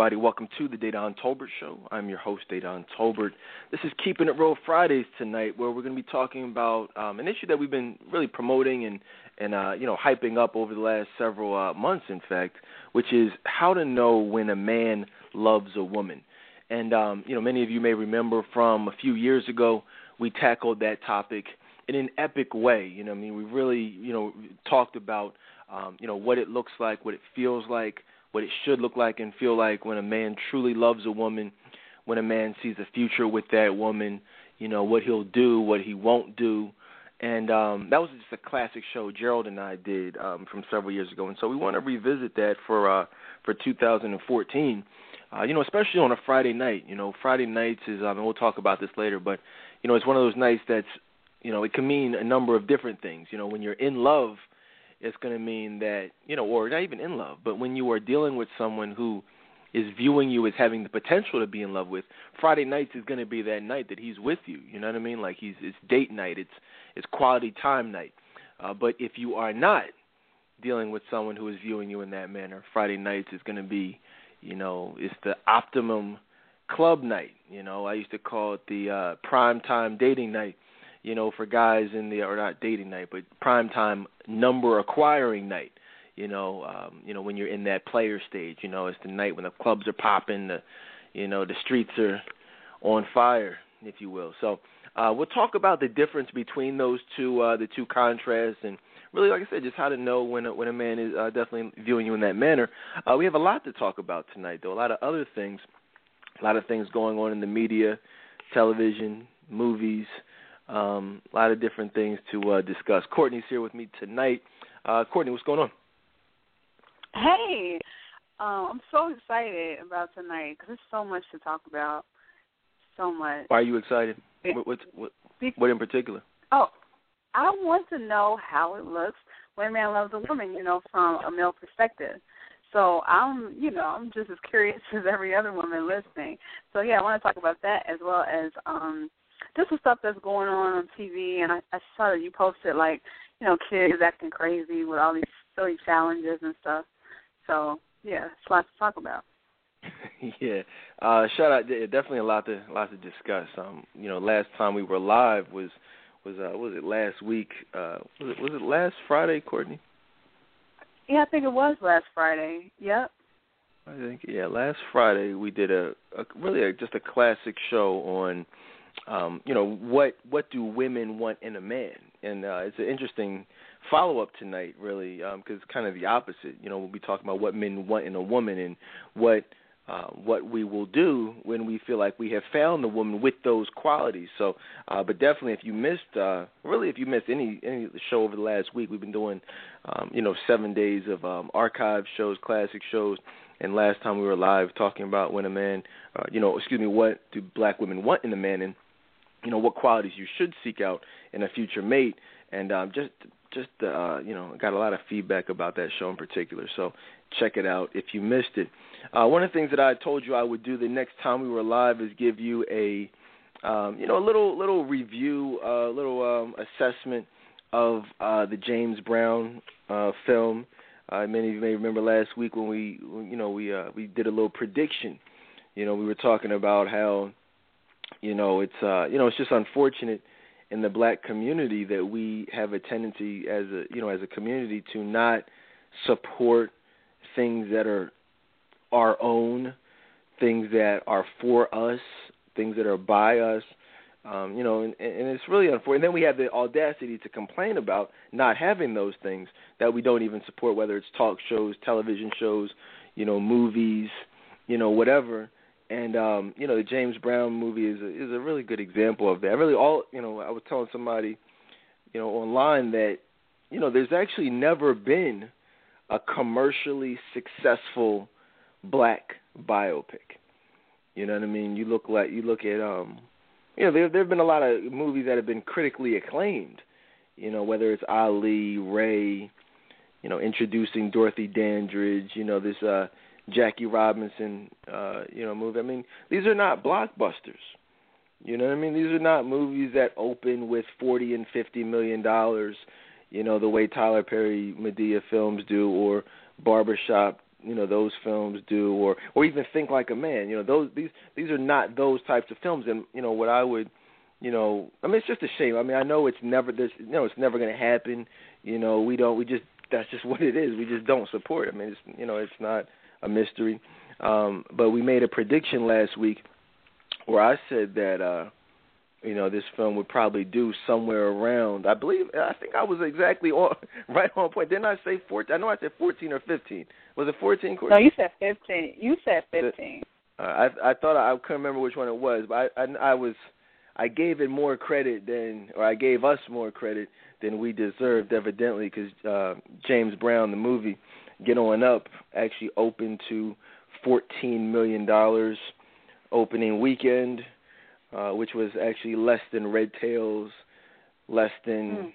everybody? Welcome to the Dedan Tolbert Show. I'm your host, Dedan Tolbert. This is Keeping It Real Fridays tonight, where we're going to be talking about um, an issue that we've been really promoting and and uh, you know hyping up over the last several uh, months, in fact, which is how to know when a man loves a woman. And um, you know, many of you may remember from a few years ago, we tackled that topic in an epic way. You know, I mean, we really you know talked about um, you know what it looks like, what it feels like what it should look like and feel like when a man truly loves a woman, when a man sees a future with that woman, you know, what he'll do, what he won't do. And um that was just a classic show Gerald and I did um from several years ago. And so we want to revisit that for uh for 2014. Uh, you know, especially on a Friday night. You know, Friday nights is, um, and we'll talk about this later, but you know, it's one of those nights that's, you know, it can mean a number of different things. You know, when you're in love, it's going to mean that you know, or not even in love, but when you are dealing with someone who is viewing you as having the potential to be in love with, Friday nights is going to be that night that he's with you. You know what I mean? Like he's it's date night, it's it's quality time night. Uh, but if you are not dealing with someone who is viewing you in that manner, Friday nights is going to be, you know, it's the optimum club night. You know, I used to call it the uh, prime time dating night you know, for guys in the or not dating night, but prime time number acquiring night. You know, um, you know when you're in that player stage. You know, it's the night when the clubs are popping, the, you know, the streets are on fire, if you will. So uh, we'll talk about the difference between those two, uh, the two contrasts, and really, like I said, just how to know when a, when a man is uh, definitely viewing you in that manner. Uh, we have a lot to talk about tonight, though. A lot of other things, a lot of things going on in the media, television, movies um, a lot of different things to uh, discuss. Courtney's here with me tonight. Uh, Courtney, what's going on? Hey, um, I'm so excited about tonight because there's so much to talk about. So much. Why are you excited? what, what, what, what in particular? Oh, I want to know how it looks when a man loves a woman, you know, from a male perspective. So I'm, you know, I'm just as curious as every other woman listening. So yeah, I want to talk about that as well as um just the stuff that's going on on TV, and I, I saw that you posted like, you know, kids acting crazy with all these silly challenges and stuff. So yeah, it's lots to talk about. yeah, uh, shout out, definitely a lot to a lot to discuss. Um, you know, last time we were live was was uh was it last week? Uh, was it was it last Friday, Courtney? Yeah, I think it was last Friday. Yep. I think yeah, last Friday we did a, a really a, just a classic show on um, you know, what what do women want in a man? And uh, it's an interesting follow up tonight, really, because um, it's kind of the opposite. You know, we'll be talking about what men want in a woman and what uh, what we will do when we feel like we have found the woman with those qualities. So, uh, but definitely, if you missed, uh, really, if you missed any any show over the last week, we've been doing, um, you know, seven days of um, archive shows, classic shows, and last time we were live talking about when a man, uh, you know, excuse me, what do black women want in a man, and you know what qualities you should seek out in a future mate, and um, just just uh, you know got a lot of feedback about that show in particular. So check it out if you missed it. Uh, one of the things that I told you I would do the next time we were live is give you a um, you know a little little review, a uh, little um, assessment of uh, the James Brown uh, film. Uh, many of you may remember last week when we you know we we did a little prediction. You know we were talking about how you know it's uh you know it's just unfortunate in the black community that we have a tendency as a you know as a community to not support things that are our own things that are for us things that are by us um, you know, and, and it's really unfortunate. And then we have the audacity to complain about not having those things that we don't even support, whether it's talk shows, television shows, you know, movies, you know, whatever and um, you know the James Brown movie is a, is a really good example of that. Really, all you know, I was telling somebody, you know, online that you know there's actually never been a commercially successful black biopic. You know what I mean? You look like you look at um, you know, there there've been a lot of movies that have been critically acclaimed. You know, whether it's Ali, Ray, you know, introducing Dorothy Dandridge. You know, this uh Jackie Robinson, uh, you know, movie. I mean, these are not blockbusters. You know what I mean? These are not movies that open with forty and fifty million dollars, you know, the way Tyler Perry Madea films do, or Barbershop you know those films do, or or even Think Like a Man. You know those these these are not those types of films. And you know what I would, you know, I mean it's just a shame. I mean I know it's never this, you know, it's never going to happen. You know we don't we just that's just what it is. We just don't support. It. I mean it's you know it's not a mystery. Um, but we made a prediction last week where I said that. uh you know this film would probably do somewhere around i believe i think i was exactly on right on point didn't i say 14 i know i said 14 or 15 was it 14 no you said 15 you said 15 uh, i i thought i, I couldn't remember which one it was but i i, I was i gave it more credit than or i gave us more credit than we deserved evidently because uh james brown the movie get on up actually opened to 14 million dollars opening weekend uh, which was actually less than Red Tails, less than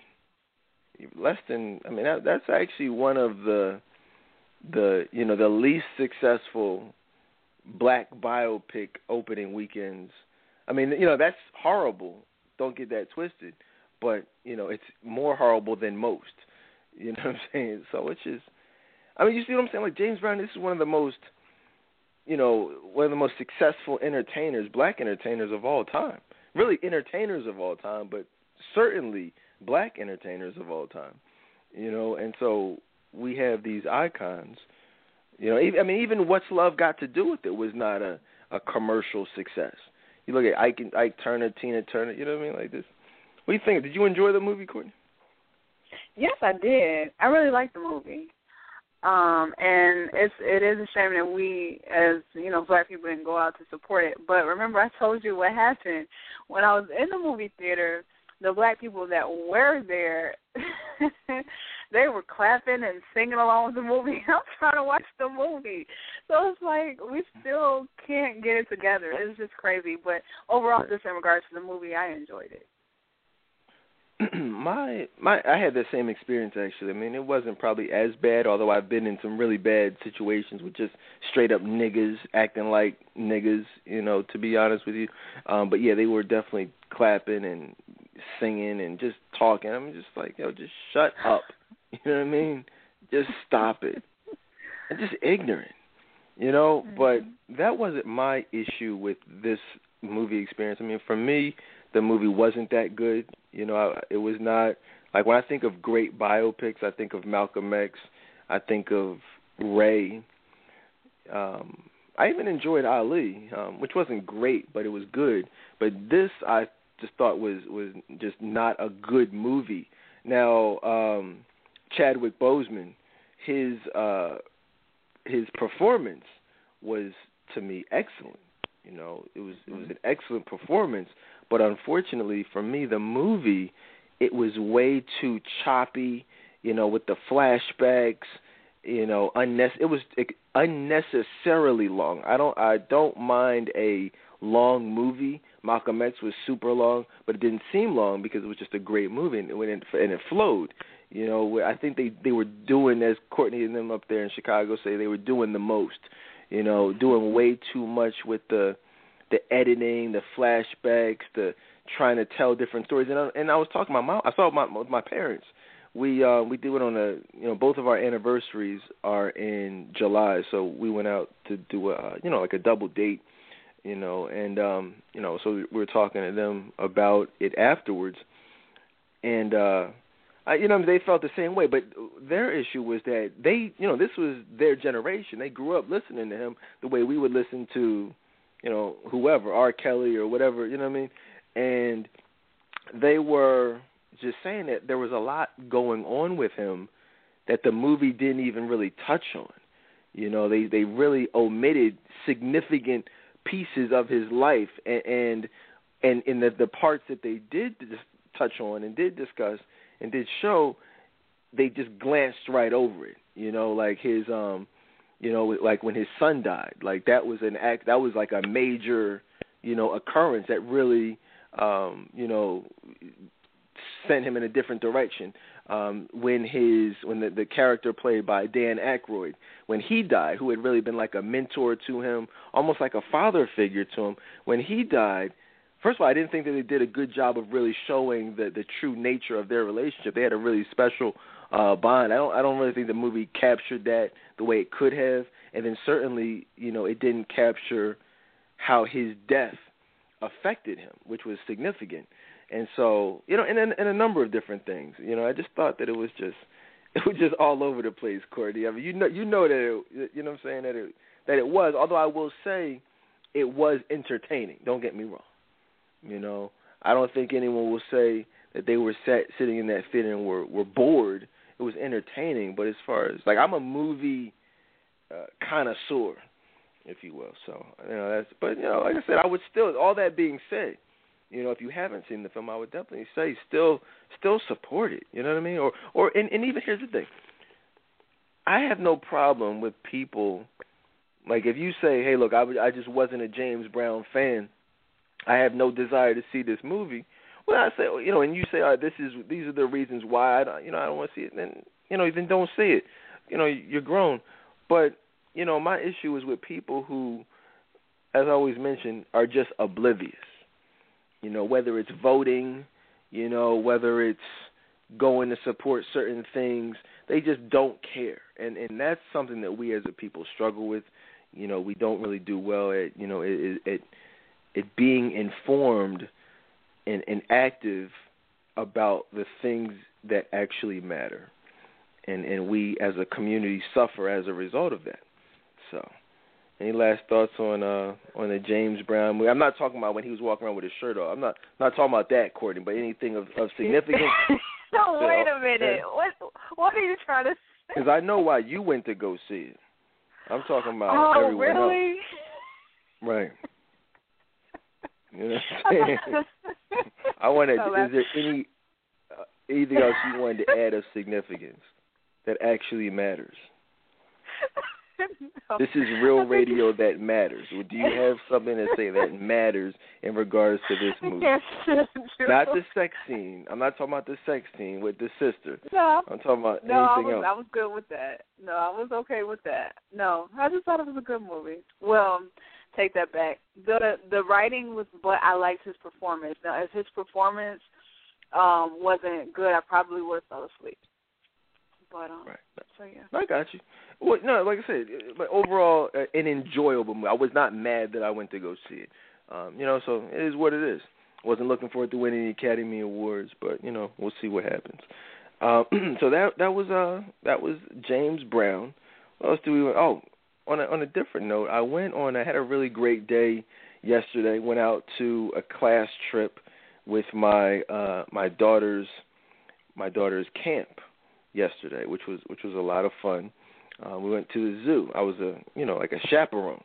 mm. less than. I mean, that, that's actually one of the the you know the least successful black biopic opening weekends. I mean, you know that's horrible. Don't get that twisted, but you know it's more horrible than most. You know what I'm saying? So it's just, I mean, you see what I'm saying? Like James Brown, this is one of the most you know, one of the most successful entertainers, black entertainers of all time. Really entertainers of all time, but certainly black entertainers of all time. You know, and so we have these icons. You know, I mean, even What's Love Got to Do with It was not a a commercial success. You look at Ike, Ike Turner, Tina Turner. You know what I mean? Like this. What do you think? Did you enjoy the movie, Courtney? Yes, I did. I really liked the movie. Um, and it's it is a shame that we as, you know, black people didn't go out to support it. But remember I told you what happened. When I was in the movie theater, the black people that were there they were clapping and singing along with the movie. I'm trying to watch the movie. So it's like we still can't get it together. It's just crazy. But overall just in regards to the movie I enjoyed it. my my I had the same experience actually. I mean, it wasn't probably as bad, although I've been in some really bad situations with just straight up niggas acting like niggas, you know, to be honest with you. Um but yeah, they were definitely clapping and singing and just talking. I'm just like, yo, just shut up. You know what I mean? Just stop it. And just ignorant. You know, mm-hmm. but that wasn't my issue with this movie experience. I mean, for me, the movie wasn't that good. You know, I, it was not like when I think of great biopics, I think of Malcolm X, I think of Ray. Um, I even enjoyed Ali, um, which wasn't great, but it was good. But this I just thought was was just not a good movie. Now, um, Chadwick Boseman, his uh, his performance was to me excellent. You know, it was it was an excellent performance, but unfortunately for me, the movie it was way too choppy. You know, with the flashbacks. You know, unnecess- it was unnecessarily long. I don't I don't mind a long movie. Malcolm X was super long, but it didn't seem long because it was just a great movie and it and it flowed. You know, I think they they were doing as Courtney and them up there in Chicago say they were doing the most. You know, doing way too much with the the editing, the flashbacks, the trying to tell different stories. And I, and I was talking to my mom. I saw my with my parents. We uh we do it on a you know both of our anniversaries are in July, so we went out to do a you know like a double date, you know, and um you know so we were talking to them about it afterwards, and uh I, you know they felt the same way, but their issue was that they you know this was their generation. They grew up listening to him the way we would listen to you know, whoever, R. Kelly or whatever, you know what I mean? And they were just saying that there was a lot going on with him that the movie didn't even really touch on. You know, they they really omitted significant pieces of his life, and and, and in the the parts that they did touch on and did discuss and did show, they just glanced right over it. You know, like his um you know, like when his son died. Like that was an act that was like a major, you know, occurrence that really um, you know, sent him in a different direction. Um, when his when the, the character played by Dan Aykroyd, when he died, who had really been like a mentor to him, almost like a father figure to him, when he died, first of all, I didn't think that they did a good job of really showing the the true nature of their relationship. They had a really special uh, Bond. I don't I don't really think the movie captured that the way it could have, and then certainly you know it didn't capture how his death affected him, which was significant. And so you know, and and a number of different things. You know, I just thought that it was just it was just all over the place, Courtney. I mean, you know, you know that it, you know what I'm saying that it that it was. Although I will say, it was entertaining. Don't get me wrong. You know, I don't think anyone will say that they were sat sitting in that theater and were were bored. It was entertaining, but as far as like I'm a movie uh, connoisseur, if you will. So you know that's. But you know, like I said, I would still. All that being said, you know, if you haven't seen the film, I would definitely say still still support it. You know what I mean? Or or and, and even here's the thing. I have no problem with people like if you say, "Hey, look, I I just wasn't a James Brown fan. I have no desire to see this movie." Well, I say, you know, and you say, "All right, this is these are the reasons why I don't, you know I don't want to see it." Then you know, then don't see it. You know, you're grown. But you know, my issue is with people who, as I always mention, are just oblivious. You know, whether it's voting, you know, whether it's going to support certain things, they just don't care. And and that's something that we as a people struggle with you know, we don't really do well at you know it it, it being informed and, and active about the things that actually matter, and and we as a community suffer as a result of that. So, any last thoughts on uh on the James Brown movie? I'm not talking about when he was walking around with his shirt off. I'm not not talking about that, Courtney, but anything of of significance. no, wait a minute. What what are you trying to say? Because I know why you went to go see it. I'm talking about oh, everyone really? else. Right. You know what I'm saying? I wanted. Oh, is there any uh, anything else you wanted to add of significance that actually matters? no. This is real radio that matters. Do you have something to say that matters in regards to this movie? Yes, Not the sex scene. I'm not talking about the sex scene with the sister. No, I'm talking about no, I anything was else. I was good with that. No, I was okay with that. No, I just thought it was a good movie. Well, take that back. The the writing was, but I liked his performance. Now, if his performance um wasn't good, I probably would have fell asleep. But um, Right. so yeah. I got you. Well, no, like I said, but overall, uh, an enjoyable movie. I was not mad that I went to go see it. Um, you know, so it is what it is. Wasn't looking forward to winning the Academy Awards, but you know, we'll see what happens. Uh, so that that was uh that was James Brown. What else do we? Oh, on a on a different note, I went on. I had a really great day yesterday. Went out to a class trip with my uh my daughter's my daughter's camp yesterday, which was which was a lot of fun. Uh, we went to the zoo. I was a you know like a chaperone,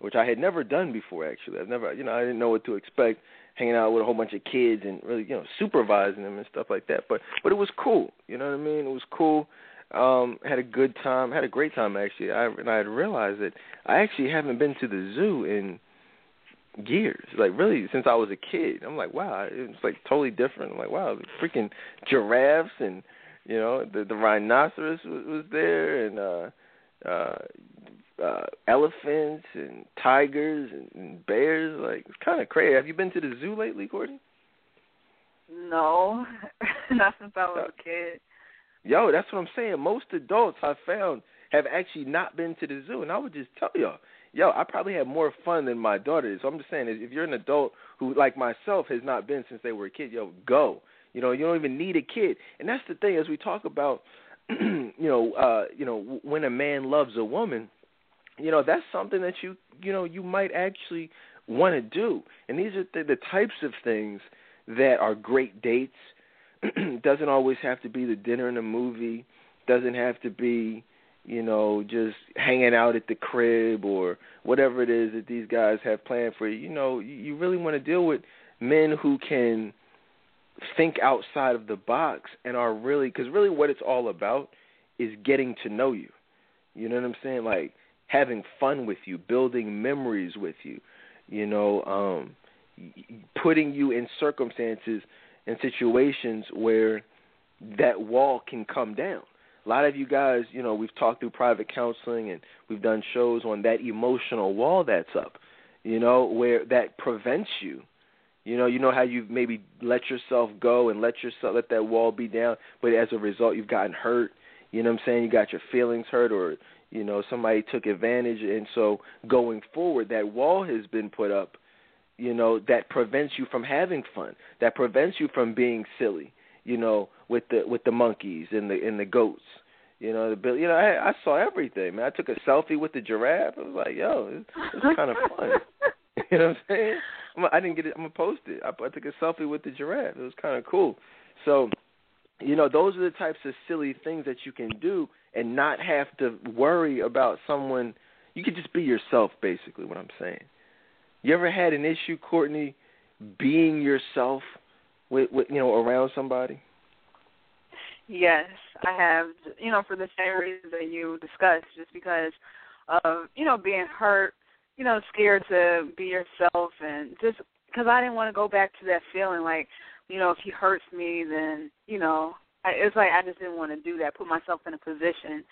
which I had never done before. Actually, I've never you know I didn't know what to expect, hanging out with a whole bunch of kids and really you know supervising them and stuff like that. But but it was cool. You know what I mean? It was cool. Um, had a good time. Had a great time actually. I and I had realized that I actually haven't been to the zoo in years. Like really since I was a kid. I'm like wow, it's like totally different. I'm like wow, the freaking giraffes and you know the the rhinoceros was, was there and uh uh uh elephants and tigers and, and bears like it's kind of crazy have you been to the zoo lately courtney No, not since I was a kid. Yo that's what i'm saying most adults i found have actually not been to the zoo and i would just tell y'all yo i probably had more fun than my daughter is so i'm just saying if you're an adult who like myself has not been since they were a kid yo go you know, you don't even need a kid. And that's the thing as we talk about you know, uh, you know, when a man loves a woman, you know, that's something that you, you know, you might actually want to do. And these are the, the types of things that are great dates. doesn't always have to be the dinner and the movie. Doesn't have to be, you know, just hanging out at the crib or whatever it is that these guys have planned for you. You know, you really want to deal with men who can think outside of the box and are really because really what it's all about is getting to know you. You know what I'm saying? Like having fun with you, building memories with you. You know, um putting you in circumstances and situations where that wall can come down. A lot of you guys, you know, we've talked through private counseling and we've done shows on that emotional wall that's up, you know, where that prevents you You know, you know how you've maybe let yourself go and let yourself let that wall be down, but as a result you've gotten hurt. You know what I'm saying? You got your feelings hurt or you know somebody took advantage and so going forward that wall has been put up you know that prevents you from having fun that prevents you from being silly you know with the with the monkeys and the and the goats. You know the bill you know I, I saw everything man. I took a selfie with the giraffe. I was like yo it's, it's kind of fun. You know what I'm saying? I'm, I didn't get it I'm gonna post it. I, I took a selfie with the giraffe. It was kind of cool. So you know those are the types of silly things that you can do and not have to worry about someone. You could just be yourself basically what I'm saying you ever had an issue, Courtney, being yourself with, with you know around somebody? Yes, I have. You know, for the same reason that you discussed, just because of you know being hurt, you know, scared to be yourself, and just because I didn't want to go back to that feeling like, you know, if he hurts me, then you know, I, it's like I just didn't want to do that, put myself in a position.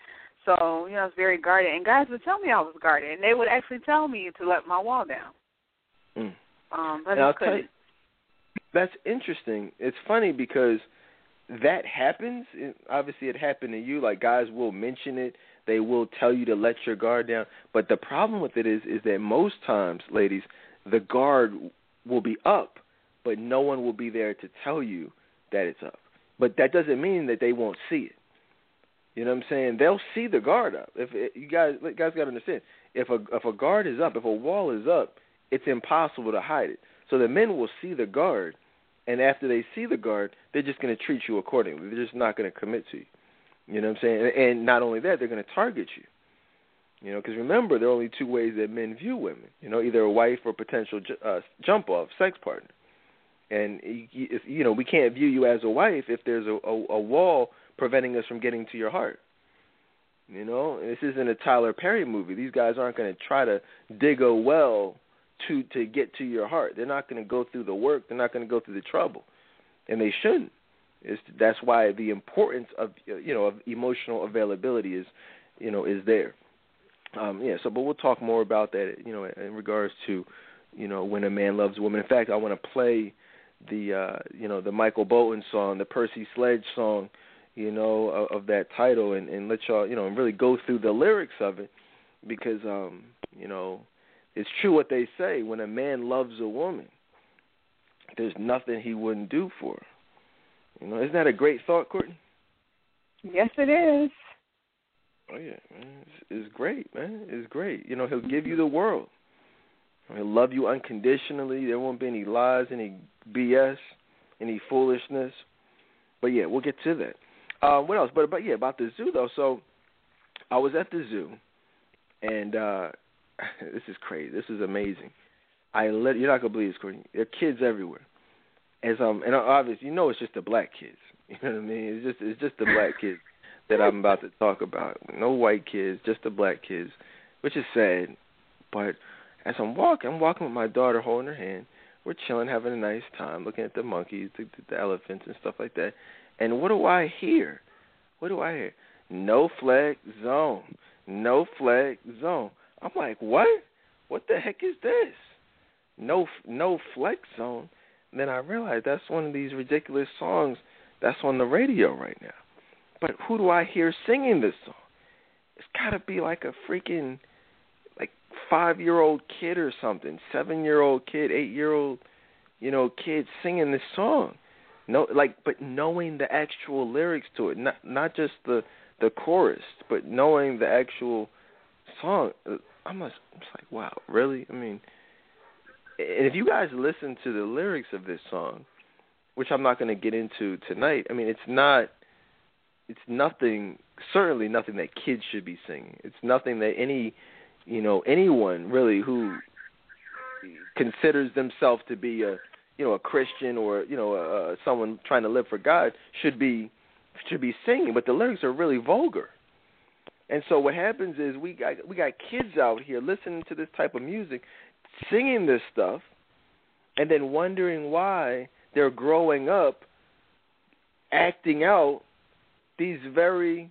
So you know, I was very guarded, and guys would tell me I was guarded, and they would actually tell me to let my wall down. Mm. Um, but I'll tell you, that's interesting. It's funny because that happens. It, Obviously, it happened to you. Like guys will mention it. They will tell you to let your guard down. But the problem with it is, is that most times, ladies, the guard will be up, but no one will be there to tell you that it's up. But that doesn't mean that they won't see it. You know what I'm saying? They'll see the guard up. If it, you guys, guys got to understand, if a if a guard is up, if a wall is up, it's impossible to hide it. So the men will see the guard, and after they see the guard, they're just going to treat you accordingly. They're just not going to commit to you. You know what I'm saying? And not only that, they're going to target you. You know, because remember, there are only two ways that men view women. You know, either a wife or potential uh, jump off sex partner. And if you know, we can't view you as a wife if there's a, a, a wall preventing us from getting to your heart. You know, this isn't a Tyler Perry movie. These guys aren't going to try to dig a well to to get to your heart. They're not going to go through the work. They're not going to go through the trouble, and they shouldn't. It's, that's why the importance of you know of emotional availability is you know is there. Um, yeah. So, but we'll talk more about that. You know, in regards to you know when a man loves a woman. In fact, I want to play the uh, you know the Michael Bolton song, the Percy Sledge song, you know of, of that title, and, and let y'all you know and really go through the lyrics of it because um, you know it's true what they say when a man loves a woman, there's nothing he wouldn't do for her. You know, isn't that a great thought, Courtney? Yes, it is. Oh yeah, man, it's, it's great, man. It's great. You know, he'll give you the world. He'll love you unconditionally. There won't be any lies, any BS, any foolishness. But yeah, we'll get to that. Uh, what else? But but yeah, about the zoo though. So I was at the zoo, and uh this is crazy. This is amazing. I let you're not gonna believe this, Courtney. There are kids everywhere. As um and obviously you know it's just the black kids. You know what I mean? It's just it's just the black kids that I'm about to talk about. No white kids, just the black kids, which is sad. But as I'm walking, I'm walking with my daughter holding her hand. We're chilling, having a nice time, looking at the monkeys, the, the elephants, and stuff like that. And what do I hear? What do I hear? No flag zone. No flag zone. I'm like, what? What the heck is this? No, no flex zone. And then I realized that's one of these ridiculous songs that's on the radio right now. But who do I hear singing this song? It's got to be like a freaking like five year old kid or something, seven year old kid, eight year old, you know, kid singing this song. No, like, but knowing the actual lyrics to it, not not just the the chorus, but knowing the actual song. I'm just, I'm just like, wow, really? I mean, and if you guys listen to the lyrics of this song, which I'm not going to get into tonight, I mean, it's not, it's nothing, certainly nothing that kids should be singing. It's nothing that any, you know, anyone really who considers themselves to be a, you know, a Christian or you know, uh, someone trying to live for God should be should be singing. But the lyrics are really vulgar. And so what happens is we got we got kids out here listening to this type of music, singing this stuff, and then wondering why they're growing up acting out these very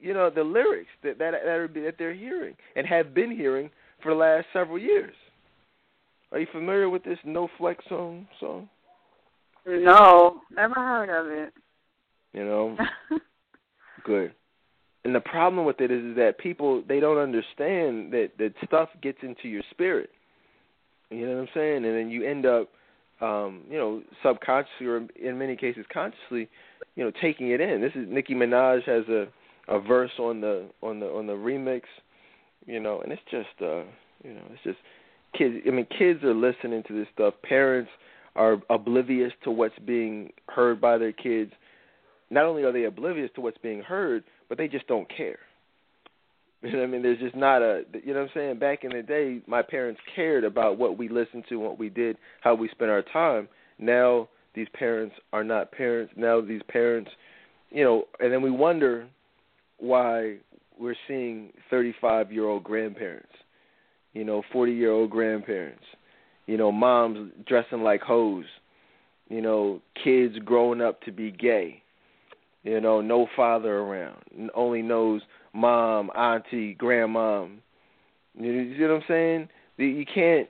you know the lyrics that that that, that they're hearing and have been hearing for the last several years. Are you familiar with this No Flex Zone song? No, never heard of it. You know, good. And the problem with it is, is that people they don't understand that that stuff gets into your spirit. You know what I'm saying? And then you end up, um, you know, subconsciously or in many cases consciously, you know, taking it in. This is Nicki Minaj has a a verse on the on the on the remix, you know, and it's just uh, you know, it's just kids. I mean, kids are listening to this stuff. Parents are oblivious to what's being heard by their kids. Not only are they oblivious to what's being heard, but they just don't care. You know what I mean? There's just not a, you know what I'm saying? Back in the day, my parents cared about what we listened to, what we did, how we spent our time. Now these parents are not parents. Now these parents, you know, and then we wonder why we're seeing 35 year old grandparents, you know, 40 year old grandparents, you know, moms dressing like hoes, you know, kids growing up to be gay, you know, no father around, only knows mom, auntie, grandmom. You see what I'm saying? You can't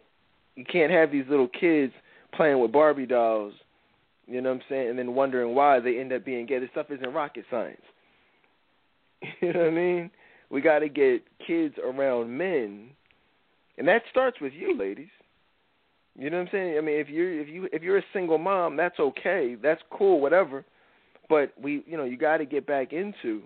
you can't have these little kids playing with Barbie dolls, you know what I'm saying, and then wondering why they end up being gay. This stuff isn't rocket science. You know what I mean? We got to get kids around men, and that starts with you, ladies. You know what I'm saying? I mean, if you're if you if you're a single mom, that's okay. That's cool, whatever. But we, you know, you got to get back into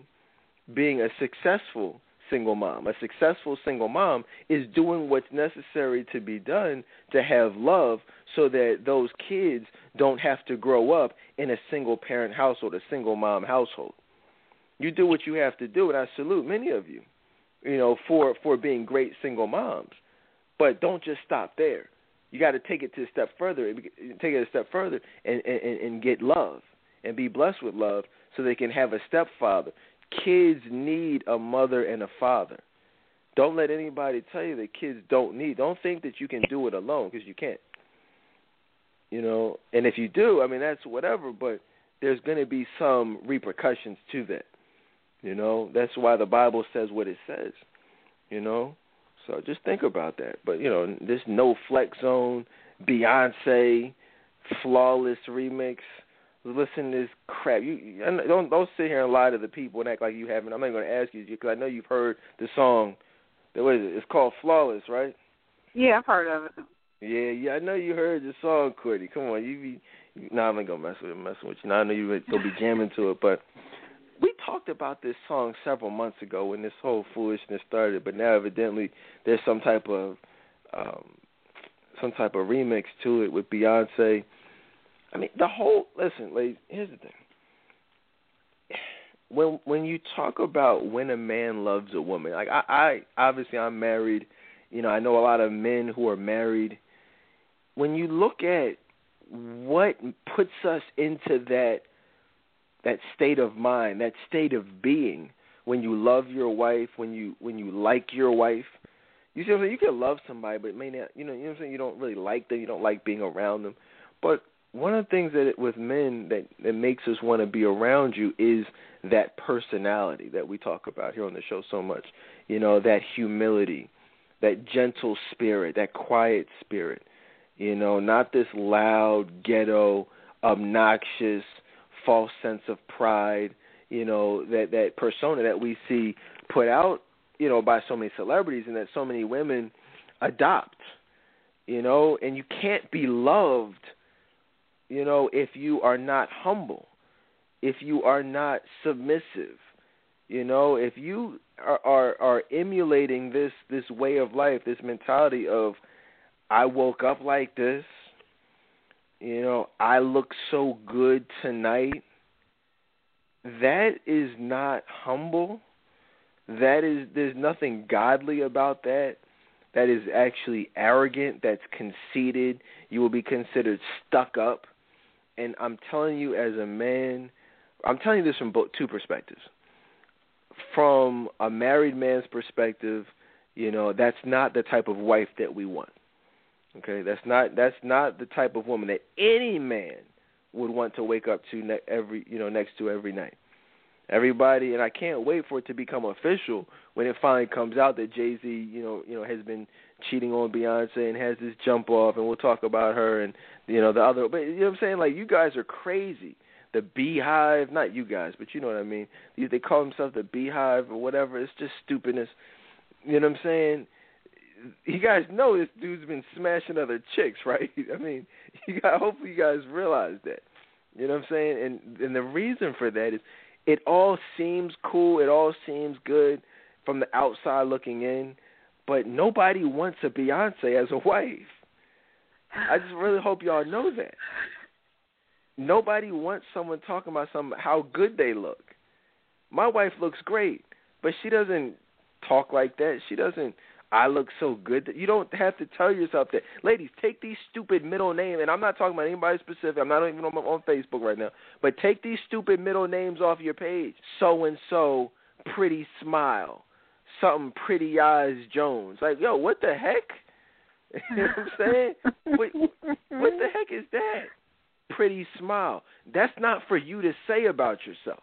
being a successful single mom. A successful single mom is doing what's necessary to be done to have love so that those kids don't have to grow up in a single parent household, a single mom household. You do what you have to do and I salute many of you, you know, for for being great single moms. But don't just stop there. You got to take it to a step further, take it a step further and and and get love and be blessed with love so they can have a stepfather. Kids need a mother and a father. Don't let anybody tell you that kids don't need. Don't think that you can do it alone because you can't. You know, and if you do, I mean that's whatever, but there's going to be some repercussions to that. You know, that's why the Bible says what it says. You know, so just think about that. But you know, this no flex zone, Beyonce, flawless remix listen to this crap. You don't don't sit here and lie to the people and act like you haven't. I'm not going to ask you because I know you've heard the song. What is it? It's called Flawless, right? Yeah, I've heard of it. Yeah, yeah, I know you heard the song, Courtney. Come on, you be. You, nah, I'm not gonna mess with it, messing with you. Now I know you're gonna be jamming to it, but we talked about this song several months ago when this whole foolishness started. But now evidently there's some type of um some type of remix to it with Beyonce I mean, the whole listen, ladies. Here's the thing. When when you talk about when a man loves a woman, like I, I obviously I'm married. You know, I know a lot of men who are married. When you look at what puts us into that that state of mind, that state of being, when you love your wife, when you when you like your wife, you see what I'm saying? You can love somebody, but may not. You know, you know what I'm saying? You don't really like them. You don't like being around them. But one of the things that it, with men that that makes us want to be around you is that personality that we talk about here on the show so much. You know, that humility, that gentle spirit, that quiet spirit. You know, not this loud, ghetto, obnoxious, false sense of pride. You know, that that persona that we see put out, you know, by so many celebrities and that so many women adopt. You know, and you can't be loved you know, if you are not humble, if you are not submissive, you know, if you are, are are emulating this this way of life, this mentality of I woke up like this, you know, I look so good tonight. That is not humble. That is there's nothing godly about that. That is actually arrogant, that's conceited. You will be considered stuck up and I'm telling you as a man, I'm telling you this from two perspectives. From a married man's perspective, you know, that's not the type of wife that we want. Okay, that's not that's not the type of woman that any man would want to wake up to ne- every you know next to every night. Everybody, and I can't wait for it to become official when it finally comes out that Jay Z, you know, you know, has been cheating on Beyonce and has this jump off, and we'll talk about her and you know the other. But you know what I'm saying? Like you guys are crazy. The Beehive, not you guys, but you know what I mean. They call themselves the Beehive or whatever. It's just stupidness. You know what I'm saying? You guys know this dude's been smashing other chicks, right? I mean, you got. Hopefully, you guys realize that. You know what I'm saying? And and the reason for that is, it all seems cool. It all seems good from the outside looking in but nobody wants a Beyonce as a wife. I just really hope y'all know that. Nobody wants someone talking about some how good they look. My wife looks great, but she doesn't talk like that. She doesn't I look so good that you don't have to tell yourself that. Ladies, take these stupid middle names, and I'm not talking about anybody specific. I'm not even on, on Facebook right now. But take these stupid middle names off your page. So and so, pretty smile something pretty eyes Jones. Like, yo, what the heck? you know what I'm saying? what, what the heck is that? Pretty smile. That's not for you to say about yourself.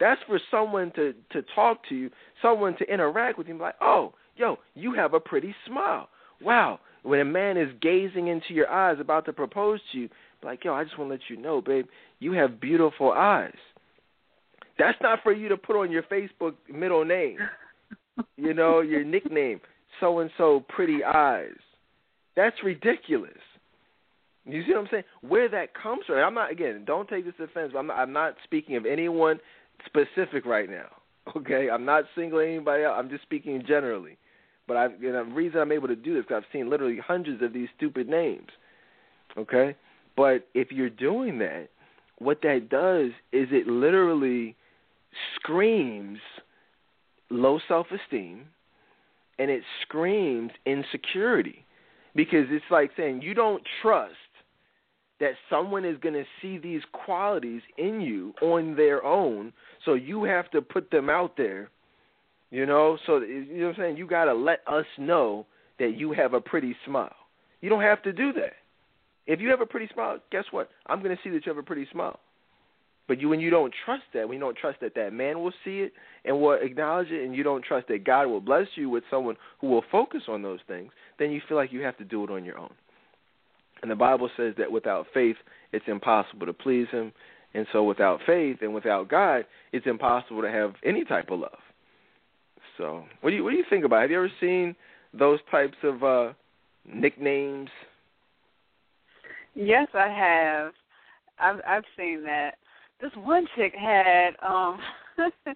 That's for someone to to talk to you, someone to interact with you. Like, oh, yo, you have a pretty smile. Wow. When a man is gazing into your eyes about to propose to you, like, yo, I just want to let you know, babe, you have beautiful eyes. That's not for you to put on your Facebook middle name you know, your nickname, so and so pretty eyes. That's ridiculous. You see what I'm saying? Where that comes from. I'm not again, don't take this offense, I'm not, I'm not speaking of anyone specific right now. Okay? I'm not singling anybody out. I'm just speaking generally. But I you know, the reason I'm able to do this because I've seen literally hundreds of these stupid names. Okay? But if you're doing that, what that does is it literally screams low self esteem and it screams insecurity because it's like saying you don't trust that someone is going to see these qualities in you on their own so you have to put them out there you know so you know what i'm saying you got to let us know that you have a pretty smile you don't have to do that if you have a pretty smile guess what i'm going to see that you have a pretty smile but you when you don't trust that, when you don't trust that that man will see it and will acknowledge it, and you don't trust that God will bless you with someone who will focus on those things, then you feel like you have to do it on your own. And the Bible says that without faith, it's impossible to please Him. And so, without faith and without God, it's impossible to have any type of love. So, what do you what do you think about? It? Have you ever seen those types of uh, nicknames? Yes, I have. I've I've seen that this one chick had um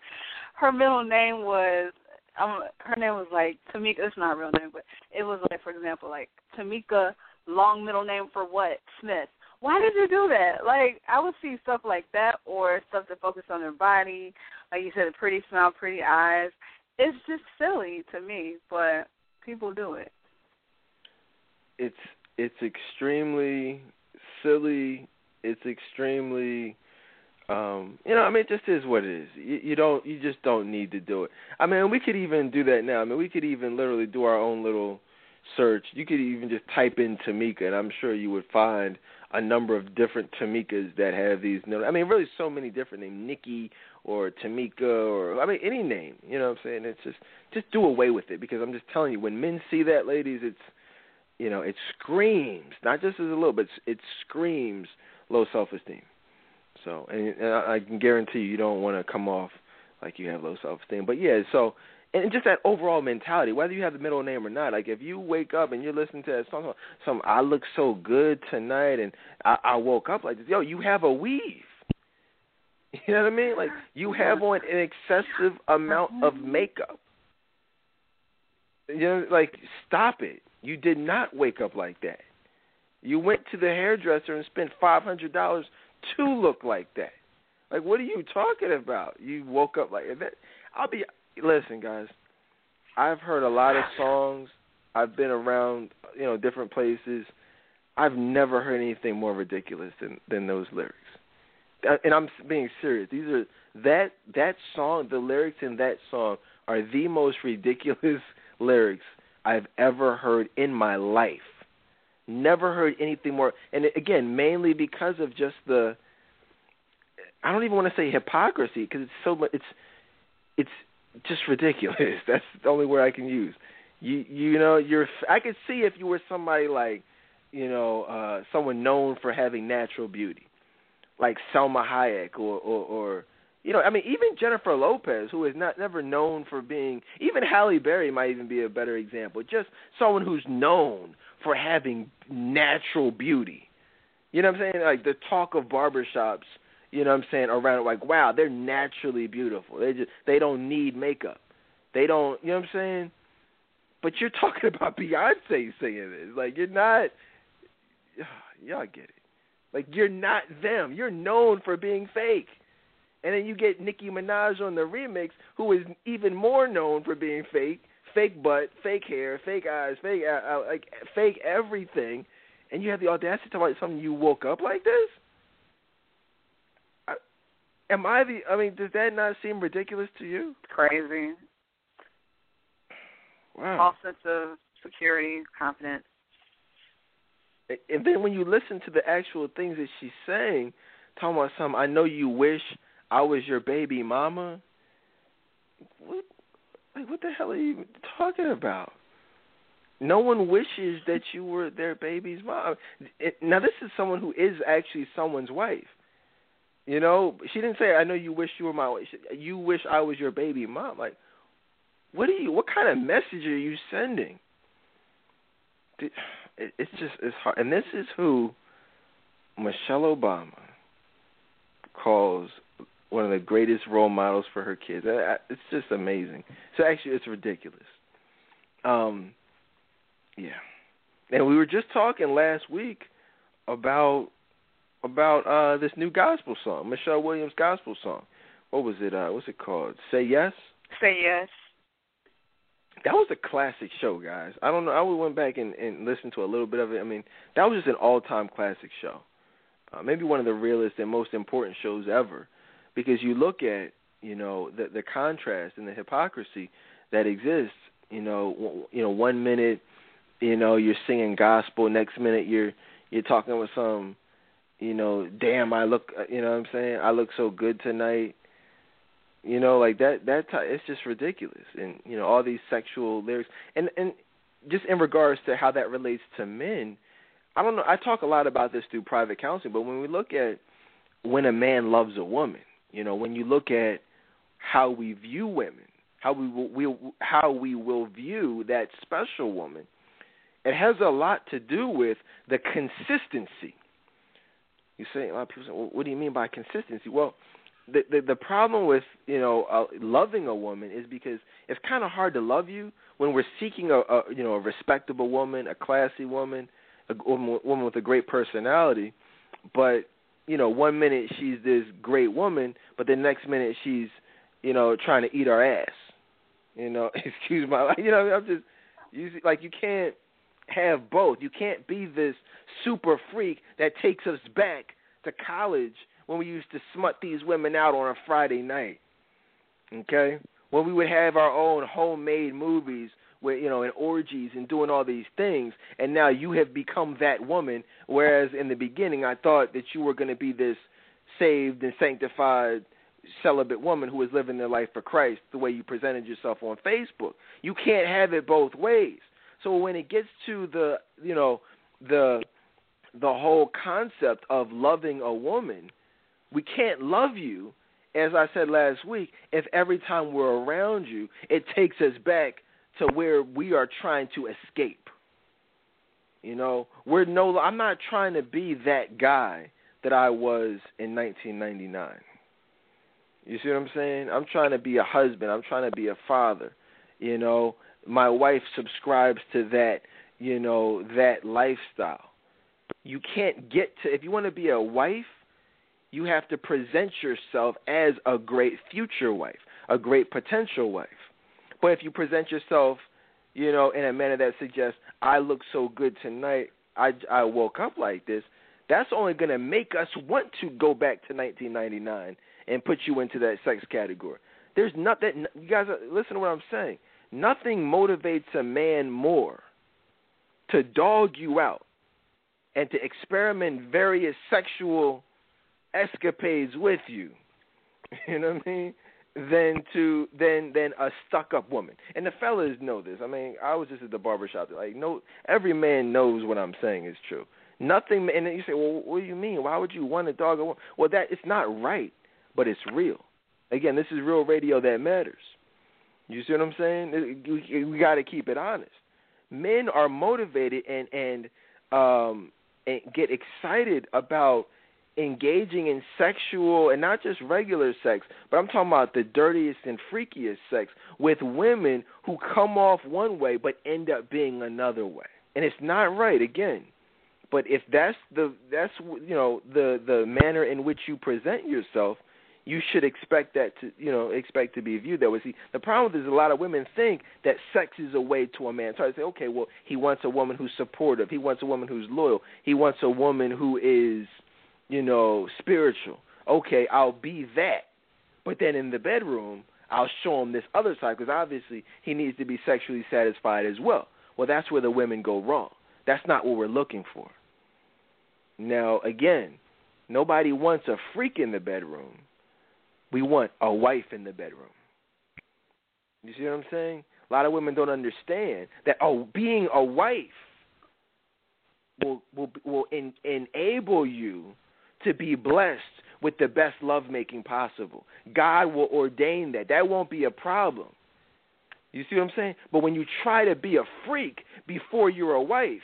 her middle name was um her name was like Tamika it's not a real name, but it was like for example, like Tamika long middle name for what? Smith. Why did you do that? Like I would see stuff like that or stuff that focus on their body, like you said, a pretty smile, pretty eyes. It's just silly to me, but people do it. It's it's extremely silly. It's extremely um, you know, I mean, it just is what it is. You, you don't, you just don't need to do it. I mean, we could even do that now. I mean, we could even literally do our own little search. You could even just type in Tamika, and I'm sure you would find a number of different Tamikas that have these. I mean, really, so many different names, Nikki or Tamika, or I mean, any name. You know what I'm saying? It's just, just do away with it because I'm just telling you, when men see that, ladies, it's, you know, it screams, not just as a little, but it screams low self-esteem. So, and, and I can guarantee you, you don't want to come off like you have low self esteem. But yeah, so and just that overall mentality, whether you have the middle name or not. Like if you wake up and you're listening to that song, some I look so good tonight, and I, I woke up like this. Yo, you have a weave. You know what I mean? Like you mm-hmm. have on an excessive amount of mm-hmm. makeup. You know, like stop it. You did not wake up like that. You went to the hairdresser and spent five hundred dollars to look like that. Like, what are you talking about? You woke up like that. I'll be listen, guys. I've heard a lot of songs. I've been around, you know, different places. I've never heard anything more ridiculous than than those lyrics. Uh, and I'm being serious. These are that that song. The lyrics in that song are the most ridiculous lyrics I've ever heard in my life. Never heard anything more. And again, mainly because of just the I don't even want to say hypocrisy because it's so much. It's it's just ridiculous. That's the only word I can use. You you know you're. I could see if you were somebody like you know uh someone known for having natural beauty, like Salma Hayek or or, or you know I mean even Jennifer Lopez who is not never known for being even Halle Berry might even be a better example. Just someone who's known for having natural beauty. You know what I'm saying? Like the talk of barbershops you know what I'm saying, around like, wow, they're naturally beautiful. They just they don't need makeup. They don't you know what I'm saying? But you're talking about Beyonce saying this. Like you're not y'all get it. Like you're not them. You're known for being fake. And then you get Nicki Minaj on the remix, who is even more known for being fake, fake butt, fake hair, fake eyes, fake uh, uh like fake everything, and you have the audacity to talk about something you woke up like this am I the? I mean, does that not seem ridiculous to you? Crazy. Wow. All sense of security, confidence. And then when you listen to the actual things that she's saying, talking about some, I know you wish I was your baby mama. What? Like, what the hell are you talking about? No one wishes that you were their baby's mom. Now, this is someone who is actually someone's wife. You know, she didn't say, "I know you wish you were my. You wish I was your baby mom." Like, what are you? What kind of message are you sending? It's just it's hard, and this is who Michelle Obama calls one of the greatest role models for her kids. It's just amazing. So actually, it's ridiculous. Um, yeah, and we were just talking last week about about uh this new gospel song, Michelle Williams gospel song. What was it? Uh what's it called? Say Yes? Say Yes. That was a classic show, guys. I don't know. I went back and, and listened to a little bit of it. I mean, that was just an all-time classic show. Uh, maybe one of the realest and most important shows ever, because you look at you know the the contrast and the hypocrisy that exists. You know, w- you know, one minute, you know, you're singing gospel, next minute you're you're talking with some you know, damn, I look, uh, you know what I'm saying? I look so good tonight. You know, like that that it's just ridiculous. And you know, all these sexual lyrics and and just in regards to how that relates to men, I don't know, I talk a lot about this through private counseling, but when we look at when a man loves a woman, you know, when you look at how we view women, how we will, we how we will view that special woman, it has a lot to do with the consistency you say a lot of people say, well, "What do you mean by consistency?" Well, the the, problem with you know uh, loving a woman is because it's kind of hard to love you when we're seeking a, a you know a respectable woman, a classy woman, a woman, woman with a great personality, but you know one minute she's this great woman, but the next minute she's you know trying to eat our ass. You know, excuse my you know I'm just you see, like you can't have both. You can't be this super freak that takes us back to college when we used to smut these women out on a Friday night. Okay? When we would have our own homemade movies with you know, and orgies and doing all these things, and now you have become that woman, whereas in the beginning I thought that you were gonna be this saved and sanctified celibate woman who was living their life for Christ the way you presented yourself on Facebook. You can't have it both ways. So when it gets to the you know the the whole concept of loving a woman, we can't love you, as I said last week, if every time we're around you, it takes us back to where we are trying to escape. You know, we're no. I'm not trying to be that guy that I was in 1999. You see what I'm saying? I'm trying to be a husband. I'm trying to be a father. You know, my wife subscribes to that, you know, that lifestyle. You can't get to if you want to be a wife, you have to present yourself as a great future wife, a great potential wife. But if you present yourself, you know, in a manner that suggests I look so good tonight, I I woke up like this, that's only going to make us want to go back to 1999 and put you into that sex category. There's nothing. You guys, uh, listen to what I'm saying. Nothing motivates a man more to dog you out and to experiment various sexual escapades with you. You know what I mean? Than to than than a stuck up woman. And the fellas know this. I mean, I was just at the barbershop. Like, no, every man knows what I'm saying is true. Nothing. And then you say, well, what do you mean? Why would you want a dog? Well, that it's not right, but it's real. Again, this is real radio that matters. You see what I'm saying? We, we got to keep it honest. Men are motivated and and um and get excited about engaging in sexual and not just regular sex, but I'm talking about the dirtiest and freakiest sex with women who come off one way but end up being another way. And it's not right again. But if that's the that's you know the the manner in which you present yourself, you should expect that to you know expect to be viewed that way. See, the problem is a lot of women think that sex is a way to a man. So I say, okay, well, he wants a woman who's supportive. He wants a woman who's loyal. He wants a woman who is, you know, spiritual. Okay, I'll be that. But then in the bedroom, I'll show him this other side because obviously he needs to be sexually satisfied as well. Well, that's where the women go wrong. That's not what we're looking for. Now, again, nobody wants a freak in the bedroom we want a wife in the bedroom. You see what I'm saying? A lot of women don't understand that oh, being a wife will will will in, enable you to be blessed with the best lovemaking possible. God will ordain that. That won't be a problem. You see what I'm saying? But when you try to be a freak before you're a wife,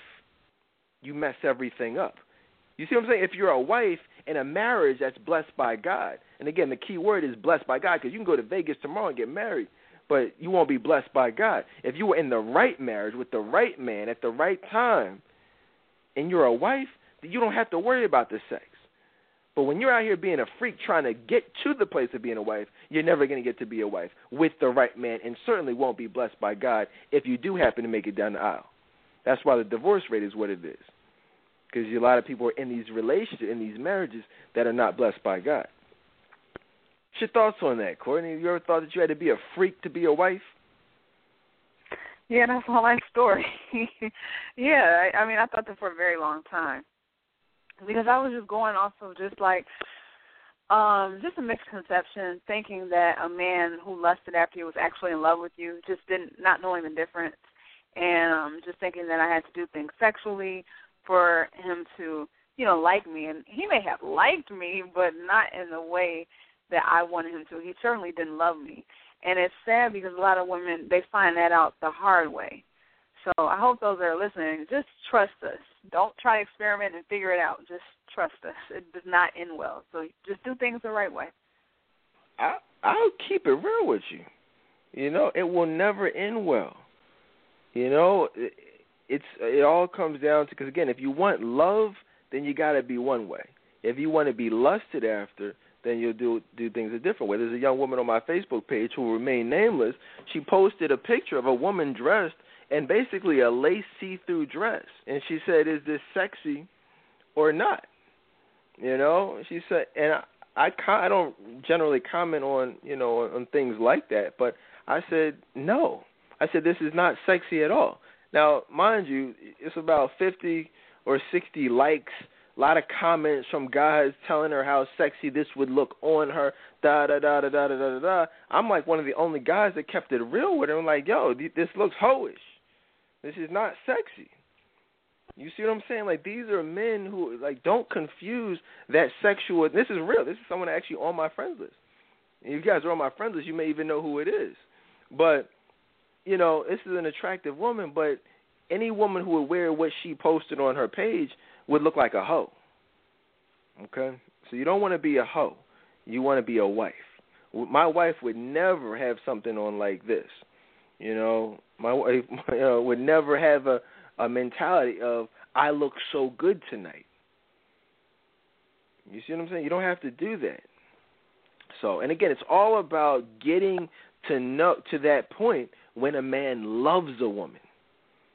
you mess everything up. You see what I'm saying? If you're a wife in a marriage that's blessed by God, and again, the key word is blessed by God because you can go to Vegas tomorrow and get married, but you won't be blessed by God. If you were in the right marriage with the right man at the right time, and you're a wife, then you don't have to worry about the sex. But when you're out here being a freak trying to get to the place of being a wife, you're never going to get to be a wife with the right man and certainly won't be blessed by God if you do happen to make it down the aisle. That's why the divorce rate is what it is because a lot of people are in these relationships, in these marriages that are not blessed by God. What's your thoughts on that, Courtney? You ever thought that you had to be a freak to be a wife? Yeah, that's my story. yeah, I, I mean, I thought that for a very long time because I was just going off of just like um just a misconception thinking that a man who lusted after you was actually in love with you just didn't not knowing the difference and um just thinking that I had to do things sexually for him to, you know, like me. And he may have liked me, but not in the way that I wanted him to. He certainly didn't love me. And it's sad because a lot of women they find that out the hard way. So I hope those that are listening just trust us. Don't try to experiment and figure it out. Just trust us. It does not end well. So just do things the right way. I I'll keep it real with you. You know, it will never end well. You know, it's it all comes down to because again, if you want love, then you got to be one way. If you want to be lusted after, then you'll do do things a different way. There's a young woman on my Facebook page who will remain nameless. She posted a picture of a woman dressed and basically a lace see-through dress. And she said, "Is this sexy or not?" You know, she said, and I, I I don't generally comment on you know on things like that, but I said no. I said this is not sexy at all. Now, mind you, it's about fifty or sixty likes, a lot of comments from guys telling her how sexy this would look on her. Da da da da da da da da. I'm like one of the only guys that kept it real with her. I'm like, yo, this looks hoish. This is not sexy. You see what I'm saying? Like these are men who like don't confuse that sexual. This is real. This is someone actually on my friends list. And you guys are on my friends list, you may even know who it is. But you know, this is an attractive woman, but any woman who would wear what she posted on her page would look like a hoe. Okay? So you don't want to be a hoe. You want to be a wife. My wife would never have something on like this. You know, my wife you uh, know, would never have a a mentality of I look so good tonight. You see what I'm saying? You don't have to do that. So, and again, it's all about getting to know to that point when a man loves a woman.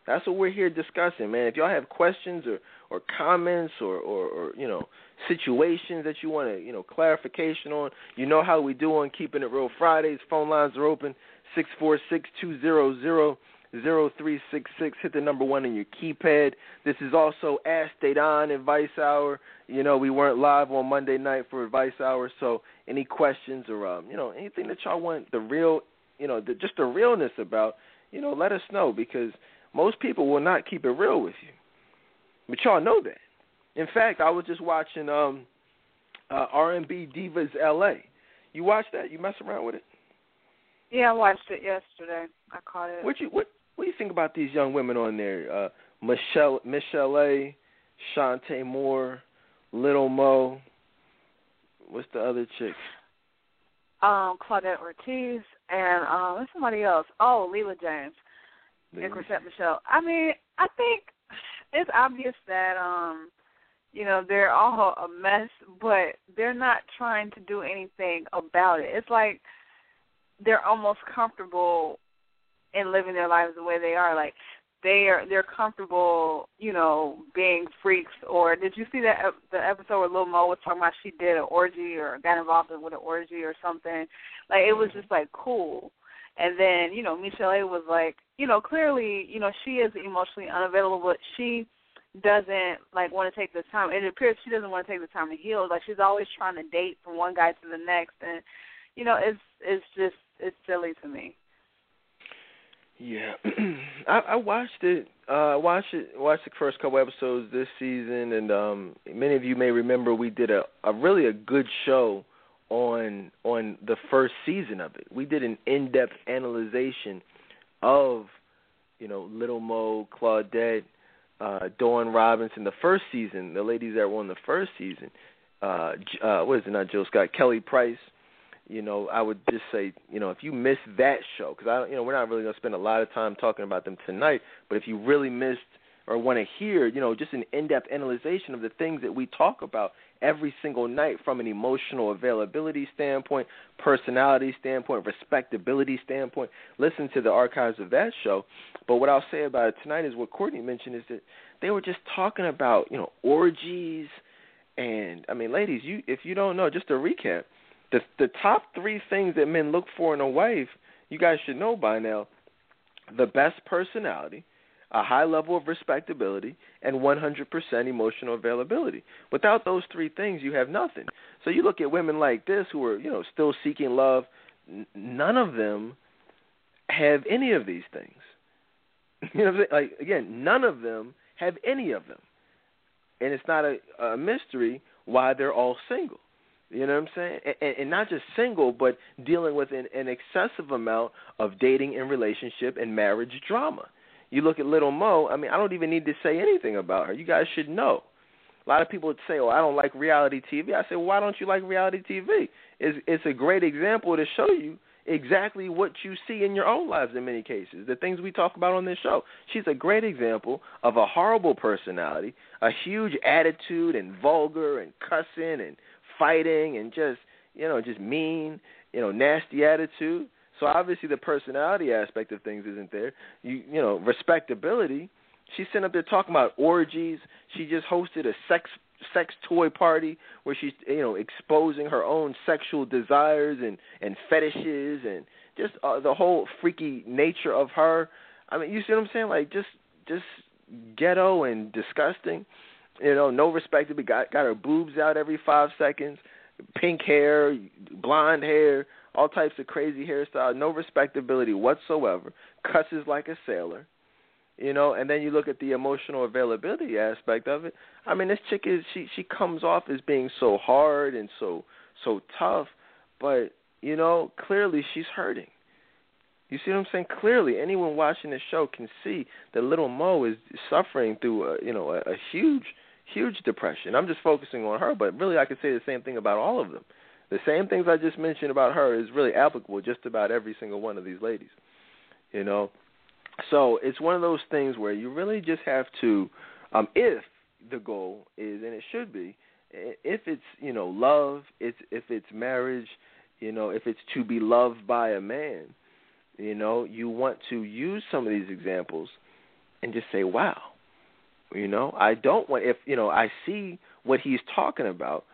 That's what we're here discussing, man. If y'all have questions or or comments or or, or you know situations that you want to you know clarification on, you know how we do on keeping it real Fridays. Phone lines are open six four six two zero zero 0366. Hit the number one on your keypad. This is also Ask Dedan Advice Hour. You know, we weren't live on Monday night for Advice Hour, so any questions or, um, you know, anything that y'all want the real, you know, the, just the realness about, you know, let us know because most people will not keep it real with you. But y'all know that. In fact, I was just watching um uh R&B Divas LA. You watched that? You mess around with it? Yeah, I watched it yesterday. I caught it. What you what what do you think about these young women on there? Uh Michelle Michel'le, Chanté Moore, Little Mo. What's the other chick? Um, Claudette Ortiz and um somebody else. Oh, Leela James. And Chrisette Michele. I mean, I think it's obvious that um you know they're all a mess, but they're not trying to do anything about it. It's like they're almost comfortable in living their lives the way they are. Like they are they're comfortable, you know, being freaks. Or did you see that the episode where Lil Mo was talking about she did an orgy or got involved with an orgy or something? Like it was mm-hmm. just like cool. And then, you know, Michel'le was like, you know, clearly, you know, she is emotionally unavailable, but she doesn't like want to take the time. It appears she doesn't want to take the time to heal. Like she's always trying to date from one guy to the next, and you know, it's it's just it's silly to me. Yeah, I, I watched it. Uh, watched it. Watched the first couple episodes this season, and um, many of you may remember we did a, a really a good show on on the first season of it. We did an in-depth analyzation of you know Little Mo, Claudette, uh, Dawn Robinson, the first season, the ladies that were on the first season. Uh, uh, what is it? Not Jill Scott, Kelly Price. You know, I would just say, you know, if you missed that show, because I, you know, we're not really going to spend a lot of time talking about them tonight. But if you really missed or want to hear, you know, just an in-depth analyzation of the things that we talk about every single night from an emotional availability standpoint, personality standpoint, respectability standpoint, listen to the archives of that show. But what I'll say about it tonight is what Courtney mentioned is that they were just talking about, you know, orgies and I mean, ladies, you if you don't know, just a recap, the the top three things that men look for in a wife, you guys should know by now. The best personality, a high level of respectability, and 100% emotional availability. Without those three things, you have nothing. So you look at women like this who are, you know, still seeking love. N- none of them have any of these things. You know, like again, none of them have any of them, and it's not a, a mystery why they're all single. You know what I'm saying? And, and not just single, but dealing with an, an excessive amount of dating and relationship and marriage drama. You look at Little Mo. I mean, I don't even need to say anything about her. You guys should know. A lot of people would say, "Oh, I don't like reality TV." I say, "Why don't you like reality TV?" It's it's a great example to show you exactly what you see in your own lives in many cases. The things we talk about on this show. She's a great example of a horrible personality, a huge attitude and vulgar and cussing and fighting and just you know just mean, you know, nasty attitude. So obviously the personality aspect of things isn't there. You you know, respectability. She's sitting up there talking about orgies. She just hosted a sex sex toy party where she's you know exposing her own sexual desires and and fetishes and just uh, the whole freaky nature of her. I mean, you see what I'm saying? Like just just ghetto and disgusting. You know, no respectability. Got got her boobs out every five seconds, pink hair, blonde hair, all types of crazy hairstyles. No respectability whatsoever. Cusses like a sailor you know and then you look at the emotional availability aspect of it i mean this chick is she she comes off as being so hard and so so tough but you know clearly she's hurting you see what i'm saying clearly anyone watching this show can see that little mo is suffering through a you know a, a huge huge depression. I'm just focusing on her but really i could say the same thing about all of them. The same things i just mentioned about her is really applicable just about every single one of these ladies you know? So it's one of those things where you really just have to, um, if the goal is, and it should be, if it's you know love, it's if it's marriage, you know, if it's to be loved by a man, you know, you want to use some of these examples and just say, wow, you know, I don't want if you know I see what he's talking about,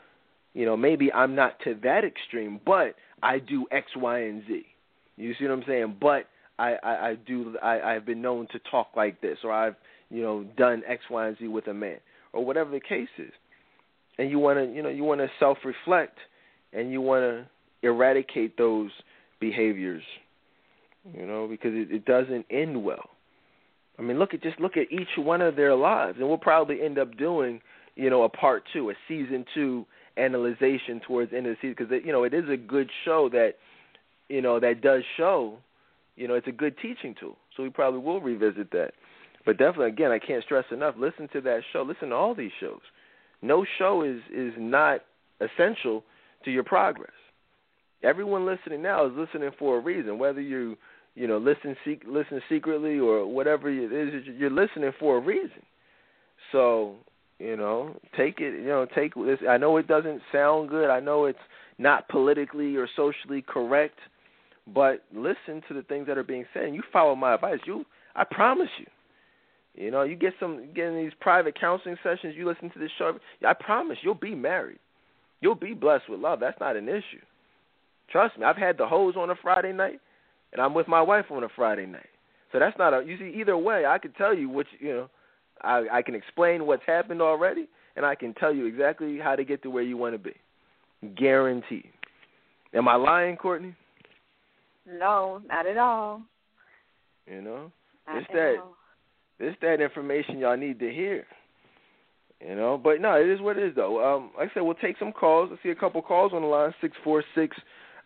you know, maybe I'm not to that extreme, but I do X, Y, and Z. You see what I'm saying? But I, I, I do I, I've been known to talk like this or I've you know done X, Y, and Z with a man or whatever the case is, and you want to you know you want to self reflect and you want to eradicate those behaviors, you know, because it, it doesn't end well. I mean, look at just look at each one of their lives, and we'll probably end up doing you know a part two, a season two analyzation towards the end of the season because you know it is a good show that you know that does show you know it's a good teaching tool. So we probably will revisit that. But definitely, again, I can't stress enough. Listen to that show. Listen to all these shows. No show is is not essential to your progress. Everyone listening now is listening for a reason. Whether you you know listen sec- listen secretly or whatever it is, you're listening for a reason. So you know, take it. You know, take this. I know it doesn't sound good. I know it's not politically or socially correct, but listen to the things that are being said, and you follow my advice. You, I promise you. You know, you get some get in these private counseling sessions. You listen to this show. I promise you'll be married. You'll be blessed with love. That's not an issue. Trust me. I've had the hose on a Friday night, and I'm with my wife on a Friday night. So that's not a. You see, either way, I could tell you which you know I, I can explain what's happened already, and I can tell you exactly how to get to where you want to be. Guaranteed. Am I lying, Courtney? No, not at all. You know, not it's that all. it's that information y'all need to hear. You know, but no, it is what it is though. Um, like I said, we'll take some calls. I see a couple calls on the line six four six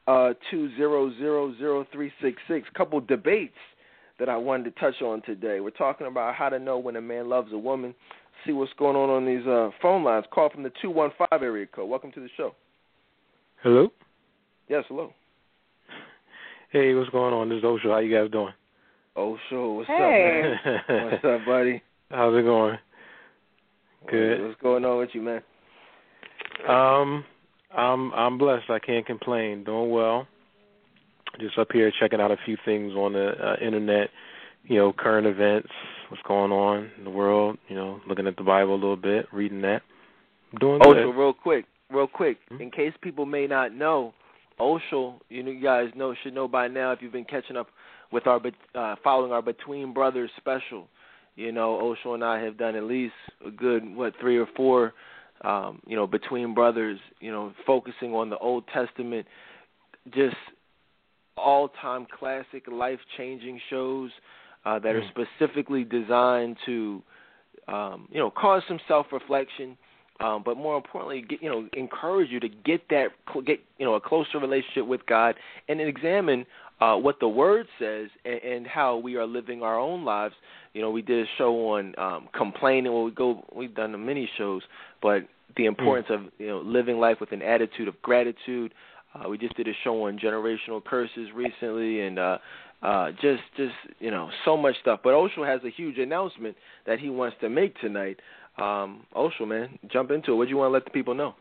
uh two zero zero zero three six six. Couple debates that I wanted to touch on today. We're talking about how to know when a man loves a woman. See what's going on on these uh, phone lines. Call from the 215 area code. Welcome to the show. Hello? Yes, hello. Hey, what's going on? This is Osho. How you guys doing? Osho, what's Hey. up, man? what's up, buddy? How's it going? Good. What's going on with you, man? Um, I'm I'm blessed. I can't complain. Doing well. Just up here checking out a few things on the uh, internet. You know, current events, what's going on in the world. You know, looking at the Bible a little bit, reading that. Doing Osho, good. real quick, real quick, Mhm. in case people may not know, Osho, you know, you guys know should know by now if you've been catching up with our uh, following our Between Brothers special. You know, Osho and I have done at least a good what three or four, um, you know, Between Brothers. You know, focusing on the Old Testament, just all-time classic, life-changing shows uh, that are Mm. specifically designed to, um, you know, cause some self-reflection um, but more importantly, get, you know, encourage you to get that get you know a closer relationship with God and examine uh, what the Word says and, and how we are living our own lives. You know, we did a show on um, complaining. Well, we go we've done the many shows, but the importance of you know living life with an attitude of gratitude. Uh, we just did a show on generational curses recently, and uh, uh, just just you know so much stuff. But Osho has a huge announcement that he wants to make tonight. Um, Osho, man, jump into it. What do you want to let the people know?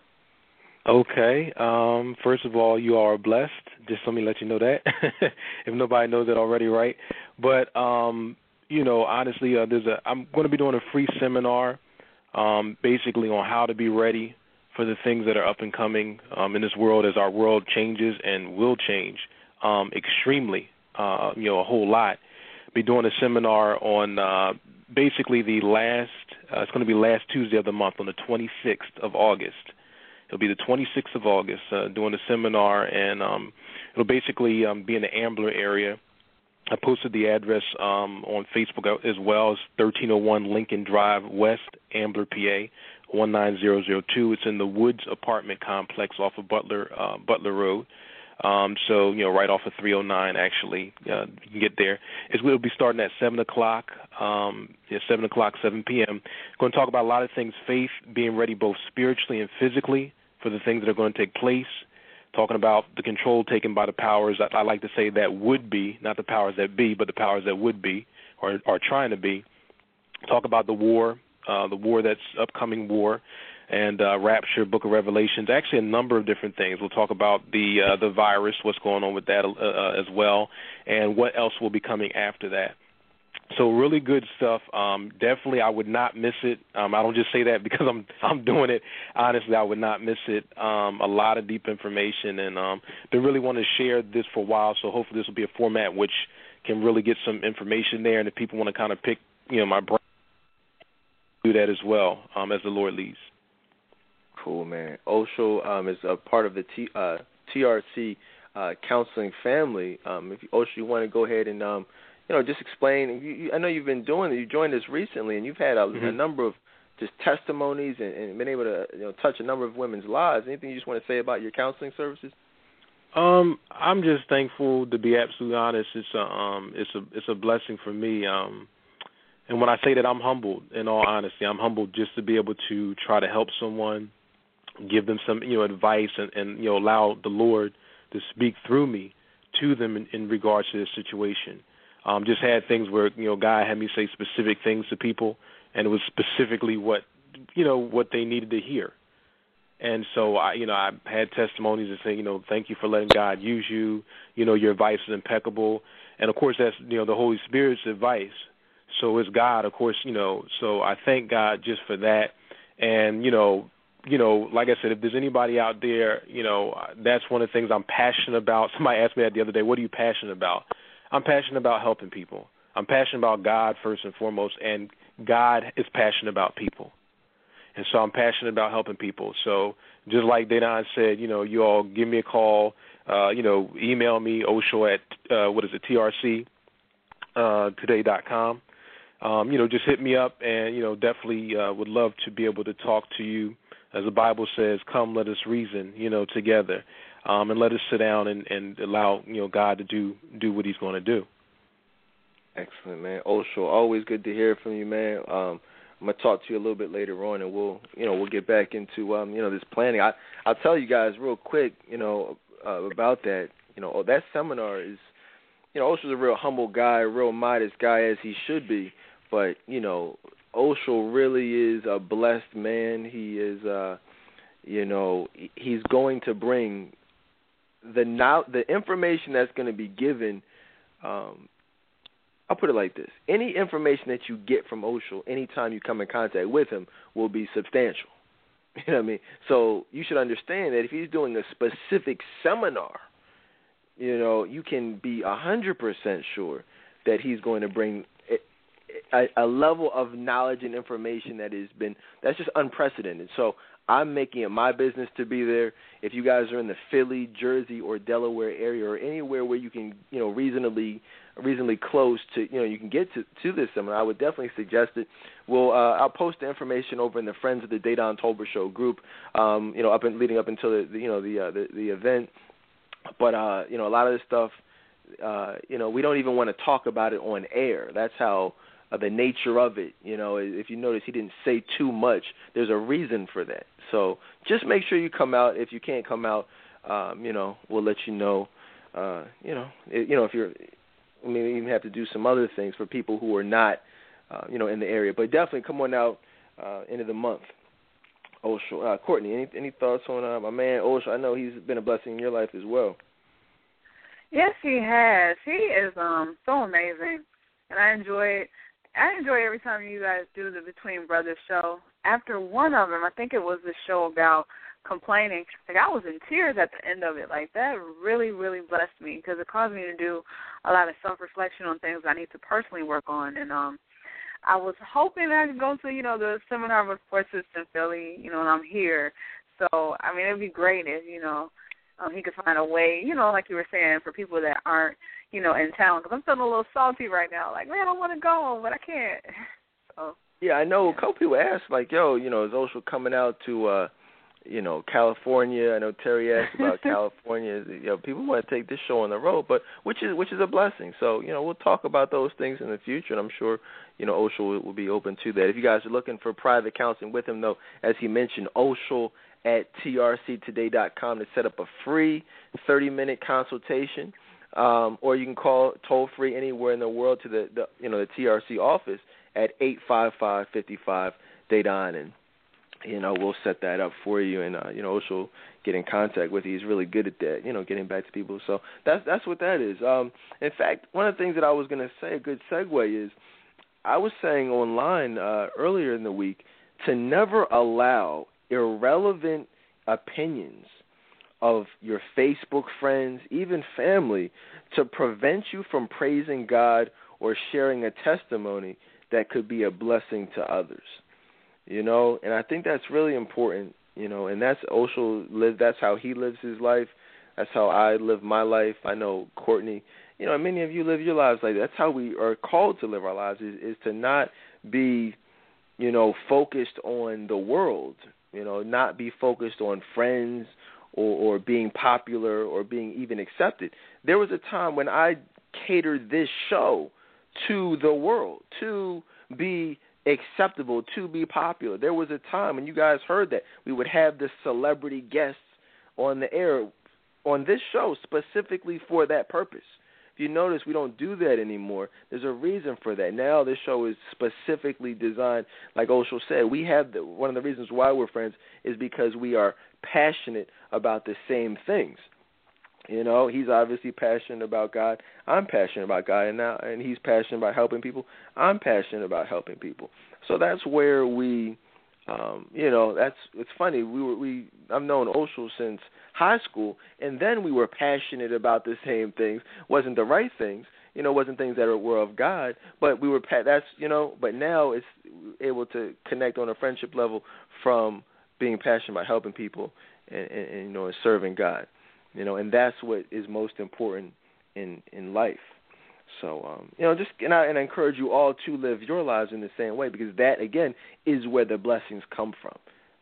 Okay. Um, first of all, you are blessed. Just let me let you know that. if nobody knows it already, right? But um, you know, honestly, uh, there's a I'm going to be doing a free seminar, um, basically on how to be ready for the things that are up and coming um, in this world as our world changes and will change um, extremely. Uh, you know, a whole lot. Be doing a seminar on uh, basically the last. Uh, it's going to be last Tuesday of the month on the 26th of August. It'll be the 26th of August, uh, doing a seminar, and um, it'll basically um, be in the Ambler area. I posted the address um, on Facebook as well as 1301 Lincoln Drive West, Ambler, PA 19002. It's in the Woods apartment complex off of Butler uh, Butler Road. Um, so you know, right off of 309, actually, uh, you can get there. It's we'll be starting at seven o'clock. Um, yeah, seven o'clock, 7 p.m. Going to talk about a lot of things: faith, being ready both spiritually and physically for the things that are going to take place. Talking about the control taken by the powers. I, I like to say that would be, not the powers that be, but the powers that would be, or are trying to be. Talk about the war, uh, the war that's upcoming war, and uh, Rapture, Book of Revelations. Actually, a number of different things. We'll talk about the uh, the virus, what's going on with that uh, uh, as well, and what else will be coming after that. So really good stuff. Um, definitely, I would not miss it. Um, I don't just say that because I'm I'm doing it. Honestly, I would not miss it. Um, a lot of deep information, and um, been really wanting to share this for a while. So hopefully, this will be a format which can really get some information there, and if people want to kind of pick, you know, my brain, do that as well um, as the Lord leads. Cool, man. Osho um, is a part of the T, uh, TRC uh, counseling family. Um, if you, Osho, you want to go ahead and um, you know just explain. You, you, I know you've been doing it. You joined us recently, and you've had a, mm-hmm. a number of just testimonies and, and been able to you know touch a number of women's lives. Anything you just want to say about your counseling services? Um, I'm just thankful to be absolutely honest. It's a um, it's a it's a blessing for me. Um, and when I say that, I'm humbled. In all honesty, I'm humbled just to be able to try to help someone, give them some you know advice, and and you know allow the Lord to speak through me to them in, in regards to this situation. Um, just had things where you know God had me say specific things to people, and it was specifically what you know what they needed to hear. And so I, you know, I had testimonies that say, you know, thank you for letting God use you. You know, your advice is impeccable, and of course that's you know the Holy Spirit's advice. So it's God, of course, you know. So I thank God just for that, and you know, you know, like I said, if there's anybody out there, you know, that's one of the things I'm passionate about. Somebody asked me that the other day, what are you passionate about? I'm passionate about helping people. I'm passionate about God first and foremost, and God is passionate about people and so I'm passionate about helping people. So just like Dedan said, you know, you all give me a call, uh, you know, email me Osho at uh, what is it TRC uh, today dot com. Um, you know, just hit me up, and you know, definitely uh, would love to be able to talk to you. As the Bible says, "Come, let us reason," you know, together, um, and let us sit down and, and allow you know God to do do what He's going to do. Excellent, man. Osho, always good to hear from you, man. Um, I'm gonna talk to you a little bit later on, and we'll you know we'll get back into um you know this planning. I I'll tell you guys real quick you know uh, about that. You know that seminar is you know Osho's a real humble guy, a real modest guy as he should be, but you know Osho really is a blessed man. He is uh you know he's going to bring the now the information that's going to be given um I'll put it like this: any information that you get from Osho, anytime you come in contact with him, will be substantial. You know what I mean? So you should understand that if he's doing a specific seminar, you know, you can be a hundred percent sure that he's going to bring a, a level of knowledge and information that has been that's just unprecedented. So I'm making it my business to be there. If you guys are in the Philly, Jersey, or Delaware area, or anywhere where you can, you know, reasonably reasonably close to you know you can get to to this seminar, I would definitely suggest it. We'll uh, I'll post the information over in the Friends of the Dedan Tolbert Show group. Um, you know, up and leading up until the, the you know the, uh, the the event. But uh, you know, a lot of this stuff, uh, you know, we don't even want to talk about it on air. That's how uh, the nature of it. You know, if you notice, he didn't say too much. There's a reason for that. So just make sure you come out. If you can't come out, um, you know, we'll let you know. Uh, you know, it, you know if you're we may even have to do some other things for people who are not, uh, you know, in the area. But definitely come on out uh, end of the month. Osho, uh, Courtney, any any thoughts on uh, my man Osho? I know he's been a blessing in your life as well. Yes, he has. He is um so amazing, and I enjoy it. I enjoy every time you guys do the Between Brothers show. After one of them, I think it was the show about complaining. Like I was in tears at the end of it. Like that really, really blessed me because it caused me to do a lot of self reflection on things I need to personally work on. And um, I was hoping I could go to you know the seminar with Forces in Philly. You know, and I'm here. So I mean, it'd be great if you know um, he could find a way. You know, like you were saying, for people that aren't you know in town. Because I'm feeling a little salty right now. Like man, I want to go, but I can't. So. Yeah, I know. A couple people asked, like, "Yo, you know, is Osho coming out to uh you know California. I know Terry asked about California. You know, people want to take this show on the road, but which is which is a blessing. So you know, we'll talk about those things in the future, and I'm sure you know Osho will, will be open to that. If you guys are looking for private counseling with him, though, as he mentioned, Osho at trctoday.com to set up a free 30-minute consultation, um, or you can call toll free anywhere in the world to the, the you know the TRC office at eight five five fifty five Dedan and you know, we'll set that up for you, and uh, you know, also get in contact with you. He's really good at that, you know, getting back to people. So that's that's what that is. Um, in fact, one of the things that I was going to say, a good segue is, I was saying online uh, earlier in the week to never allow irrelevant opinions of your Facebook friends, even family, to prevent you from praising God or sharing a testimony that could be a blessing to others. You know, and I think that's really important. You know, and that's Osho live. That's how he lives his life. That's how I live my life. I know Courtney. You know, many of you live your lives like that. That's how we are called to live our lives. Is, is to not be, you know, focused on the world. You know, not be focused on friends or, or being popular or being even accepted. There was a time when I catered this show to the world, to be acceptable, to be popular. There was a time, and you guys heard that, we would have the celebrity guests on the air on this show specifically for that purpose. If you notice, we don't do that anymore. There's a reason for that. Now this show is specifically designed, like Osho said. We have the, one of the reasons why we're friends is because we are passionate about the same things. You know, he's obviously passionate about God. I'm passionate about God, and now, and he's passionate about helping people. I'm passionate about helping people. So that's where we, um, you know, that's it's funny. We were we I've known Osho since high school, and then we were passionate about the same things. wasn't the right things, you know, wasn't things that were of God, but we were that's you know. But now it's able to connect on a friendship level from being passionate about helping people and, and, and you know and serving God you know, and that's what is most important in in life. So, um, you know, just and I, and I encourage you all to live your lives in the same way because that again is where the blessings come from.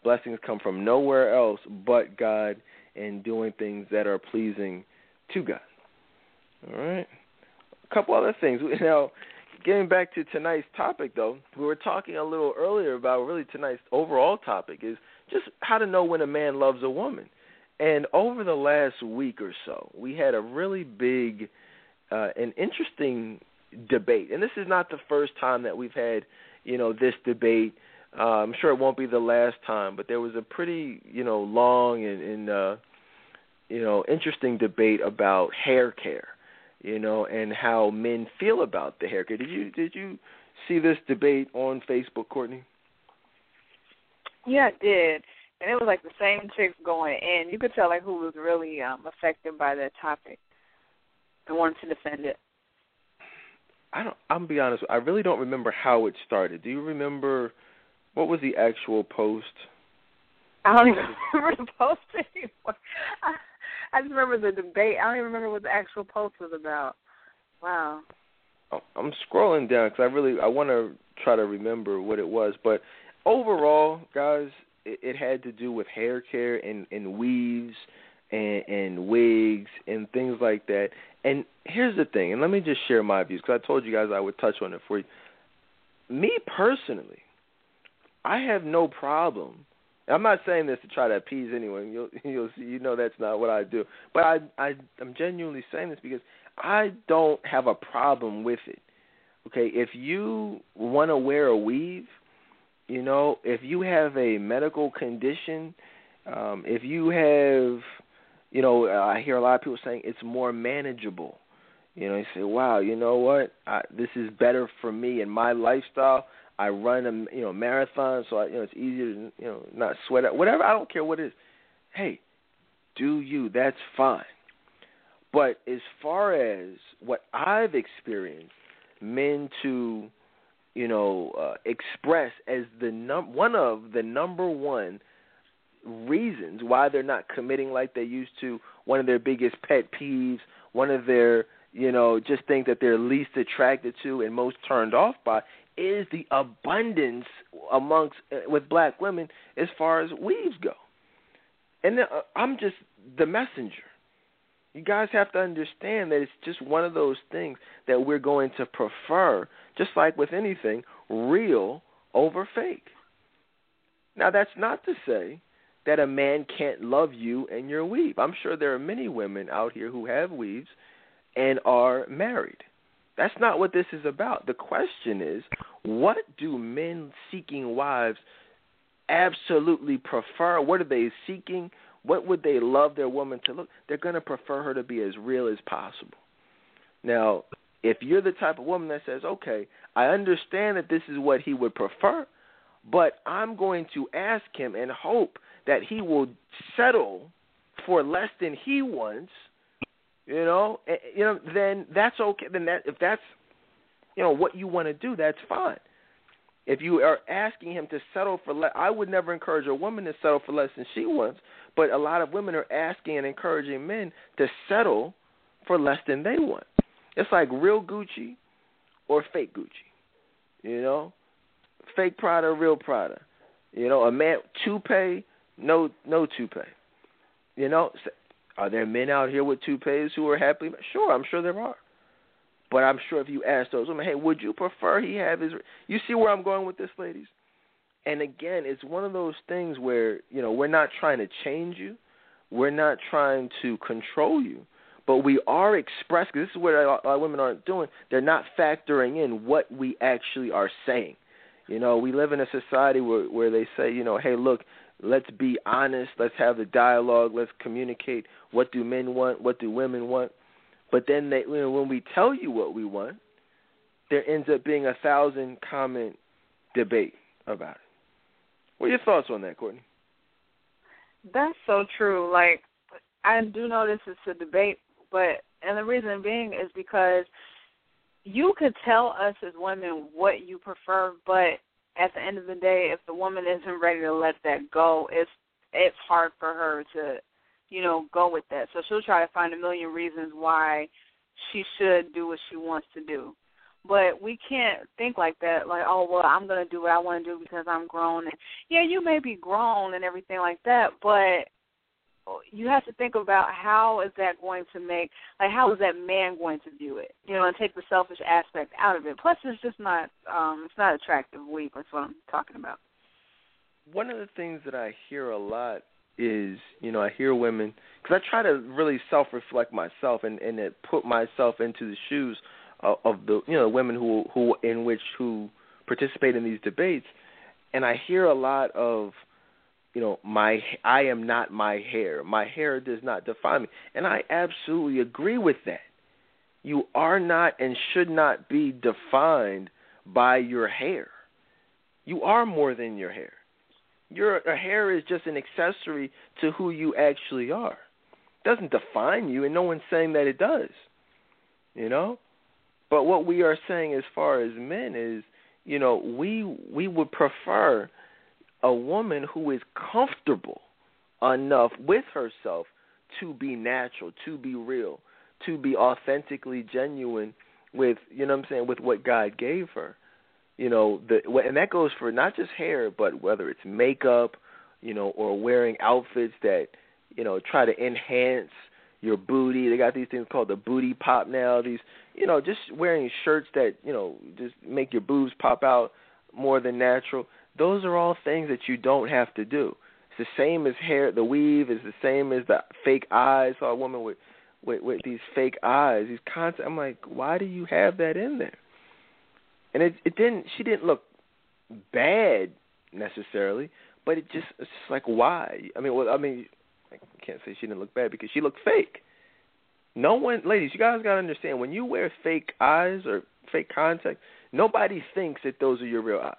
Blessings come from nowhere else but God and doing things that are pleasing to God. All right. A couple other things. Now, getting back to tonight's topic, though, we were talking a little earlier about really tonight's overall topic is just how to know when a man loves a woman. And over the last week or so, we had a really big uh, an interesting debate. And this is not the first time that we've had, you know, this debate. Uh, I'm sure it won't be the last time, but there was a pretty, you know, long and, and uh, you know, interesting debate about hair care, you know, and how men feel about the hair care. Did you did you see this debate on Facebook, Courtney? Yeah, I did and it was like the same chicks going in. You could tell like who was really um affected by that topic and wanted to defend it. I don't. I'm be honest. I really don't remember how it started. Do you remember what was the actual post? I don't even remember the post anymore. I, I just remember the debate. I don't even remember what the actual post was about. Wow. Oh, I'm scrolling down because I really I want to try to remember what it was, but overall, guys, it, had to do with hair care and, and weaves and, and wigs and things like that. And here's the thing, and let me just share my views because I told you guys I would touch on it for you. Me personally, I have no problem. I'm not saying this to try to appease anyone. You'll you'll see, you know that's not what I do. But I I I'm genuinely saying this because I don't have a problem with it. Okay, if you want to wear a weave, you know, if you have a medical condition, um, if you have, you know, I hear a lot of people saying it's more manageable. You know, you say, "Wow, you know what? I, this is better for me and my lifestyle. I run a you know marathon, so I, you know it's easier to you know not sweat out. Whatever, I don't care what it is. Hey, do you? That's fine. But as far as what I've experienced, men to you know, uh, express as the num- one of the number one reasons why they're not committing like they used to. One of their biggest pet peeves, one of their, you know, just think that they're least attracted to and most turned off by is the abundance amongst uh, with black women as far as weaves go. And uh, I'm just the messenger. You guys have to understand that it's just one of those things that we're going to prefer, just like with anything, real over fake. Now, that's not to say that a man can't love you and your weave. I'm sure there are many women out here who have weaves and are married. That's not what this is about. The question is, what do men seeking wives absolutely prefer? What are they seeking? What would they love their woman to look? They're going to prefer her to be as real as possible. Now, if you're the type of woman that says, okay, I understand that this is what he would prefer, but I'm going to ask him and hope that he will settle for less than he wants, you know, you know, then that's okay. Then that if that's you know what you want to do, that's fine. If you are asking him to settle for less, I would never encourage a woman to settle for less than she wants. But a lot of women are asking and encouraging men to settle for less than they want. It's like real Gucci or fake Gucci. You know, fake Prada, real Prada. You know, a man toupee, no no toupee. You know, are there men out here with toupees who are happy? Sure, I'm sure there are. But I'm sure if you ask those women, hey, would you prefer he have his? You see where I'm going with this, ladies? And again, it's one of those things where you know we're not trying to change you, we're not trying to control you, but we are expressing. This is what a lot of women aren't doing. They're not factoring in what we actually are saying. You know, we live in a society where where they say, you know, hey, look, let's be honest, let's have the dialogue, let's communicate. What do men want? What do women want? But then they, you know, when we tell you what we want, there ends up being a thousand comment debate about it. What are your thoughts on that, Courtney? That's so true. Like, I do know this is a debate, but and the reason being is because you could tell us as women what you prefer, but at the end of the day, if the woman isn't ready to let that go, it's it's hard for her to you know, go with that. So she'll try to find a million reasons why she should do what she wants to do. But we can't think like that, like, oh well, I'm gonna do what I want to do because I'm grown. And yeah, you may be grown and everything like that, but you have to think about how is that going to make, like, how is that man going to view it? You know, and take the selfish aspect out of it. Plus, it's just not, um, it's not attractive weak. That's what I'm talking about. One of the things that I hear a lot is you know I hear women because I try to really self reflect myself and and put myself into the shoes of, of the you know the women who who in which who participate in these debates, and I hear a lot of you know my I am not my hair my hair does not define me and I absolutely agree with that. You are not and should not be defined by your hair. You are more than your hair your hair is just an accessory to who you actually are. It doesn't define you, and no one's saying that it does. You know, but what we are saying as far as men is, you know, we we would prefer a woman who is comfortable enough with herself to be natural, to be real, to be authentically genuine with, you know what I'm saying, with what God gave her. You know the and that goes for not just hair but whether it's makeup you know or wearing outfits that you know try to enhance your booty. They got these things called the booty pop now these you know just wearing shirts that you know just make your boobs pop out more than natural those are all things that you don't have to do it's the same as hair the weave is the same as the fake eyes I saw a woman with with with these fake eyes these concept i'm like why do you have that in there and it it didn't she didn't look bad necessarily, but it just it's just like why? I mean, well, I mean, I can't say she didn't look bad because she looked fake. No one, ladies, you guys gotta understand when you wear fake eyes or fake contact, nobody thinks that those are your real eyes.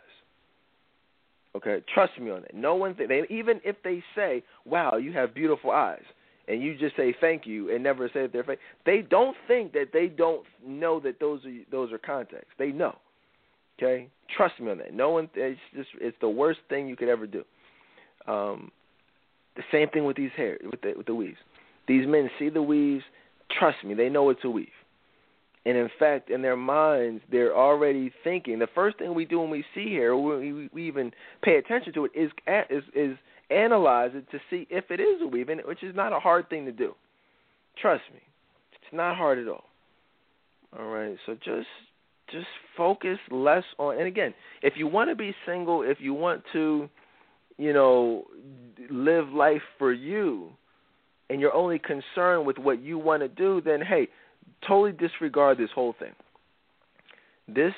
Okay, trust me on that. No one, th- they, even if they say, "Wow, you have beautiful eyes," and you just say thank you and never say they're fake, they don't think that they don't know that those are those are contacts. They know. Okay, trust me on that. No one. It's just it's the worst thing you could ever do. Um, the same thing with these hair with the with the weaves. These men see the weaves. Trust me, they know it's a weave. And in fact, in their minds, they're already thinking. The first thing we do when we see hair, we, we even pay attention to it, is is is analyze it to see if it is a weave, and which is not a hard thing to do. Trust me, it's not hard at all. All right, so just just focus less on and again if you want to be single if you want to you know live life for you and you're only concerned with what you want to do then hey totally disregard this whole thing this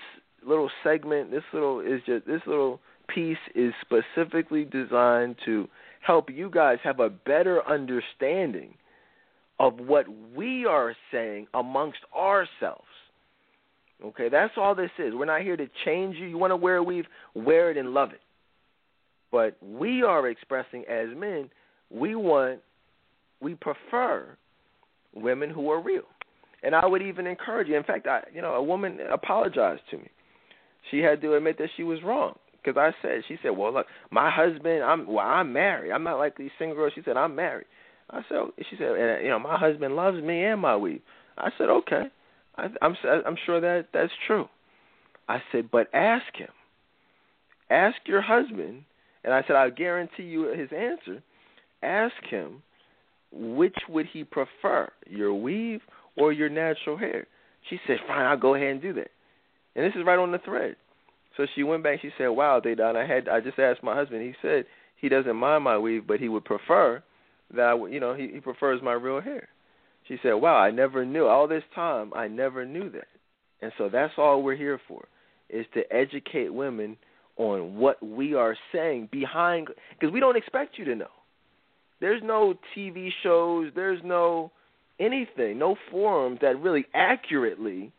little segment this little is just this little piece is specifically designed to help you guys have a better understanding of what we are saying amongst ourselves Okay, that's all this is. We're not here to change you. You want to wear a weave, wear it and love it. But we are expressing as men, we want we prefer women who are real. And I would even encourage you. In fact, I, you know, a woman apologized to me. She had to admit that she was wrong because I said, she said, well, look, my husband, I'm, well, I'm married. I'm not like these single girls. She said, I'm married. I said, oh, she said, and, you know, my husband loves me and my weave. I said, okay. I, I'm, I'm sure that that's true. I said, but ask him. Ask your husband, and I said, I guarantee you his answer. Ask him, which would he prefer, your weave or your natural hair? She said, fine, I'll go ahead and do that. And this is right on the thread. So she went back. She said, "Wow, Dedan, I had I just asked my husband. He said he doesn't mind my weave, but he would prefer that I, you know he, he prefers my real hair." She said, "Wow, I never knew all this time. I never knew that." And so that's all we're here for, is to educate women on what we are saying behind, because we don't expect you to know. There's no TV shows. There's no anything, no forums that really accurately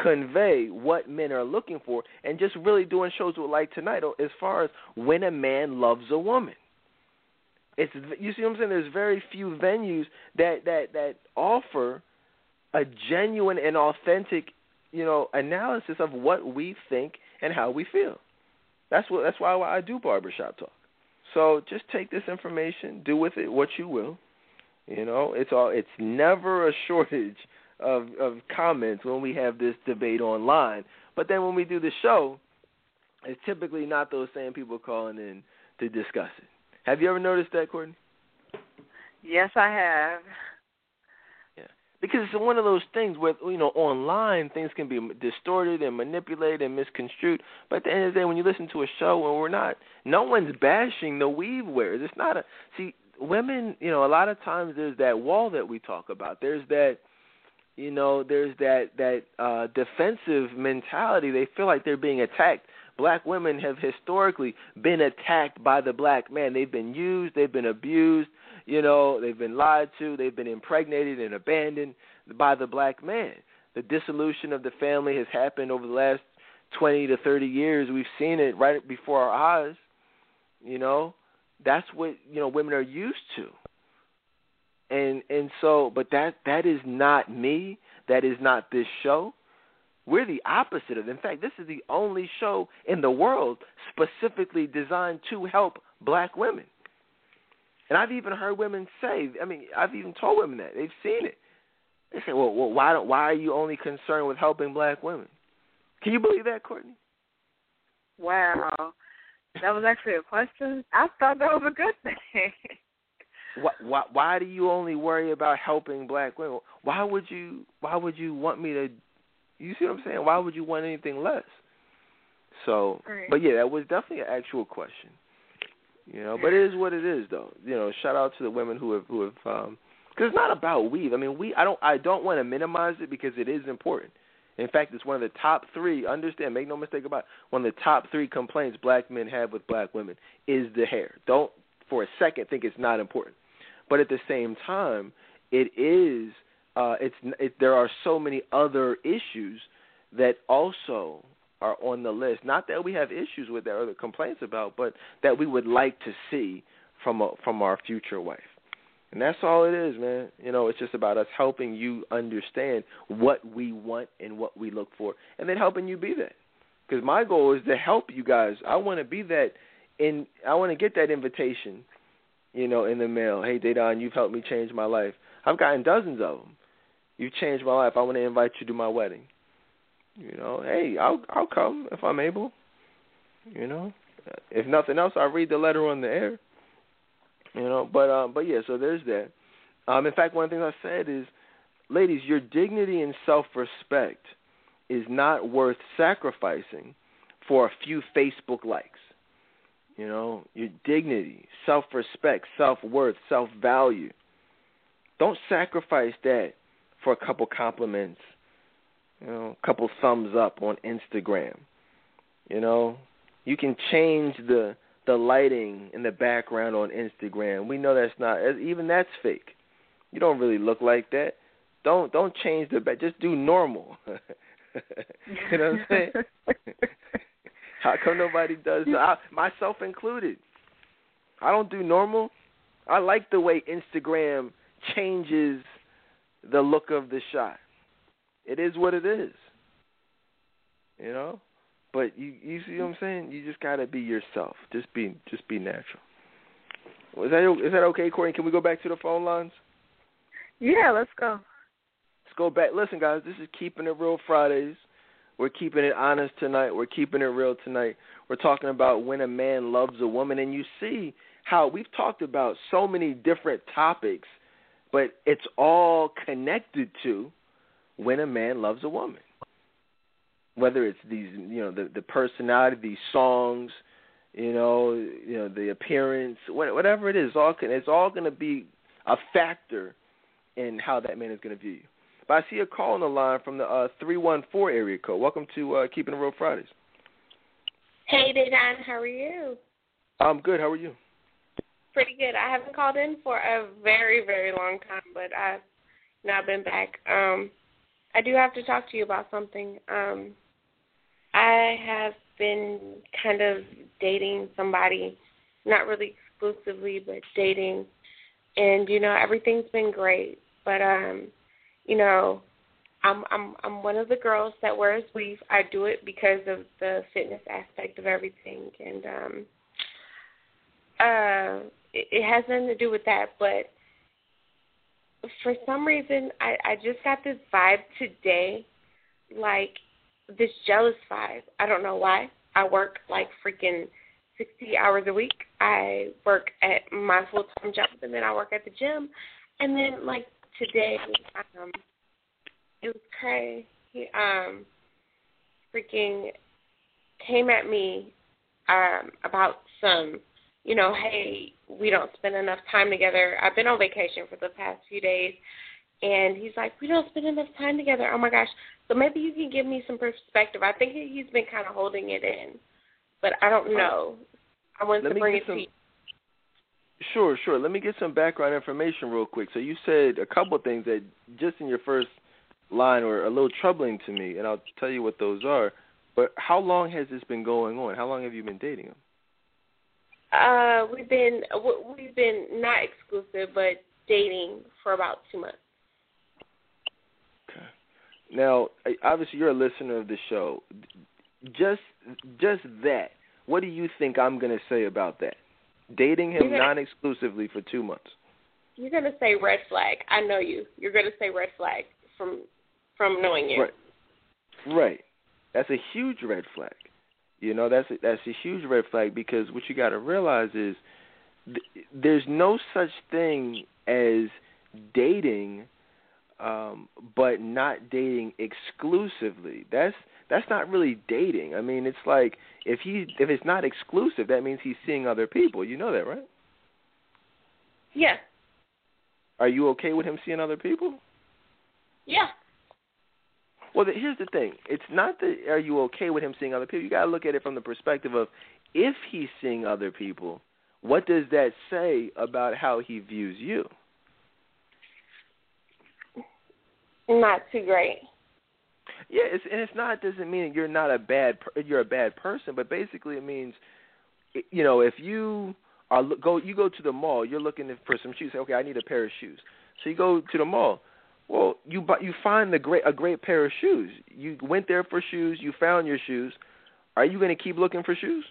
convey what men are looking for and just really doing shows with like tonight as far as when a man loves a woman. It's you see what i'm saying? There's very few venues that that that offer a genuine and authentic you know analysis of what we think and how we feel. That's what that's why i do barbershop talk. So just take this information do with it what you will you know it's all it's never a shortage of of comments when we have this debate online. But then when we do the show, it's typically not those same people calling in to discuss it. Have you ever noticed that, Courtney? Yes, I have. Yeah, because it's one of those things where you know online things can be distorted and manipulated and misconstrued. But at the end of the day, when you listen to a show where we're not, no one's bashing the weave wearers. It's not a see women. You know, a lot of times there's that wall that we talk about. There's that you know, there's that that uh, defensive mentality. They feel like they're being attacked. Black women have historically been attacked by the black man. They've been used, they've been abused, you know, they've been lied to, they've been impregnated and abandoned by the black man. The dissolution of the family has happened over the last 20 to 30 years. We've seen it right before our eyes. You know, that's what, you know, women are used to. And and so but that that is not me. That is not this show. We're the opposite of in fact this is the only show in the world specifically designed to help black women. And i've even heard women say i mean i've even told women that. They've seen it. They say well, well why don't why are you only concerned with helping black women? Can you believe that courtney? Wow that was actually a question i thought that was a good thing why, why why do you only worry about helping black women? Why would you why would you want me to you see what I'm saying? Why would you want anything less? So, right. but yeah, that was definitely an actual question. You know, but it is what it is, though. You know, shout out to the women who have who have um because it's not about weave. I mean, we I don't I don't want to minimize it because it is important. In fact, it's one of the top three. Understand, make no mistake about it, one of the top three complaints black men have with black women is the hair. Don't for a second think it's not important. But at the same time, it is uh, it's it, there are so many other issues that also are on the list. Not that we have issues with that or complaints about, but that we would like to see from a, from our future wife. And that's all it is, man. You know, it's just about us helping you understand what we want and what we look for, and then helping you be that. Because my goal is to help you guys. I want to be that, and I want to get that invitation you know, in the mail. Hey, Dedan, you've helped me change my life. I've gotten dozens of them. You've changed my life. I want to invite you to my wedding. You know, hey, I'll I'll come if I'm able. You know, if nothing else, I'll read the letter on the air. You know, but um, but yeah, so there's that. Um, in fact, one of the things I said is, ladies, your dignity and self-respect is not worth sacrificing for a few Facebook likes. You know, your dignity, self respect, self worth, self value. Don't sacrifice that for a couple compliments, you know, a couple thumbs up on Instagram. You know, you can change the the lighting in the background on Instagram. We know that's not even that's fake. You don't really look like that. Don't don't change the back. Just do normal. you know what I'm saying? How come nobody does that? I, myself included. I don't do normal. I like the way Instagram changes the look of the shot. It is what it is. You know? But you you see what I'm saying? You just gotta be yourself. Just be just be natural. Is that is that okay, Corey? Can we go back to the phone lines? Yeah, let's go. Let's go back. Listen, guys, this is keeping it real Fridays. We're keeping it honest tonight. We're keeping it real tonight. We're talking about when a man loves a woman, and you see how we've talked about so many different topics, but it's all connected to when a man loves a woman. Whether it's these, you know, the the personality, these songs, you know, you know, the appearance, whatever it is, all it's all going to be a factor in how that man is going to view you. But I see a call on the line from the uh, 314 area code. Welcome to uh, Keeping it Real Fridays. Hey, Dedan. How are you? I'm good. How are you? Pretty good. I haven't called in for a very, very long time, but I've now been back. Um, I do have to talk to you about something. Um, I have been kind of dating somebody, not really exclusively, but dating, and you know everything's been great. But um, you know, I'm I'm I'm one of the girls that wears weave. I do it because of the fitness aspect of everything, and um, uh, it, it has nothing to do with that. But for some reason, I I just got this vibe today, like this jealous vibe. I don't know why. I work like freaking 60 hours a week. I work at my full time job, and then I work at the gym. And then like today, um, it was crazy. He um, freaking came at me um about some, you know, hey, we don't spend enough time together. I've been on vacation for the past few days, and he's like, we don't spend enough time together. Oh my gosh. So maybe you can give me some perspective. I think he's been kind of holding it in, but I don't know. I wanted Let to bring it some, to you. Sure, sure. Let me get some background information real quick. So you said a couple of things that just in your first line were a little troubling to me, and I'll tell you what those are. But how long has this been going on? How long have you been dating him? Uh, we've been we've been not exclusive, but dating for about two months. Now, obviously, you're a listener of the show. Just just that. What do you think I'm going to say about that? Dating him gonna, non-exclusively for two months. You're going to say red flag. I know you. You're going to say red flag from from knowing you. Right. Right. That's a huge red flag. You know, that's a, that's a huge red flag because what you got to realize is th- there's no such thing as dating um but not dating exclusively. That's that's not really dating. I mean, it's like if he if it's not exclusive, that means he's seeing other people. You know that, right? Yeah. Are you okay with him seeing other people? Yeah. Well, the, here's the thing. It's not that are you okay with him seeing other people. You got to look at it from the perspective of if he's seeing other people, what does that say about how he views you? Not too great. Yeah, it's, and it's not. It doesn't mean you're not a bad. You're a bad person, but basically it means, you know, if you are go you go to the mall, you're looking for some shoes. Say, okay, I need a pair of shoes. So you go to the mall. Well, you you find the great a great pair of shoes. You went there for shoes. You found your shoes. Are you going to keep looking for shoes?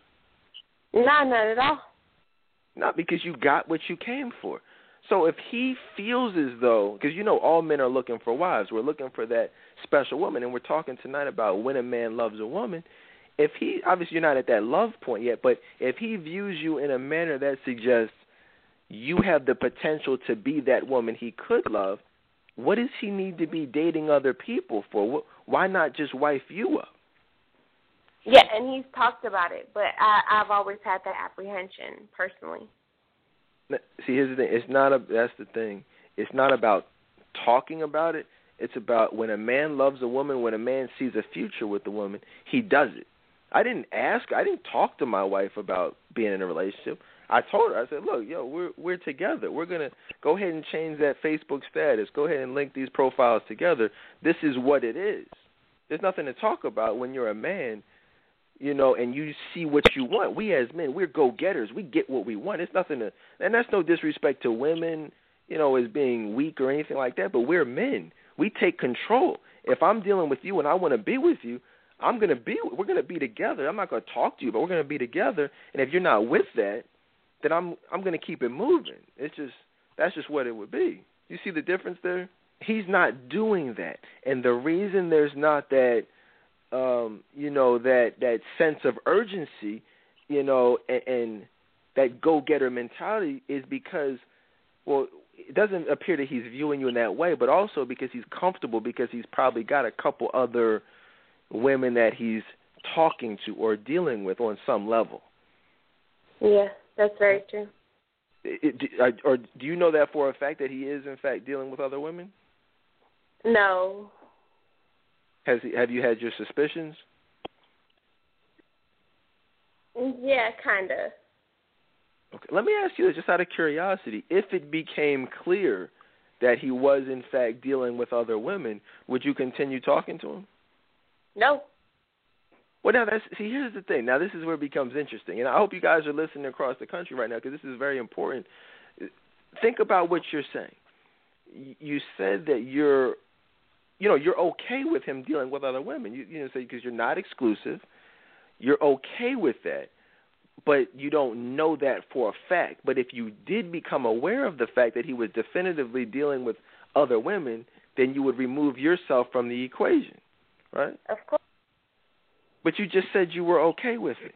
No, not at all. Not because you got what you came for. So if he feels as though, because you know all men are looking for wives, we're looking for that special woman, and we're talking tonight about when a man loves a woman. If he, obviously, you're not at that love point yet, but if he views you in a manner that suggests you have the potential to be that woman he could love, what does he need to be dating other people for? Why not just wife you up? Yeah, and he's talked about it, but I, I've always had that apprehension personally. See, here's the thing. It's not a. That's the thing. It's not about talking about it. It's about when a man loves a woman, when a man sees a future with the woman, he does it. I didn't ask. I didn't talk to my wife about being in a relationship. I told her. I said, "Look, yo, we're we're together. We're gonna go ahead and change that Facebook status. Go ahead and link these profiles together. This is what it is. There's nothing to talk about when you're a man. You know, and you see what you want. We as men, we're go getters. We get what we want. It's nothing to, and that's no disrespect to women, you know, as being weak or anything like that. But we're men. We take control. If I'm dealing with you and I want to be with you, I'm gonna be. We're gonna be together. I'm not gonna talk to you, but we're gonna be together. And if you're not with that, then I'm I'm gonna keep it moving. It's just that's just what it would be. You see the difference there? He's not doing that, and the reason there's not that um, you know that that sense of urgency, you know, and, and that go-getter mentality is because, well, it doesn't appear that he's viewing you in that way, but also because he's comfortable because he's probably got a couple other women that he's talking to or dealing with on some level. Yeah, that's very true. It, it, or do you know that for a fact that he is in fact dealing with other women? No, has he, have you had your suspicions? Yeah, kind of. Okay. Let me ask you this, just out of curiosity: if it became clear that he was in fact dealing with other women, would you continue talking to him? No. Well, now that's see. Here's the thing. Now this is where it becomes interesting, and I hope you guys are listening across the country right now because this is very important. Think about what you're saying. You said that you're you know you're okay with him dealing with other women. You you know say because you're not exclusive, you're okay with that, but you don't know that for a fact. But if you did become aware of the fact that he was definitively dealing with other women, then you would remove yourself from the equation, right? Of course. But you just said you were okay with it.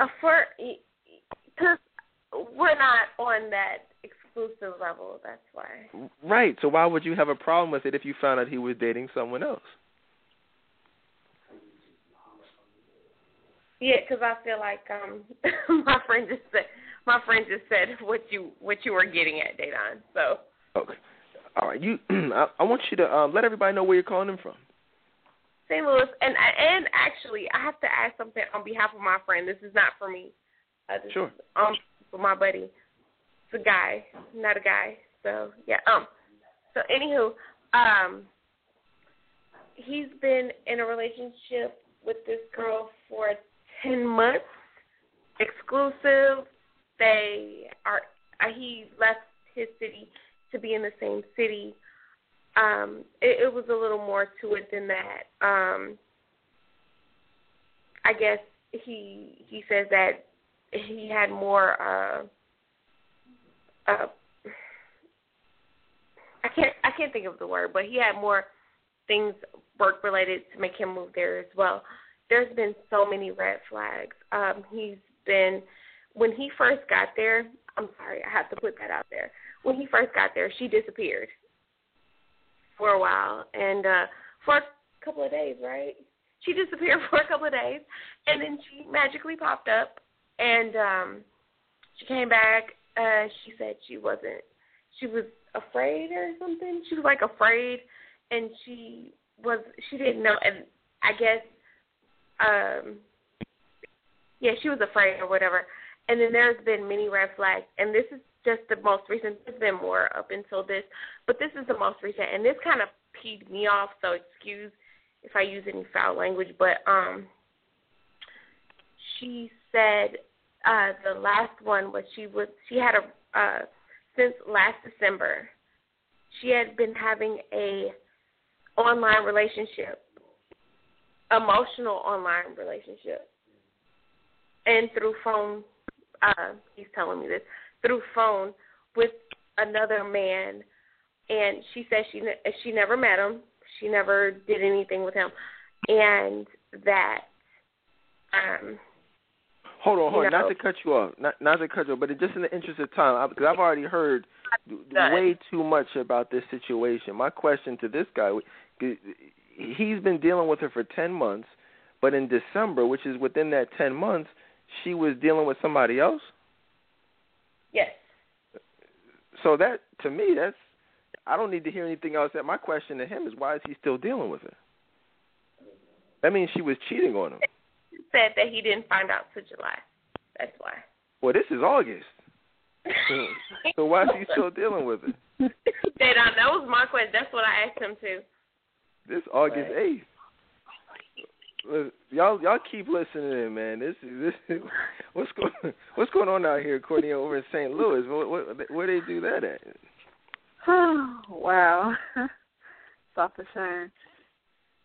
Uh, for because we're not on that exclusive level. That's why. Right. So why would you have a problem with it if you found out he was dating someone else? Yeah, because I feel like um my friend just said my friend just said what you what you were getting at, Dedan. So. Okay. All right. You, I, I want you to um, let everybody know where you're calling them from. St. Louis, and and actually, I have to ask something on behalf of my friend. This is not for me. Uh, this sure. Is, um, for my buddy. It's a guy, not a guy. So yeah. Um. So anywho, um, he's been in a relationship with this girl for ten months, exclusive. They are. Uh, he left his city to be in the same city. Um, it, it was a little more to it than that. Um, I guess he he says that he had more. Uh, uh, I can't I can't think of the word, but he had more things work related to make him move there as well. There's been so many red flags. Um, he's been when he first got there. I'm sorry, I have to put that out there. When he first got there, she disappeared for a while and uh for a couple of days, right? She disappeared for a couple of days and then she magically popped up and um she came back uh she said she wasn't she was afraid or something. She was like afraid and she was she didn't know and I guess um yeah, she was afraid or whatever. And then there's been many red flags and this is just the most recent there's been more up until this, but this is the most recent and this kind of peed me off, so excuse if I use any foul language, but um she said uh the last one was she was she had a uh since last December she had been having a online relationship emotional online relationship. And through phone uh he's telling me this through phone with another man. And she said she she never met him. She never did anything with him. And that um Hold on, hold on. Not to cut you off, not not to cut you off, but just in the interest of time, because I've already heard way too much about this situation. My question to this guy, he's been dealing with her for ten months, but in December, which is within that ten months, she was dealing with somebody else. Yes. So that to me, that's I don't need to hear anything else. That my question to him is, why is he still dealing with her? That means she was cheating on him said that he didn't find out till July. That's why. Well, this is August. so why is he still dealing with it? that, uh, that was my question. That's what I asked him too. This August eighth. y'all y'all keep listening in, man. This is this what's going what's going on out here, Courtney, over in St. Louis. What, what where they do that at? Oh, wow. it's off the chain.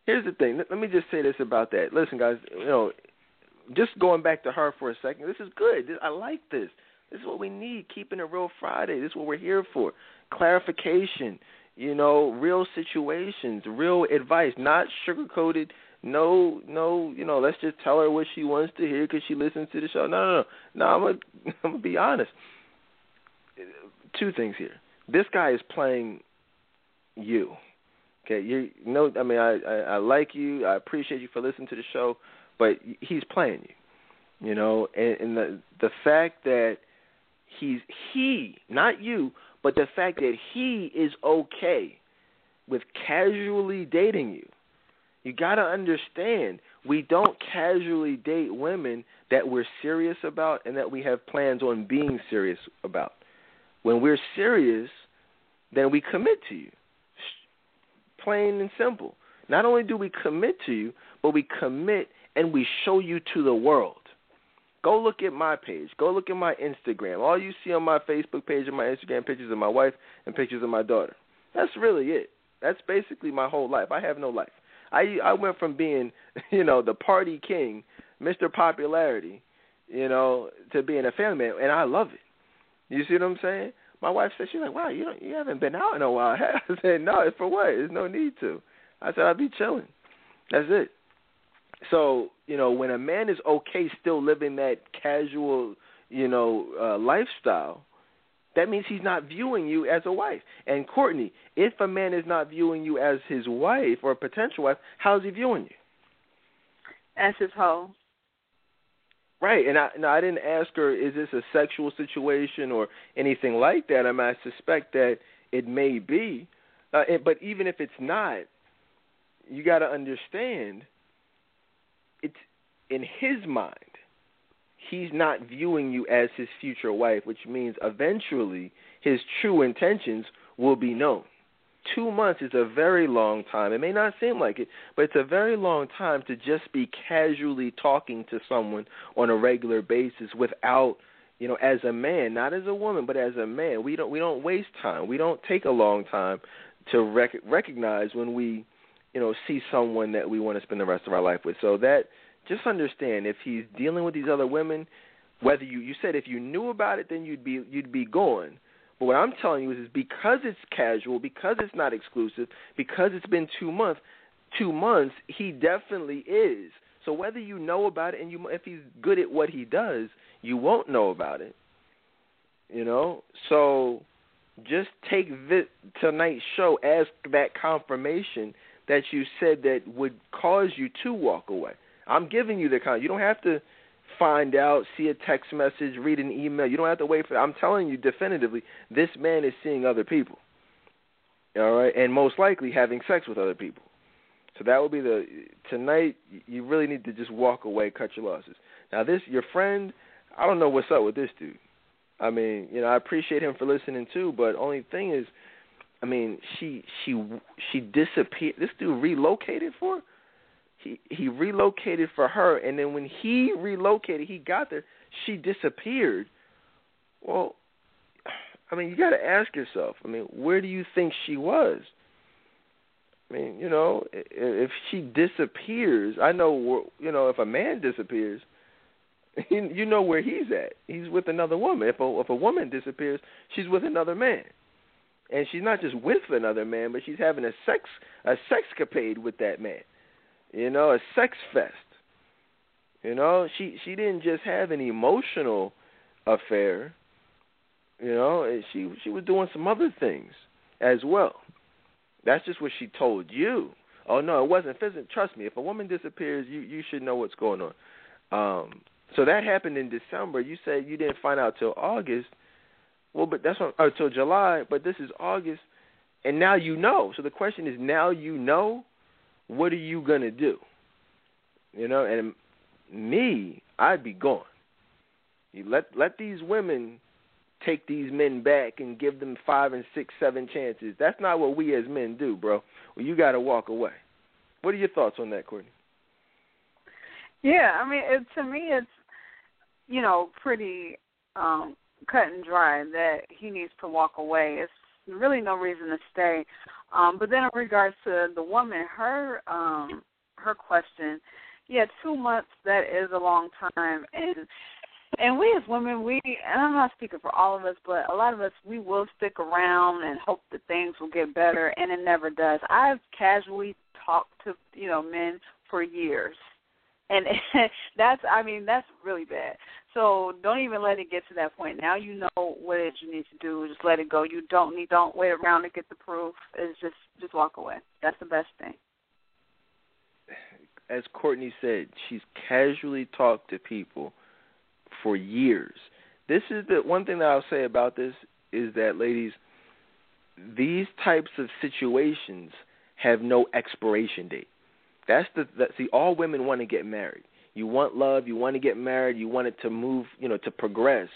Here's the thing. Let me just say this about that. Listen, guys. You know, just going back to her for a second. This is good. I like this. This is what we need. Keeping it real Friday. This is what we're here for. Clarification. You know, real situations, real advice, not sugar coated no, no, you know, let's just tell her what she wants to hear because she listens to the show. No, no, no. No, I'm gonna, I'm gonna be honest. Two things here. This guy is playing you. Okay, you know, I mean, I, I I like you. I appreciate you for listening to the show, but he's playing you. You know, and, and the the fact that he's he, not you, but the fact that he is okay with casually dating you you got to understand, we don't casually date women that we're serious about and that we have plans on being serious about. When we're serious, then we commit to you. Plain and simple. Not only do we commit to you, but we commit and we show you to the world. Go look at my page. Go look at my Instagram. All you see on my Facebook page and my Instagram pictures of my wife and pictures of my daughter. That's really it. That's basically my whole life. I have no life. I I went from being, you know, the party king, Mr. Popularity, you know, to being a family man, and I love it. You see what I'm saying? My wife said she's like, "Wow, you don't, you haven't been out in a while." I said, "No, it's for what? There's no need to." I said, "I'll be chilling." That's it. So you know, when a man is okay still living that casual, you know, uh, lifestyle, that means he's not viewing you as a wife. And Courtney, if a man is not viewing you as his wife or a potential wife, how's he viewing you? As his hoe. Right, and I no, I didn't ask her is this a sexual situation or anything like that. I mean, I suspect that it may be, uh, but even if it's not, you got to understand, it's in his mind he's not viewing you as his future wife, which means eventually his true intentions will be known. Two months is a very long time. It may not seem like it, but it's a very long time to just be casually talking to someone on a regular basis without, you know, as a man, not as a woman, but as a man. We don't we don't waste time. We don't take a long time to rec- recognize when we, you know, see someone that we want to spend the rest of our life with. So that just understand if he's dealing with these other women, whether you you said if you knew about it, then you'd be you'd be going. But what I'm telling you is, is because it's casual, because it's not exclusive, because it's been two months, two months, he definitely is. So whether you know about it and you if he's good at what he does, you won't know about it. You know, so just take this, tonight's show as that confirmation that you said that would cause you to walk away. I'm giving you the kind. You don't have to find out, see a text message, read an email. You don't have to wait for. I'm telling you definitively, this man is seeing other people. All right, and most likely having sex with other people. So that would be the tonight. You really need to just walk away, cut your losses. Now, this your friend. I don't know what's up with this dude. I mean, you know, I appreciate him for listening too, but only thing is, I mean, she she she disappeared. This dude relocated for. Her? He he relocated for her and then when he relocated he got there she disappeared. Well i mean you got to ask yourself i mean where do you think she was? I mean you know if she disappears i know you know if a man disappears you know where he's at. He's with another woman. If a if a woman disappears she's with another man. And she's not just with another man but she's having a sex a sexcapade with that man you know, a sex fest. You know, she she didn't just have an emotional affair. You know, she she was doing some other things as well. That's just what she told you. Oh no, it wasn't physical. Trust me, if a woman disappears, you you should know what's going on. Um, so that happened in December. You said you didn't find out till August. Well, but that's till July. But this is August, and now you know. So the question is, now you know what are you gonna do? You know, and me, I'd be gone. You let let these women take these men back and give them five and six, seven chances. That's not what we as men do, bro. Well, you got to walk away. What are your thoughts on that, Courtney? Yeah, I mean, it, to me, it's you know pretty um cut and dry that he needs to walk away. It's really no reason to stay. Um, but then in regards to the woman, her um her question, yeah, two months that is a long time and and we as women, we and I'm not speaking for all of us, but a lot of us we will stick around and hope that things will get better and it never does. I've casually talked to, you know, men for years. And that's I mean, that's really bad. So don't even let it get to that point. Now you know what it you need to do. Just let it go. You don't need don't wait around to get the proof. It's just just walk away. That's the best thing. As Courtney said, she's casually talked to people for years. This is the one thing that I'll say about this is that ladies, these types of situations have no expiration date. That's the that see all women want to get married. You want love, you want to get married, you want it to move, you know, to progress.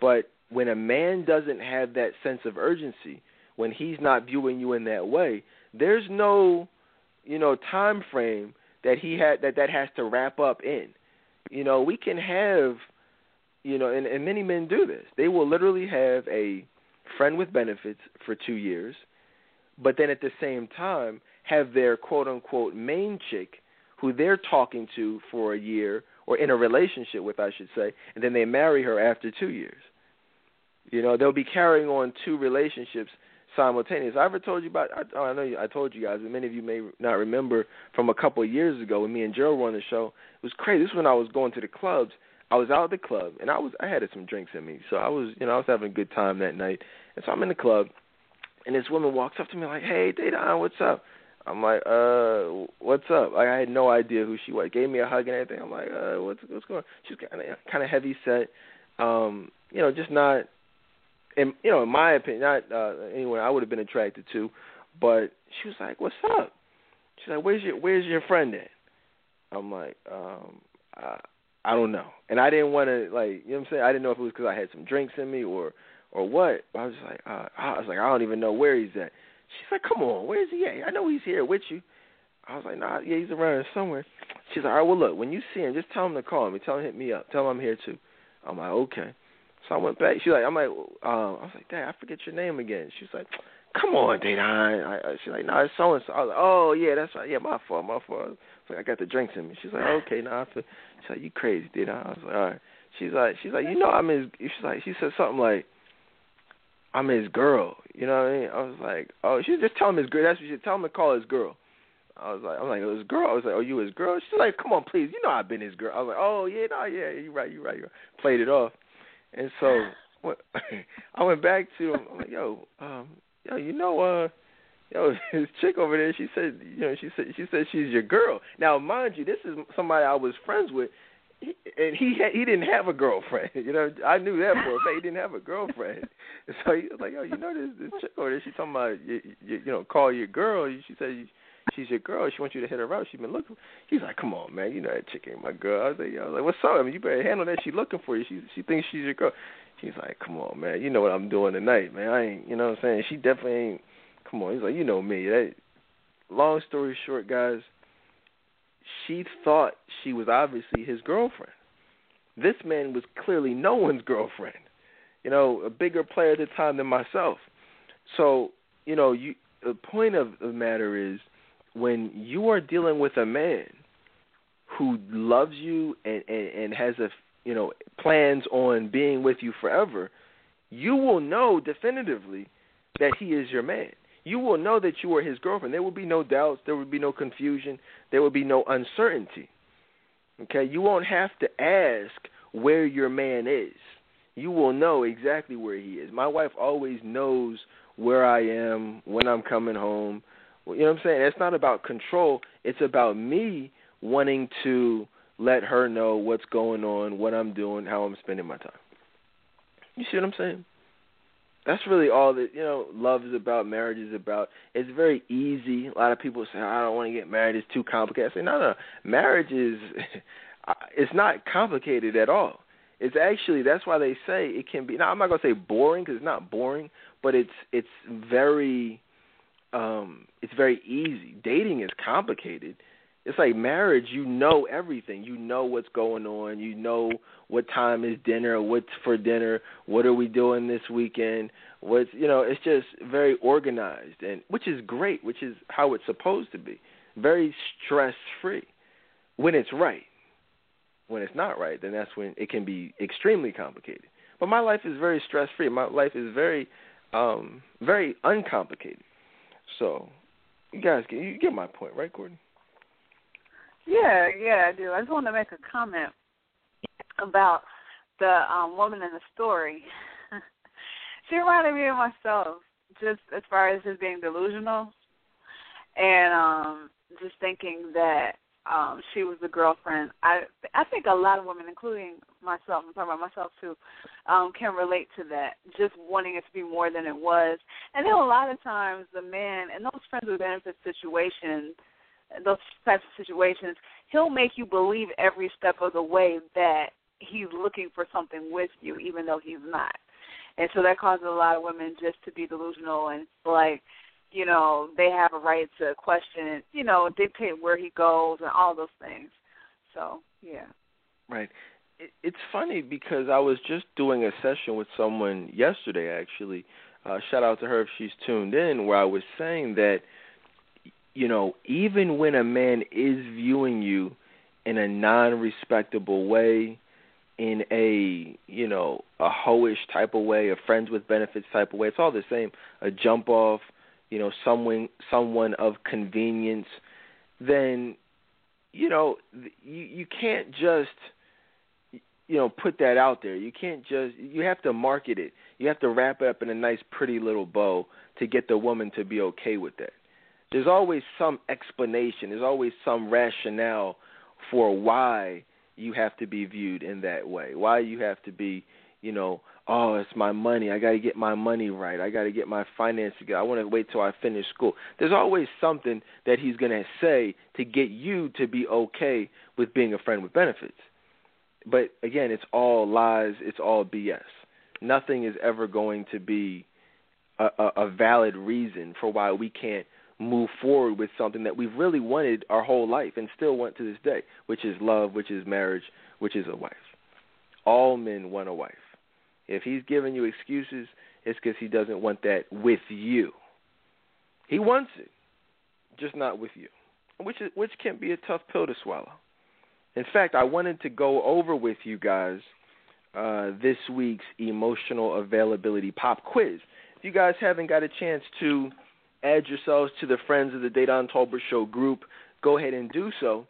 But when a man doesn't have that sense of urgency, when he's not viewing you in that way, there's no, you know, time frame that he had that that has to wrap up in. You know, we can have, you know, and, and many men do this. They will literally have a friend with benefits for two years, but then at the same time have their quote unquote main chick who they're talking to for a year or in a relationship with, I should say, and then they marry her after two years. You know, they'll be carrying on two relationships simultaneous. I ever told you about? I, oh, I know you, I told you guys, and many of you may not remember from a couple of years ago when me and Joe were on the show. It was crazy. This was when I was going to the clubs. I was out at the club, and I was I had some drinks in me, so I was you know I was having a good time that night. And so I'm in the club, and this woman walks up to me like, "Hey, Dedan, what's up?" I'm like, uh, what's up? Like, I had no idea who she was. Gave me a hug and everything. I'm like, uh, what's what's going on? She's kind of kind of heavy set. Um, you know, just not. In you know, in my opinion, not uh, anyone I would have been attracted to, but she was like, "What's up?" She's like, "Where's your Where's your friend at?" I'm like, um, I, I don't know, and I didn't want to like, you know what I'm saying? I didn't know if it was because I had some drinks in me or or what. I was just like, uh, I was like, I don't even know where he's at. She's like, come on, where's he at? I know he's here with you. I was like, nah, yeah, he's around somewhere. She's like, all right, well, look, when you see him, just tell him to call me. Tell him to hit me up. Tell him I'm here too. I'm like, okay. So I went back. She's like, I'm like, uh, I was like, Dad, I forget your name again. She's like, come on, I, she's like, nah, it's so and so. I was like, oh yeah, that's right. Yeah, my fault, my fault. I was like, I got the drinks in me. She's like, okay, nah, I feel. She's like, you crazy, Dedan. I was like, all right. She's like, she's like, you know, I'm his. She's like, she said something like, I'm his girl. You know what I mean? I was like, oh, she just tell him his girl. That's what she tell him to call his girl. I was like, I'm like, his girl. I was like, oh, you his girl? She's like, come on, please. You know I've been his girl. I was like, oh yeah, no, yeah, you right, you right, you right. Played it off, and so what, I went back to him. I'm like, yo, um, yo, you know, uh, yo, his chick over there. She said, you know, she said, she said she's your girl. Now, mind you, this is somebody I was friends with and he had, he didn't have a girlfriend. You know, I knew that for a fact. He didn't have a girlfriend. so he was like, "Oh, you know this this chick over there? She talking about you, you, you know, call your girl. She said she's your girl. She wants you to hit her up. She's been looking." He's like, "Come on, man. You know that chick ain't my girl." I was like, I was like "What's up? I mean, you better handle that. She looking for you. She she thinks she's your girl." He's like, "Come on, man. You know what I'm doing tonight, man. I ain't. You know what I'm saying? She definitely ain't. Come on." He's like, "You know me." That, long story short, guys. She thought she was obviously his girlfriend this man was clearly no one's girlfriend. You know, a bigger player at the time than myself. So, you know, you the point of the matter is when you are dealing with a man who loves you and, and, and has a you know plans on being with you forever, you will know definitively that he is your man. You will know that you are his girlfriend. There will be no doubts. There will be no confusion. There will be no uncertainty. Okay, you won't have to ask where your man is. You will know exactly where he is. My wife always knows where I am when I'm coming home. You know what I'm saying? It's not about control. It's about me wanting to let her know what's going on, what I'm doing, how I'm spending my time. You see what I'm saying? That's really all that you know love is about marriage is about. It's very easy. A lot of people say i don't want to get married. It's too complicated. I say no no. Marriage is it's not complicated at all. It's actually that's why they say it can be now i'm not going to say boring because it's not boring but it's it's very um it's very easy. Dating is complicated it's like marriage. You know everything. You know what's going on. You know what time is dinner. What's for dinner. What are we doing this weekend? What's you know? It's just very organized, and which is great. Which is how it's supposed to be. Very stress free when it's right. When it's not right, then that's when it can be extremely complicated. But my life is very stress free. My life is very, um, very uncomplicated. So, you guys, get, you get my point, right, Courtney? Yeah, yeah, I do. I just want to make a comment about the um woman in the story. she reminded me of myself, just as far as just being delusional, and um just thinking that um she was the girlfriend. I I think a lot of women, including myself, I'm talking about myself too, um, can relate to that. Just wanting it to be more than it was. And then a lot of times the man and those friends with benefits situations those types of situations, he'll make you believe every step of the way that he's looking for something with you, even though he's not. And so that causes a lot of women just to be delusional and like, you know, they have a right to question, you know, dictate where he goes and all those things. So yeah. Right. It's funny because I was just doing a session with someone yesterday, actually. Uh, shout out to her if she's tuned in, where I was saying that you know, even when a man is viewing you in a non-respectable way, in a you know a hoish type of way, a friends with benefits type of way, it's all the same. A jump off, you know, someone someone of convenience, then you know you you can't just you know put that out there. You can't just you have to market it. You have to wrap it up in a nice pretty little bow to get the woman to be okay with that there's always some explanation, there's always some rationale for why you have to be viewed in that way. Why you have to be, you know, oh, it's my money. I got to get my money right. I got to get my finances. I want to wait till I finish school. There's always something that he's going to say to get you to be okay with being a friend with benefits. But again, it's all lies. It's all BS. Nothing is ever going to be a, a, a valid reason for why we can't move forward with something that we've really wanted our whole life and still want to this day, which is love, which is marriage, which is a wife. All men want a wife. If he's giving you excuses, it's because he doesn't want that with you. He wants it, just not with you, which is, which can be a tough pill to swallow. In fact, I wanted to go over with you guys uh, this week's emotional availability pop quiz. If you guys haven't got a chance to add yourselves to the Friends of the Dedan Tolbert Show group, go ahead and do so,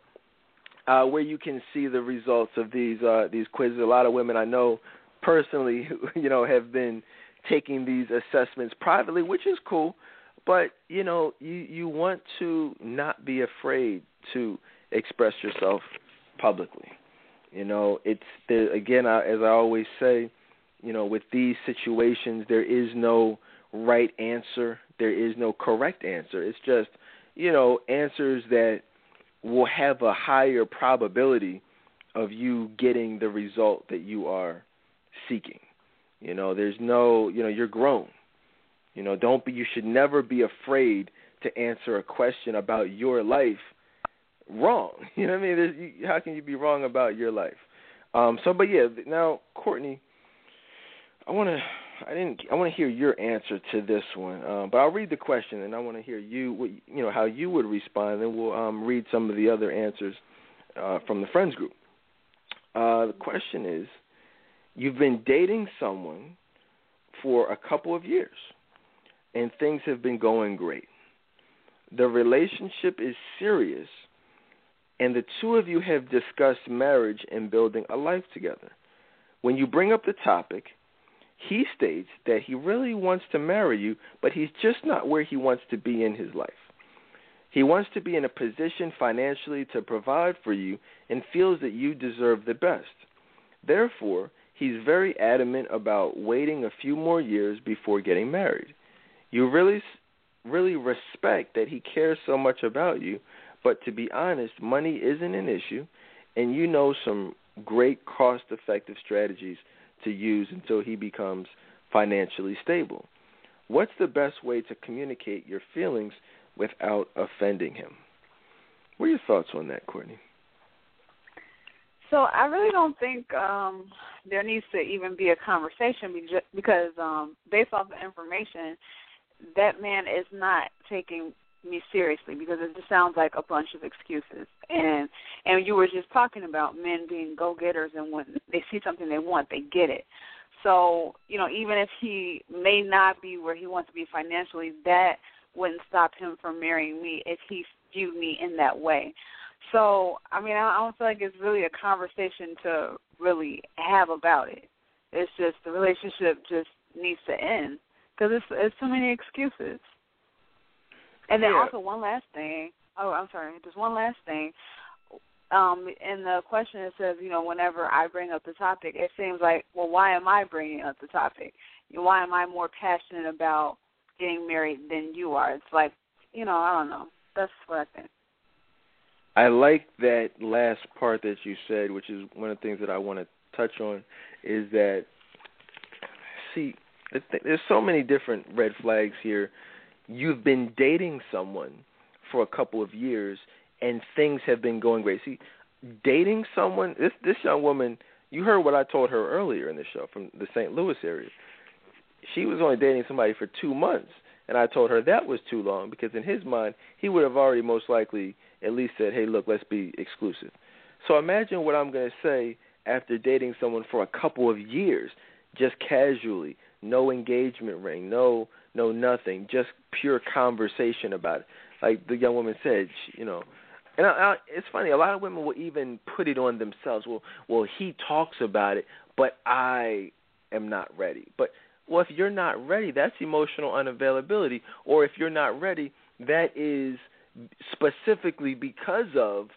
uh, where you can see the results of these uh, these quizzes. A lot of women I know personally, you know, have been taking these assessments privately, which is cool. But you know, you you want to not be afraid to express yourself publicly. You know, it's again. I, as I always say, you know, with these situations, there is no right answer. There is no correct answer. It's just, you know, answers that will have a higher probability of you getting the result that you are seeking. You know, there's no, you know, you're grown. You know, don't be you should never be afraid to answer a question about your life wrong. You know what I mean? There's, you, how can you be wrong about your life? Um so but yeah, now Courtney, I want to I didn't. I want to hear your answer to this one, um, but I'll read the question, and I want to hear you. What, you know how you would respond, and we'll um, read some of the other answers uh, from the friends group. Uh, the question is: You've been dating someone for a couple of years, and things have been going great. The relationship is serious, and the two of you have discussed marriage and building a life together. When you bring up the topic he states that he really wants to marry you, but he's just not where he wants to be in his life. He wants to be in a position financially to provide for you and feels that you deserve the best. Therefore, he's very adamant about waiting a few more years before getting married. You really really respect that he cares so much about you, but to be honest, money isn't an issue and you know some great cost-effective strategies to use until he becomes financially stable. What's the best way to communicate your feelings without offending him? What are your thoughts on that, Courtney? So I really don't think um there needs to even be a conversation because um based off the information, that man is not taking me seriously because it just sounds like a bunch of excuses. And and you were just talking about men being go getters and when they see something they want, they get it. So, you know, even if he may not be where he wants to be financially, that wouldn't stop him from marrying me if he viewed me in that way. So, I mean, I don't feel like it's really a conversation to really have about it. It's just the relationship just needs to end because it's it's too many excuses. And then yeah. also one last thing. Oh, I'm sorry. Just one last thing. Um, in the question it says, you know, whenever I bring up the topic, it seems like, well, why am I bringing up the topic? Why am I more passionate about getting married than you are? It's like, you know, I don't know. That's what I think. I like that last part that you said, which is one of the things that I want to touch on, is that see, there's so many different red flags here. You've been dating someone for a couple of years, and things have been going great. See, dating someone, this this young woman, you heard what I told her earlier in the show from the St. Louis area. She was only dating somebody for two months, and I told her that was too long because in his mind, he would have already most likely at least said, "Hey, look, let's be exclusive." So imagine what I'm going to say after dating someone for a couple of years, just casually, no engagement ring, no no nothing, just pure conversation about it. Like the young woman said, she, you know, and I, I, it's funny. A lot of women will even put it on themselves. Well, well, he talks about it, but I am not ready. But well, if you're not ready, that's emotional unavailability. Or if you're not ready, that is specifically because of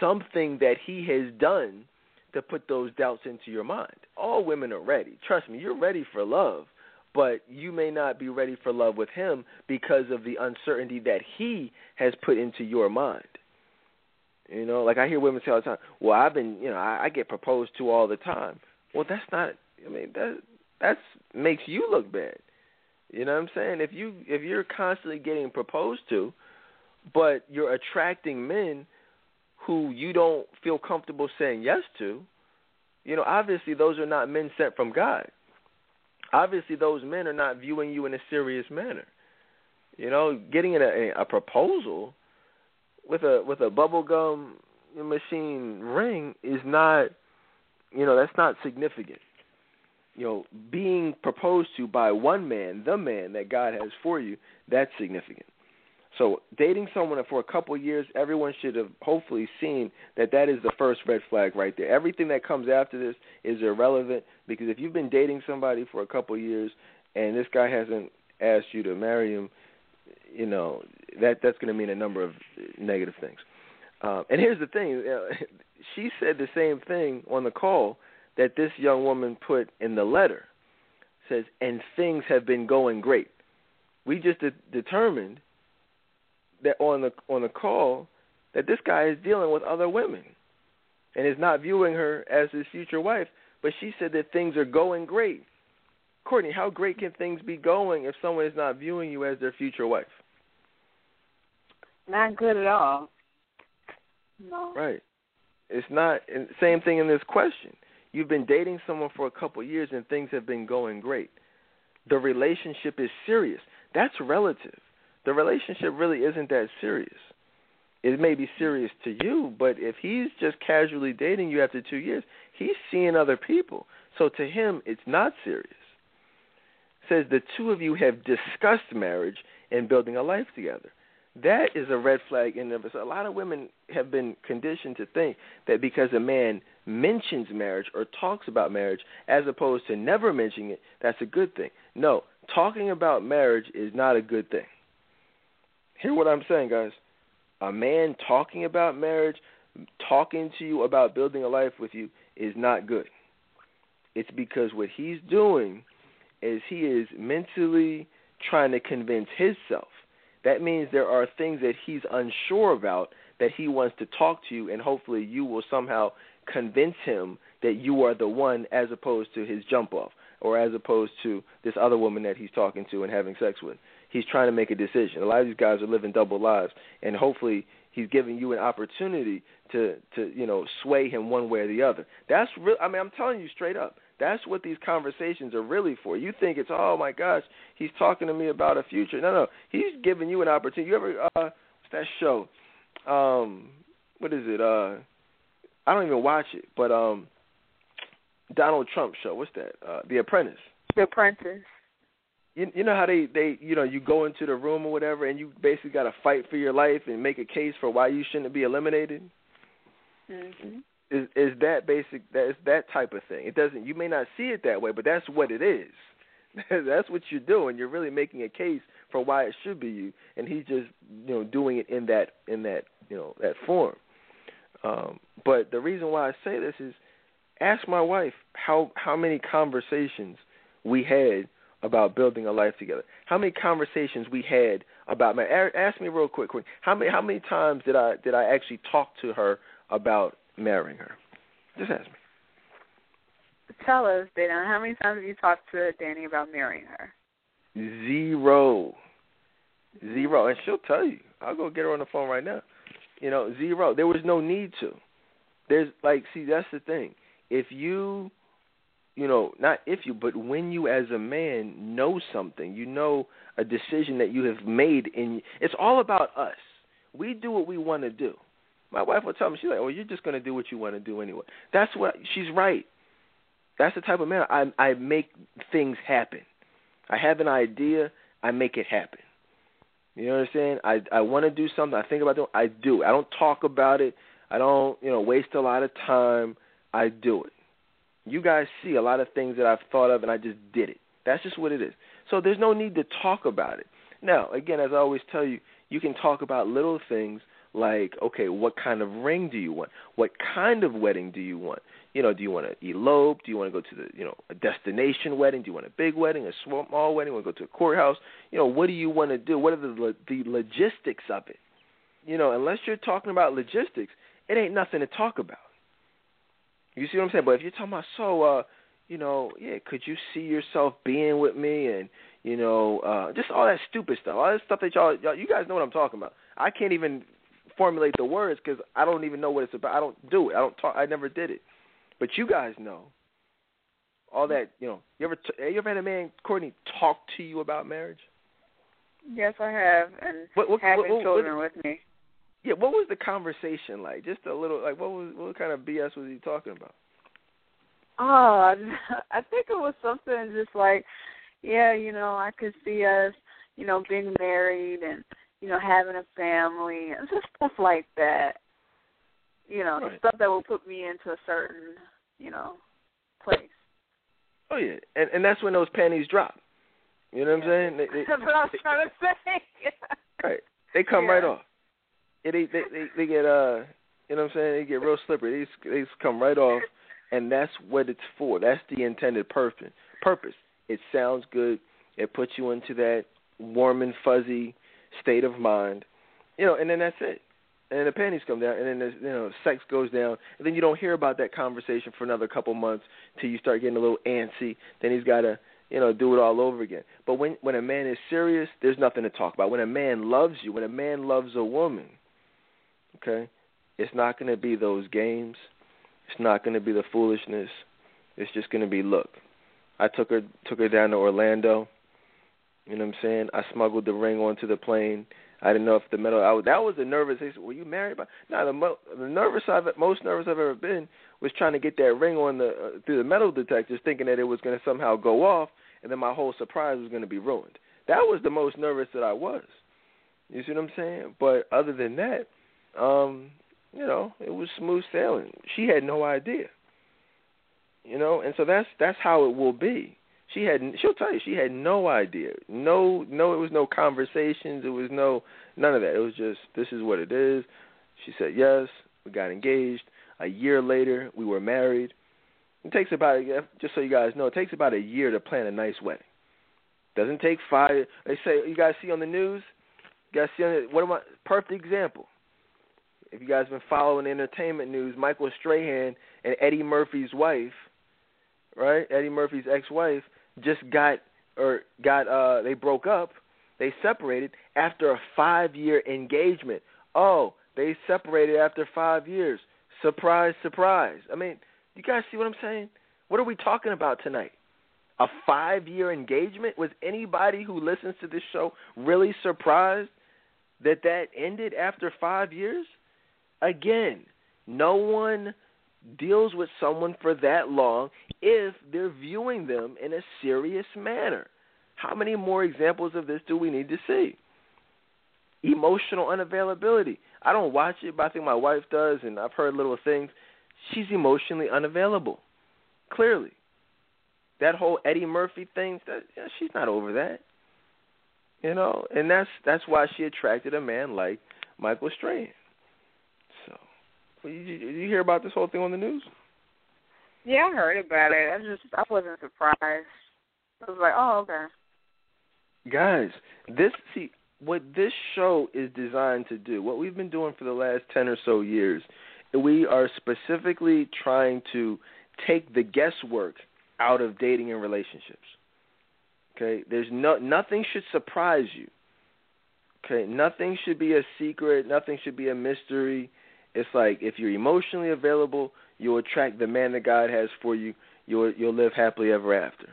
something that he has done to put those doubts into your mind. All women are ready. Trust me, you're ready for love, but you may not be ready for love with him because of the uncertainty that he has put into your mind. You know, like I hear women say all the time, "Well, I've been, you know, I, I get proposed to all the time." Well, that's not. I mean, that that's makes you look bad. You know what I'm saying? If you if you're constantly getting proposed to, but you're attracting men who you don't feel comfortable saying yes to, you know, obviously those are not men sent from God. Obviously those men are not viewing you in a serious manner. You know, getting in a, a proposal with a with a bubblegum machine ring is not you know, that's not significant. You know, being proposed to by one man, the man that God has for you, that's significant. So dating someone for a couple of years, everyone should have hopefully seen that that is the first red flag right there. Everything that comes after this is irrelevant because if you've been dating somebody for a couple of years and this guy hasn't asked you to marry him, you know that that's going to mean a number of negative things. Um, and here's the thing: she said the same thing on the call that this young woman put in the letter. Says, and things have been going great. We just de- determined that on the on the call that this guy is dealing with other women and is not viewing her as his future wife. But she said that things are going great. Courtney, how great can things be going if someone is not viewing you as their future wife? Not good at all. No. Right. It's not. And same thing in this question. You've been dating someone for a couple of years and things have been going great. The relationship is serious. That's relative the relationship really isn't that serious. It may be serious to you, but if he's just casually dating you after two years, he's seeing other people. So to him, it's not serious. It says the two of you have discussed marriage and building a life together. That is a red flag in of itself. A lot of women have been conditioned to think that because a man mentions marriage or talks about marriage as opposed to never mentioning it, that's a good thing. No, talking about marriage is not a good thing. Hear what I'm saying, guys. A man talking about marriage, talking to you about building a life with you is not good. It's because what he's doing is he is mentally trying to convince himself. That means there are things that he's unsure about that he wants to talk to you, and hopefully you will somehow convince him that you are the one as opposed to his jump off or as opposed to this other woman that he's talking to and having sex with he's trying to make a decision. A lot of these guys are living double lives, and hopefully He's giving you an opportunity to to you know sway him one way or the other. That's real. I mean, I'm telling you straight up. That's what these conversations are really for. You think it's oh my gosh, he's talking to me about a future. No, no, he's giving you an opportunity. You ever uh, what's that show? Um, what is it? Uh, I don't even watch it, but um, Donald Trump show. What's that? Uh, the Apprentice. The Apprentice. You, you know how they they you know you go into the room or whatever, and you basically got to fight for your life and make a case for why you shouldn't be eliminated. Mm-hmm is is that basic that is that type of thing. It doesn't you may not see it that way, but that's what it is. that's what you're doing. You're really making a case for why it should be you, and he's just you know doing it in that in that you know that form. Um, but the reason why I say this is, ask my wife how how many conversations we had about building a life together. How many conversations we had about my ask me real quick, quick. How many how many times did I did I actually talk to her about marrying her? Just ask me. Tell us, Dedan, how many times have you talked to Danny about marrying her? Zero. Zero. And she'll tell you. I'll go get her on the phone right now. You know, zero. There was no need to. There's like see, that's the thing. If you you know, not if you, but when you as a man know something, you know a decision that you have made in it's all about us. We do what we want to do. My wife will tell me, she's like, "Well, you're just going to do what you want to do anyway." That's what she's right. That's the type of man I I make things happen. I have an idea, I make it happen. You know what I'm saying? I I want to do something. I think about doing. I do. I don't talk about it. I don't you know waste a lot of time. I do it. You guys see a lot of things that I've thought of, and I just did it. That's just what it is. So there's no need to talk about it. Now, again, as I always tell you, you can talk about little things like, okay, what kind of ring do you want? What kind of wedding do you want? You know, do you want to elope? Do you want to go to the, you know, a destination wedding? Do you want a big wedding, a small wedding? Want to go to a courthouse? You know, what do you want to do? What are the the logistics of it? You know, unless you're talking about logistics, it ain't nothing to talk about. You see what I'm saying? But if you're talking about so, uh, you know, yeah, could you see yourself being with me and you know, uh, just all that stupid stuff, all that stuff that y'all, y'all, you guys know what I'm talking about. I can't even formulate the words because I don't even know what it's about. I don't do it. I don't talk. I never did it. But you guys know all that. You know, you ever t- you ever had a man, Courtney, talk to you about marriage? Yes, I have, and what, what, having what, children with me. Yeah, what was the conversation like? Just a little, like what was what kind of BS was he talking about? Oh, I think it was something just like, yeah, you know, I could see us, you know, being married and you know, having a family and just stuff like that. You know, right. stuff that will put me into a certain, you know, place. Oh yeah, and and that's when those panties drop. You know what yeah. I'm saying? They, they, that's what I was trying to say. right, they come yeah. right off. They, they they get uh, you know what I'm saying? They get real slippery. They they come right off, and that's what it's for. That's the intended purpose. Purpose. It sounds good. It puts you into that warm and fuzzy state of mind, you know, and then that's it. And the panties come down, and then you know sex goes down, and then you don't hear about that conversation for another couple months till you start getting a little antsy. Then he's got to you know do it all over again. But when when a man is serious, there's nothing to talk about. When a man loves you, when a man loves a woman, okay, it's not going to be those games. It's not going to be the foolishness. It's just going to be look. I took her took her down to Orlando. You know what I'm saying? I smuggled the ring onto the plane. I didn't know if the metal. I, that was the nervous. They said, "Were you married?" By now, the, mo- the nervous I've most nervous I've ever been was trying to get that ring on the uh, through the metal detectors, thinking that it was going to somehow go off, and then my whole surprise was going to be ruined. That was the most nervous that I was. You see what I'm saying? But other than that, um, you know, it was smooth sailing. She had no idea. You know, and so that's that's how it will be. She had she'll tell you she had no idea. No no it was no conversations, it was no none of that. It was just this is what it is. She said yes, we got engaged. A year later, we were married. It takes about just so you guys know, it takes about a year to plan a nice wedding. Doesn't take five. They say you guys see on the news. You guys see on the, what am I? Perfect example. If you guys been following entertainment news, Michael Strahan and Eddie Murphy's wife, right? Eddie Murphy's ex-wife just got or got uh they broke up, they separated after a 5-year engagement. Oh, They separated after five years. Surprise, surprise. I mean, you guys see what I'm saying? What are we talking about tonight? A five year engagement? Was anybody who listens to this show really surprised that that ended after five years? Again, no one deals with someone for that long if they're viewing them in a serious manner. How many more examples of this do we need to see? Emotional unavailability. I don't watch it, but I think my wife does, and I've heard little things. She's emotionally unavailable. Clearly, that whole Eddie Murphy thing. That, yeah, she's not over that. You know, and that's that's why she attracted a man like Michael Strahan. You, you hear about this whole thing on the news? Yeah, I heard about it. I just I wasn't surprised. I was like, oh, okay. Guys, this see what this show is designed to do. What we've been doing for the last ten or so years, we are specifically trying to take the guesswork out of dating and relationships. Okay, there's no nothing should surprise you. Okay, nothing should be a secret. Nothing should be a mystery. It's like if you're emotionally available, you'll attract the man that God has for you. You'll you'll live happily ever after.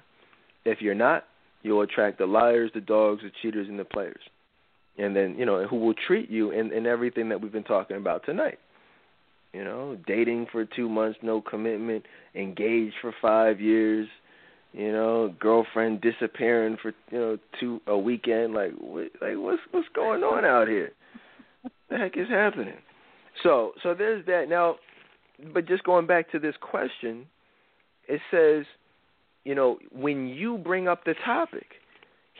If you're not, you'll attract the liars, the dogs, the cheaters, and the players. And then, you know, who will treat you in, in everything that we've been talking about tonight. You know, dating for two months, no commitment, engaged for five years, you know, girlfriend disappearing for you know two a weekend. Like, what, like what's what's going on out here? the heck is happening? So, so there's that. Now, but just going back to this question, it says you know, when you bring up the topic,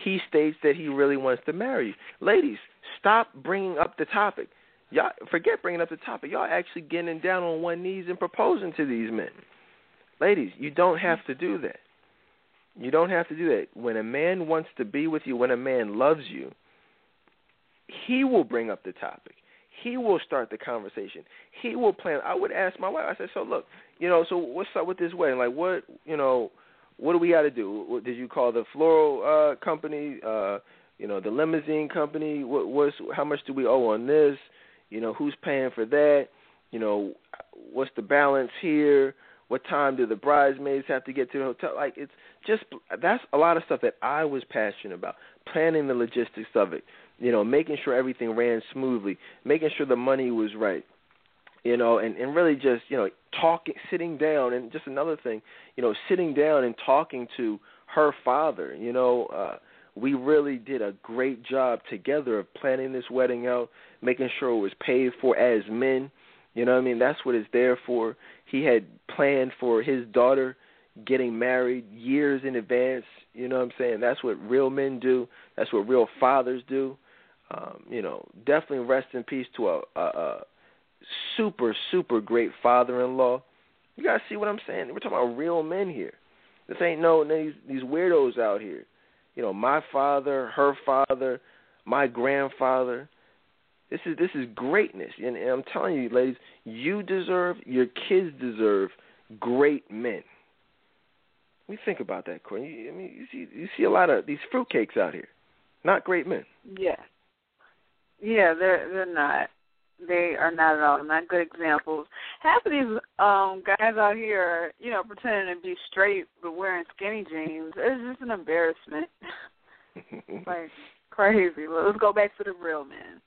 he states that he really wants to marry you. Ladies, stop bringing up the topic. Y'all forget bringing up the topic. Y'all actually getting down on one knees and proposing to these men. Ladies, you don't have to do that. You don't have to do that. When a man wants to be with you, when a man loves you, he will bring up the topic. He will start the conversation. He will plan. I would ask my wife. I said, "So look, you know, so what's up with this wedding? Like, what, you know, what do we got to do? What Did you call the floral uh, company? Uh, you know, the limousine company? What what's how much do we owe on this? You know, who's paying for that? You know, what's the balance here? What time do the bridesmaids have to get to the hotel? Like it's just that's a lot of stuff that I was passionate about. Planning the logistics of it. You know, making sure everything ran smoothly, making sure the money was right you know, and and really just you know talking, sitting down, and just another thing, you know, sitting down and talking to her father. You know, uh, we really did a great job together of planning this wedding out, making sure it was paid for as men. You know what I mean? That's what it's there for. He had planned for his daughter getting married years in advance. You know what I'm saying? That's what real men do. That's what real fathers do. Um, you know, definitely rest in peace to a, a, a super, super great father-in-law. You gotta see what I'm saying. We're talking about real men here. This ain't no these these weirdos out here. You know, my father, her father, my grandfather. This is this is greatness, and, and I'm telling you, ladies, you deserve, your kids deserve great men. We think about that, Courtney. I mean, you see, you see a lot of these fruitcakes out here, not great men. Yeah, yeah, they're they're not. They are not at all not good examples. Half of these um guys out here are, you know, pretending to be straight but wearing skinny jeans. It's just an embarrassment. like crazy. Let's go back to the real men.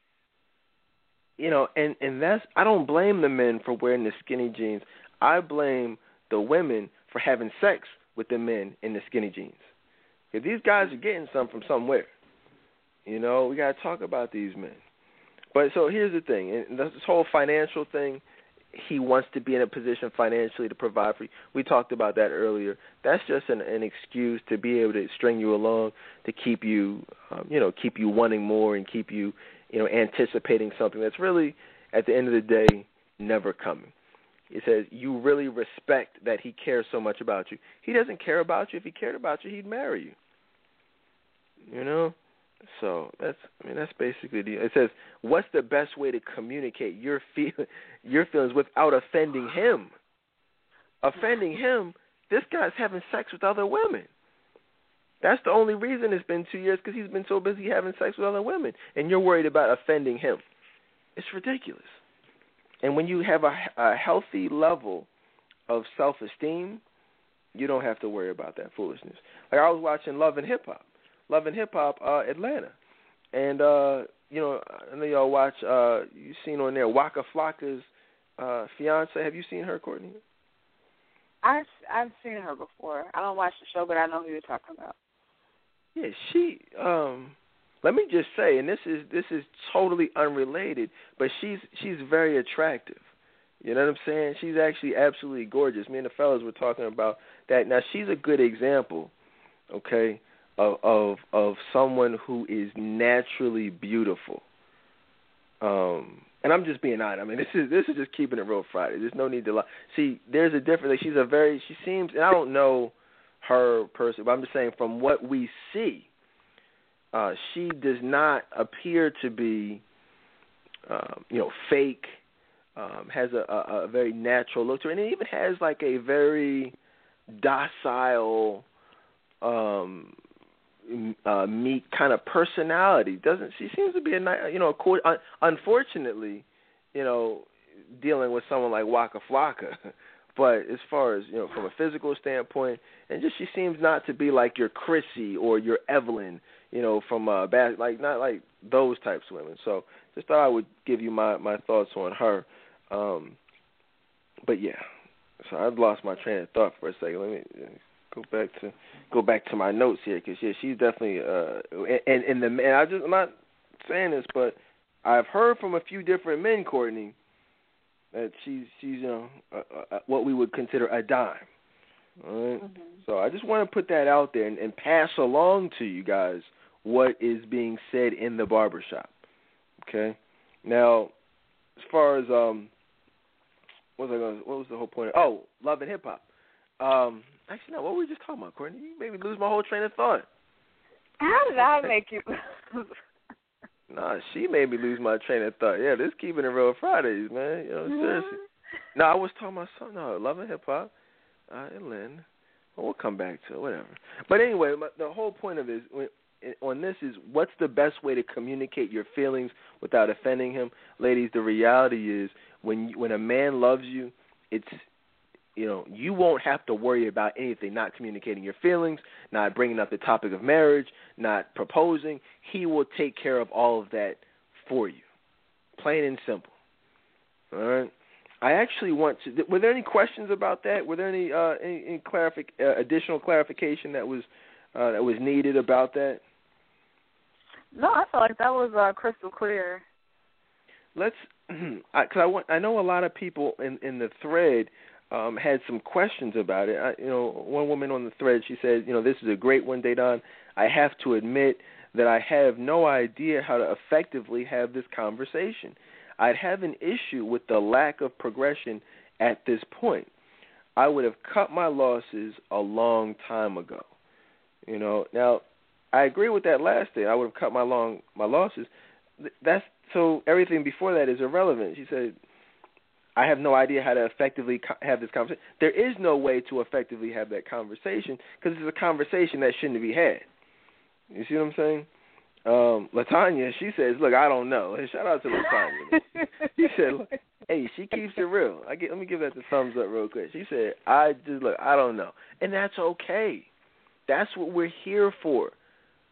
You know, and and that's I don't blame the men for wearing the skinny jeans. I blame the women for having sex with the men in the skinny jeans. If these guys are getting some from somewhere, you know, we got to talk about these men. But so here's the thing, and this whole financial thing, he wants to be in a position financially to provide for you. We talked about that earlier. That's just an, an excuse to be able to string you along, to keep you, um, you know, keep you wanting more and keep you, you know, anticipating something that's really, at the end of the day, never coming. It says you really respect that he cares so much about you. He doesn't care about you. If he cared about you, he'd marry you. You know, so that's I mean that's basically the it says what's the best way to communicate your feel your feelings without offending him. Offending him, this guy's having sex with other women. That's the only reason it's been two years because he's been so busy having sex with other women, and you're worried about offending him. It's ridiculous. And when you have a, a healthy level of self-esteem, you don't have to worry about that foolishness. Like I was watching Love and Hip Hop, Love and Hip Hop uh, Atlanta, and uh, you know I know y'all watch. Uh, you seen on there Waka Flocka's uh, fiance. Have you seen her, Courtney? I've I've seen her before. I don't watch the show, but I know who you're talking about. Yeah, she. Um, let me just say, and this is this is totally unrelated, but she's she's very attractive. You know what I'm saying? She's actually absolutely gorgeous. Me and the fellas were talking about that. Now she's a good example, okay, of of of someone who is naturally beautiful. Um, and I'm just being honest. I mean, this is this is just keeping it real Friday. There's no need to lie. See, there's a difference. Like, she's a very. She seems, and I don't know her person, but I'm just saying from what we see, uh, she does not appear to be, um, you know, fake. Um, has a, a, a very natural look to her, and it even has like a very docile, um, uh, meek kind of personality. Doesn't she seems to be a you know, cool, un, unfortunately, you know, dealing with someone like Waka Flocka. But as far as you know, from a physical standpoint, and just she seems not to be like your Chrissy or your Evelyn, you know, from uh, bad, like not like those types of women. So just thought I would give you my my thoughts on her. Um, but yeah, so I've lost my train of thought for a second. Let me go back to go back to my notes here because yeah, she's definitely uh and and the and I just I'm not saying this, but I've heard from a few different men, Courtney, that she's she's you know uh, uh, what we would consider a dime. All right? mm-hmm. So I just want to put that out there and, and pass along to you guys what is being said in the barbershop. Okay. Now, as far as um, what was I going? What was the whole point? Of, oh, love and hip hop. Um, actually, no. What were we just talking about, Courtney? You made me lose my whole train of thought. How did I make you? Nah, she made me lose my train of thought. Yeah, this keeping it real Fridays, man. You know, seriously. No, I was talking about something. No, love and hip hop. Uh, and Lynn. Well, we'll come back to it, whatever. But anyway, the whole point of it is when, on this is what's the best way to communicate your feelings without offending him, ladies. The reality is when you, when a man loves you, it's you know you won't have to worry about anything not communicating your feelings not bringing up the topic of marriage not proposing. He will take care of all of that for you. Plain and simple. All right? I actually want to were there any questions about that? Were there any uh any, any clarific, uh, additional clarification that was uh that was needed about that? No, I feel like that was uh, crystal clear. let's because I, I want I know a lot of people in in the thread um, had some questions about it. I, you know, one woman on the thread she said, you know, this is a great one, Dedan. I have to admit that I have no idea how to effectively have this conversation. I'd have an issue with the lack of progression at this point. I would have cut my losses a long time ago. You know, now I agree with that last thing. I would have cut my long my losses. That's so everything before that is irrelevant. She said I have no idea how to effectively co- have this conversation. There is no way to effectively have that conversation because it's a conversation that shouldn't be had. You see what I'm saying? Um, Latanya, she says, "Look, I don't know." Hey, shout out to Latanya. she said, "Hey, she keeps it real." I get, let me give that the thumbs up real quick. She said, "I just look, I don't know," and that's okay. That's what we're here for.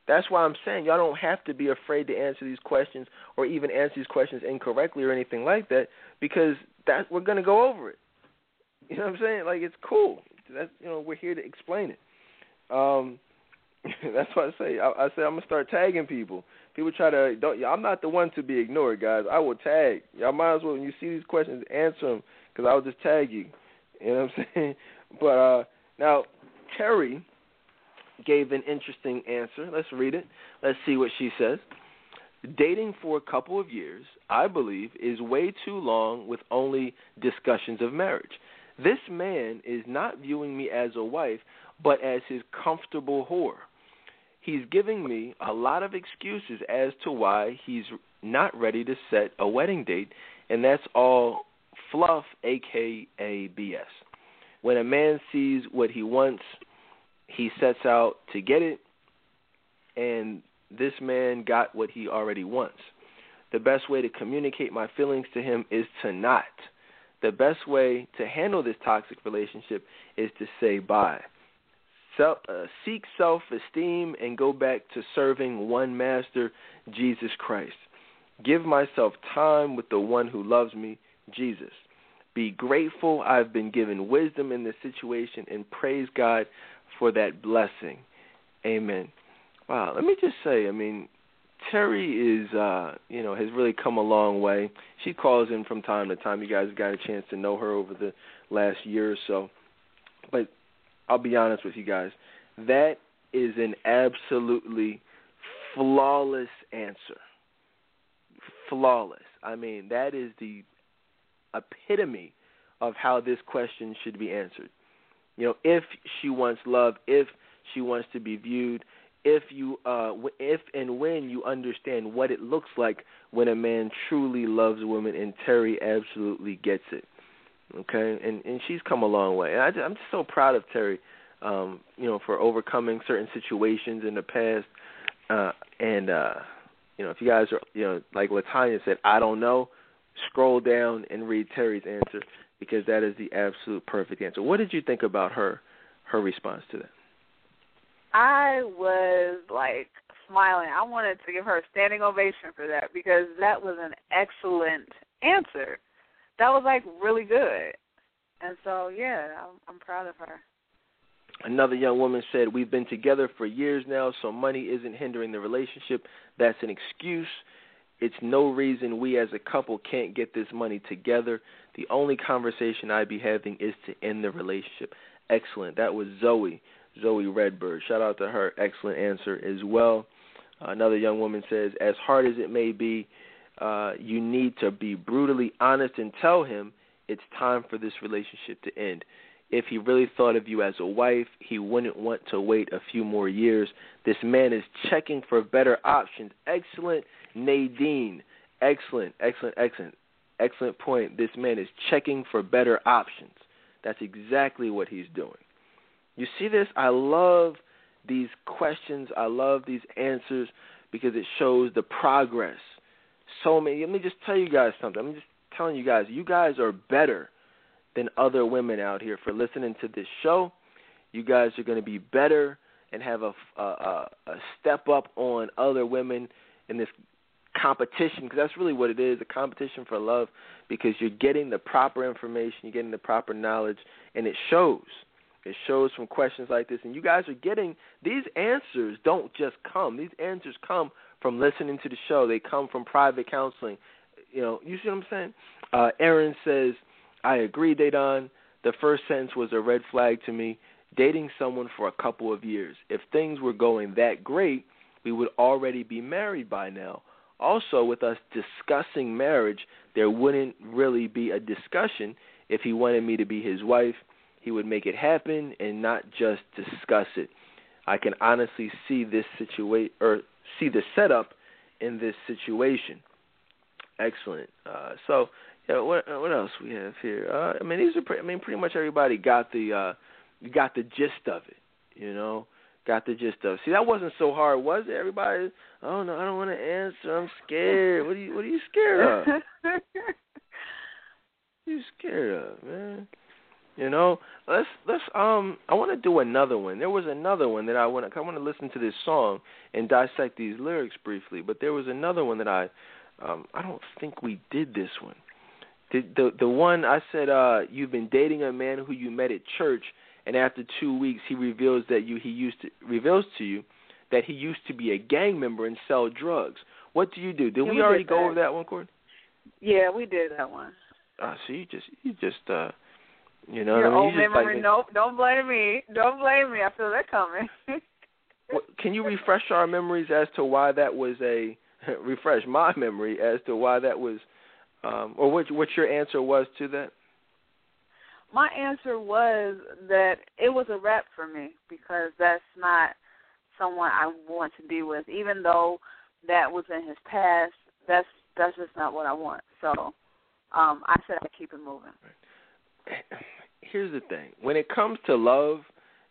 That's why I'm saying y'all don't have to be afraid to answer these questions or even answer these questions incorrectly or anything like that because that we're gonna go over it. You know what I'm saying? Like it's cool. That's you know we're here to explain it. Um, that's why I say I, I say I'm gonna start tagging people. People try to don't. I'm not the one to be ignored, guys. I will tag. Y'all might as well when you see these questions answer them because I will just tag you. You know what I'm saying? But uh, now Terry gave an interesting answer. Let's read it. Let's see what she says. Dating for a couple of years, I believe, is way too long with only discussions of marriage. This man is not viewing me as a wife, but as his comfortable whore. He's giving me a lot of excuses as to why he's not ready to set a wedding date, and that's all fluff, aka BS. When a man sees what he wants, he sets out to get it, and this man got what he already wants. The best way to communicate my feelings to him is to not. The best way to handle this toxic relationship is to say bye. Uh, seek self esteem and go back to serving one master, Jesus Christ. Give myself time with the one who loves me, Jesus. Be grateful I've been given wisdom in this situation and praise God for that blessing. Amen. Wow, let me just say, I mean, Terry is uh, you know, has really come a long way. She calls in from time to time. You guys got a chance to know her over the last year or so. But I'll be honest with you guys. That is an absolutely flawless answer. Flawless. I mean, that is the epitome of how this question should be answered. You know, if she wants love, if she wants to be viewed, if you uh if and when you understand what it looks like when a man truly loves a woman, and Terry absolutely gets it. Okay? And and she's come a long way. And I I'm just so proud of Terry um you know for overcoming certain situations in the past uh and uh you know if you guys are you know like Latanya said I don't know scroll down and read Terry's answer because that is the absolute perfect answer. What did you think about her her response to that? I was like smiling. I wanted to give her a standing ovation for that because that was an excellent answer. That was like really good. And so, yeah, I'm, I'm proud of her. Another young woman said, We've been together for years now, so money isn't hindering the relationship. That's an excuse. It's no reason we as a couple can't get this money together. The only conversation I'd be having is to end the relationship. Excellent. That was Zoe. Zoe Redbird. Shout out to her. Excellent answer as well. Another young woman says, as hard as it may be, uh, you need to be brutally honest and tell him it's time for this relationship to end. If he really thought of you as a wife, he wouldn't want to wait a few more years. This man is checking for better options. Excellent, Nadine. Excellent, excellent, excellent, excellent point. This man is checking for better options. That's exactly what he's doing. You see this? I love these questions. I love these answers because it shows the progress. So many. Let me just tell you guys something. I'm just telling you guys, you guys are better than other women out here for listening to this show. You guys are going to be better and have a, a, a step up on other women in this competition because that's really what it is a competition for love because you're getting the proper information, you're getting the proper knowledge, and it shows. It shows from questions like this, and you guys are getting these answers. Don't just come; these answers come from listening to the show. They come from private counseling. You know, you see what I'm saying? Uh, Aaron says, "I agree, Dedan. The first sentence was a red flag to me. Dating someone for a couple of years. If things were going that great, we would already be married by now. Also, with us discussing marriage, there wouldn't really be a discussion if he wanted me to be his wife he would make it happen and not just discuss it. I can honestly see this situation or see the setup in this situation. Excellent. Uh, so, yeah, what what else we have here? Uh, I mean, these are. Pre- I mean, pretty much everybody got the uh, got the gist of it. You know, got the gist of. See, that wasn't so hard, was it? Everybody, oh no, I don't want to answer. I'm scared. What are you What are you scared of? what are you scared of, man? You know, let's let's um. I want to do another one. There was another one that I want to. I want to listen to this song and dissect these lyrics briefly. But there was another one that I, um. I don't think we did this one. The the the one I said. Uh, you've been dating a man who you met at church, and after two weeks, he reveals that you he used to reveals to you that he used to be a gang member and sell drugs. What do you do? Did yeah, we, we already did go over that one, Courtney? Yeah, we did that one. Ah, uh, so you just you just uh you know, Your what I mean? old memory. Like, nope, don't blame me. Don't blame me. I feel that coming. can you refresh our memories as to why that was a refresh my memory as to why that was, um, or what what your answer was to that? My answer was that it was a wrap for me because that's not someone I want to be with. Even though that was in his past, that's that's just not what I want. So um I said I keep it moving. Here's the thing. When it comes to love,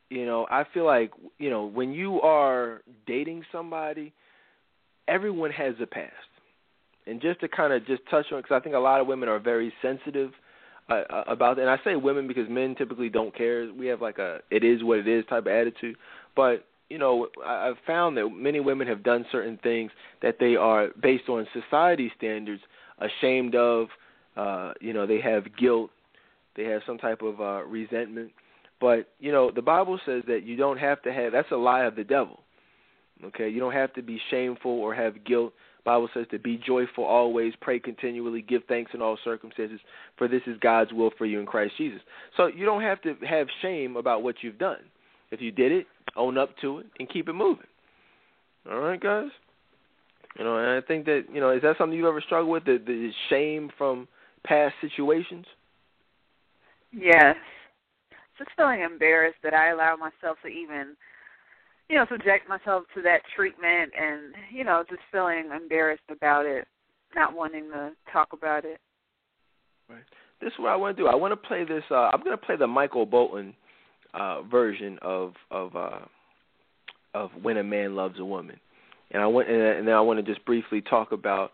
you know, I feel like, you know, when you are dating somebody, everyone has a past. and just to kind of just touch on, because I think a lot of women are very sensitive uh, about. And I say women because men typically don't care. We have like a it is what it is type of attitude. But you know, I've found that many women have done certain things that they are based on society standards ashamed of. Uh, you know, they have guilt, they have some type of uh, resentment. But you know, the Bible says that you don't have to have. That's a lie of the devil. Okay, you don't have to be shameful or have guilt. Bible says to be joyful always, pray continually, give thanks in all circumstances, for this is God's will for you in Christ Jesus. So you don't have to have shame about what you've done. If you did it, own up to it and keep it moving. All right, guys. You know, and I think that you know, is that something you ever struggle with? The, the shame from past situations. Yes, just feeling embarrassed that I allow myself to even you know, subject myself to that treatment and, you know, just feeling embarrassed about it, not wanting to talk about it. Right. This is what I want to do. I want to play this uh I'm going to play the Michael Bolton uh version of of uh of When a Man Loves a Woman. And I want and then I want to just briefly talk about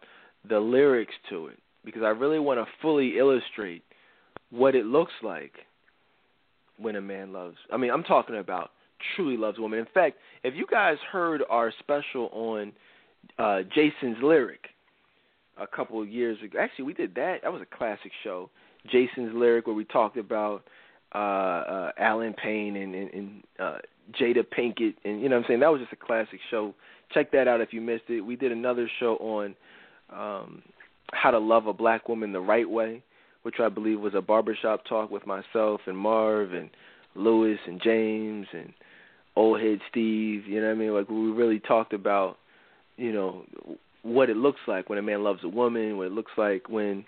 the lyrics to it because I really want to fully illustrate what it looks like when a man loves. I mean, I'm talking about truly loves women. In fact, if you guys heard our special on uh, Jason's lyric a couple of years ago, actually we did that. That was a classic show. Jason's lyric where we talked about uh, uh, Allen Payne and, and, and uh, Jada Pinkett, and you know what I'm saying. That was just a classic show. Check that out if you missed it. We did another show on um, how to love a black woman the right way, which I believe was a barbershop talk with myself and Marv and Lewis and James and old head Steve, you know what I mean? Like we really talked about, you know, what it looks like when a man loves a woman, what it looks like when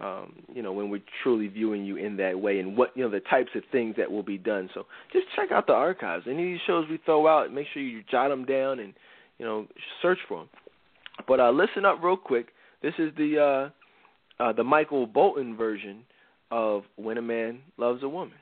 um, you know, when we're truly viewing you in that way and what, you know, the types of things that will be done. So just check out the archives. Any of these shows we throw out, make sure you jot them down and, you know, search for them. But uh, listen up real quick. This is the uh, uh, the Michael Bolton version of When a Man Loves a Woman.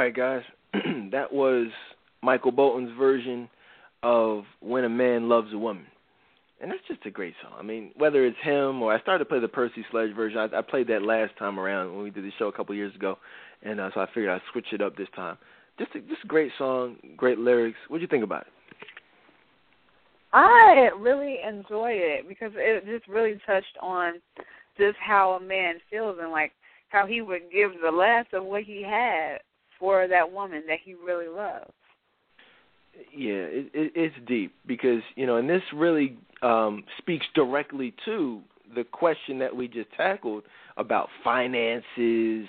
Right, guys. that was Michael Bolton's version of When a Man Loves a Woman. And that's just a great song. I mean, whether it's him or I started to play the Percy Sledge version. I, I played that last time around when we did the show a couple years ago, and uh, so I figured I'd switch it up this time. Just a, just a great song, great lyrics. What do you think about it? I really enjoyed it because it just really touched on just how a man feels and like how he would give the last of what he had for that woman that he really loves. Yeah, it, it, it's deep because you know, and this really um, speaks directly to the question that we just tackled about finances,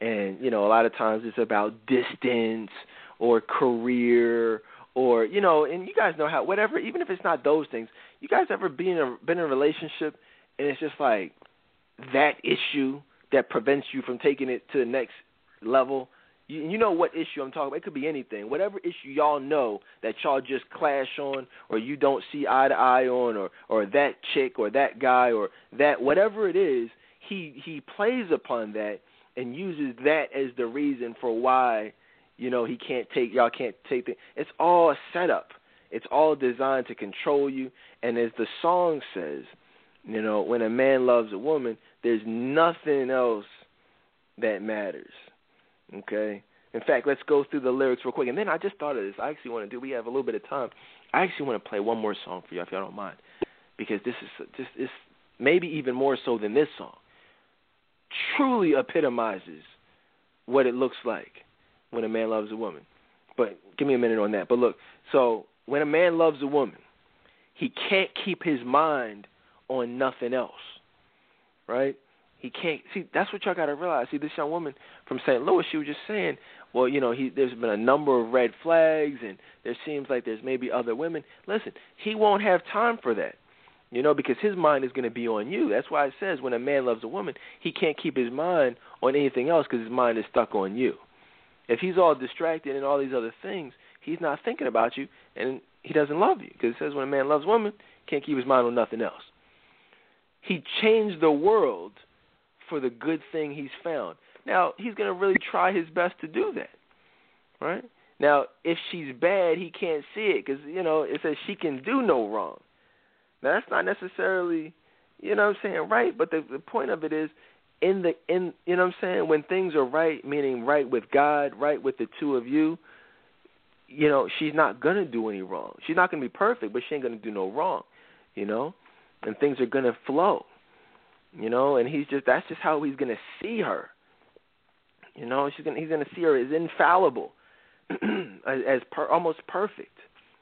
and you know, a lot of times it's about distance or career or you know, and you guys know how whatever, even if it's not those things, you guys ever been in a, been in a relationship and it's just like that issue that prevents you from taking it to the next level. You, you know what issue I'm talking about. It could be anything. Whatever issue y'all know that y'all just clash on, or you don't see eye to eye on, or or that chick, or that guy, or that whatever it is, he he plays upon that and uses that as the reason for why you know he can't take y'all can't take it. It's all a setup. It's all designed to control you. And as the song says, you know, when a man loves a woman, there's nothing else that matters. Okay? In fact, let's go through the lyrics real quick. And then I just thought of this. I actually want to do, we have a little bit of time. I actually want to play one more song for you, if y'all don't mind. Because this is just, this, maybe even more so than this song, truly epitomizes what it looks like when a man loves a woman. But give me a minute on that. But look, so when a man loves a woman, he can't keep his mind on nothing else, right? He can't see. That's what y'all got to realize. See, this young woman from St. Louis, she was just saying, well, you know, he there's been a number of red flags, and there seems like there's maybe other women. Listen, he won't have time for that, you know, because his mind is going to be on you. That's why it says when a man loves a woman, he can't keep his mind on anything else because his mind is stuck on you. If he's all distracted and all these other things, he's not thinking about you, and he doesn't love you because it says when a man loves a woman, he can't keep his mind on nothing else. He changed the world for the good thing he's found. Now, he's going to really try his best to do that. Right? Now, if she's bad, he can't see it because, you know, it says she can do no wrong. Now, that's not necessarily, you know what I'm saying, right, but the, the point of it is in the in you know what I'm saying, when things are right, meaning right with God, right with the two of you, you know, she's not gonna do any wrong. She's not gonna be perfect, but she ain't gonna do no wrong, you know? and things are going to flow. You know, and he's just that's just how he's to see her. You know, she's going he's to see her as infallible, as, per, almost perfect.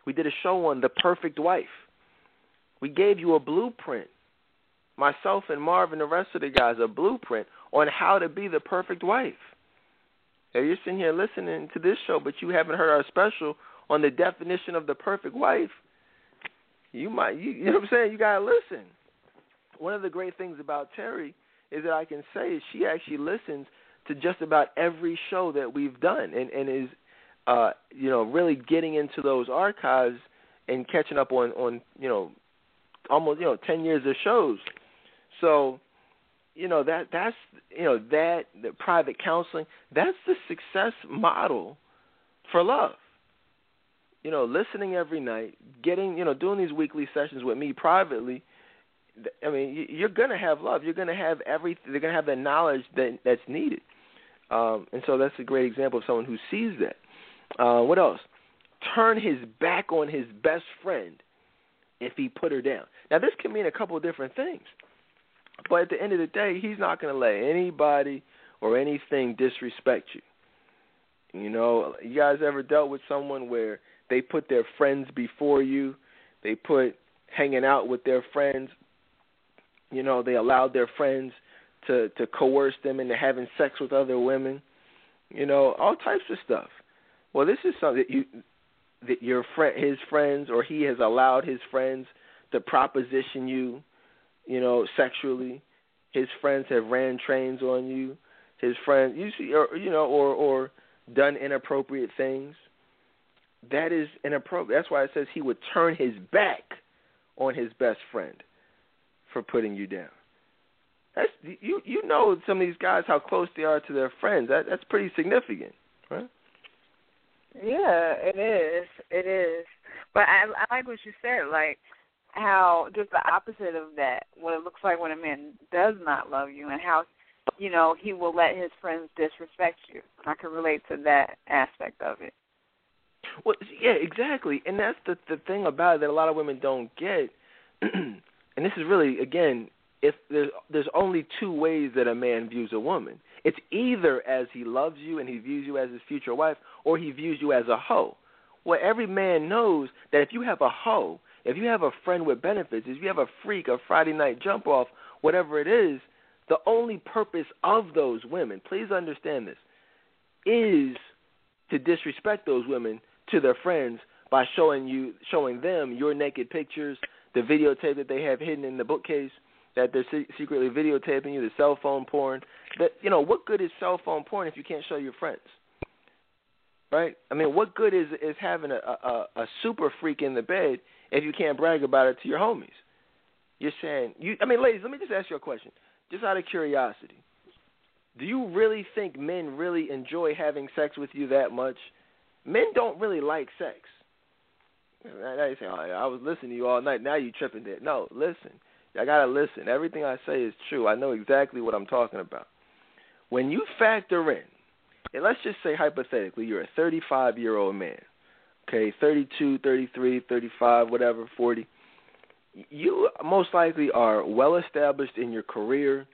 We did a show on the perfect wife. We gave you a blueprint. Myself and Marv and the rest of the guys a blueprint on how to be the perfect wife. Now you're sitting here listening to this show, but you haven't heard our special on the definition of the perfect wife you might you, you know what I'm saying, you gotta listen. One of the great things about Terry is that I can say is she actually listens to just about every show that we've done and, and is uh, you know, really getting into those archives and catching up on, on, you know, almost, you know, ten years of shows. So, you know, that that's you know, that the private counseling, that's the success model for love you know, listening every night, getting, you know, doing these weekly sessions with me privately. I mean, you're gonna have love. You're gonna have everything. They're gonna have the knowledge that that's needed. Um, and so that's a great example of someone who sees that. Uh, what else? Turn his back on his best friend if he put her down. Now, this can mean a couple of different things. But at the end of the day, he's not going to let anybody or anything disrespect you. You know, you guys ever dealt with someone where they put their friends before you. They put hanging out with their friends. You know, they allowed their friends to to coerce them into having sex with other women. You know, all types of stuff. Well, this is something that you that your friend, his friends, or he has allowed his friends to proposition you. You know, sexually. His friends have ran trains on you. His friends, you see, or you know, or or done inappropriate things that is inappropriate. That's why it says he would turn his back on his best friend for putting you down. That's you you know some of these guys how close they are to their friends. That that's pretty significant, right? Yeah, it is. It is. But I, I like what you said, like how just the opposite of that, what it looks like when a man does not love you, and how you know he will let his friends disrespect you. I can relate to that aspect of it. Well, yeah, exactly, and that's the the thing about it that a lot of women don't get. and this is really, again, if there's there's only two ways that a man views a woman. It's either as he loves you and he views you as his future wife, or he views you as a hoe. Well, every man knows that if you have a hoe, if you have a friend with benefits, if you have a freak, a Friday night jump off, whatever it is, the only purpose of those women, please understand this, is to disrespect those women to their friends by showing you showing them your naked pictures, the videotape that they have hidden in the bookcase that they're se- secretly videotaping you, the cell phone porn. That you know, what good is cell phone porn if you can't show your friends? Right? I mean, what good is is having a a, a super freak in the bed if you can't brag about it to your homies? You're saying you. I mean, ladies, let me just ask you a question, just out of curiosity. Do you really think men really enjoy having sex with you that much? Men don't really like sex. Now you say, oh, I was listening to you all night. Now you tripping there. No, listen. I gotta listen. Everything I say is true. I know exactly what I'm talking about. When you factor in, and let's just say hypothetically, you're a 35 year old man, okay, 32, 33, 35, whatever, 40. You most likely are well established in your career.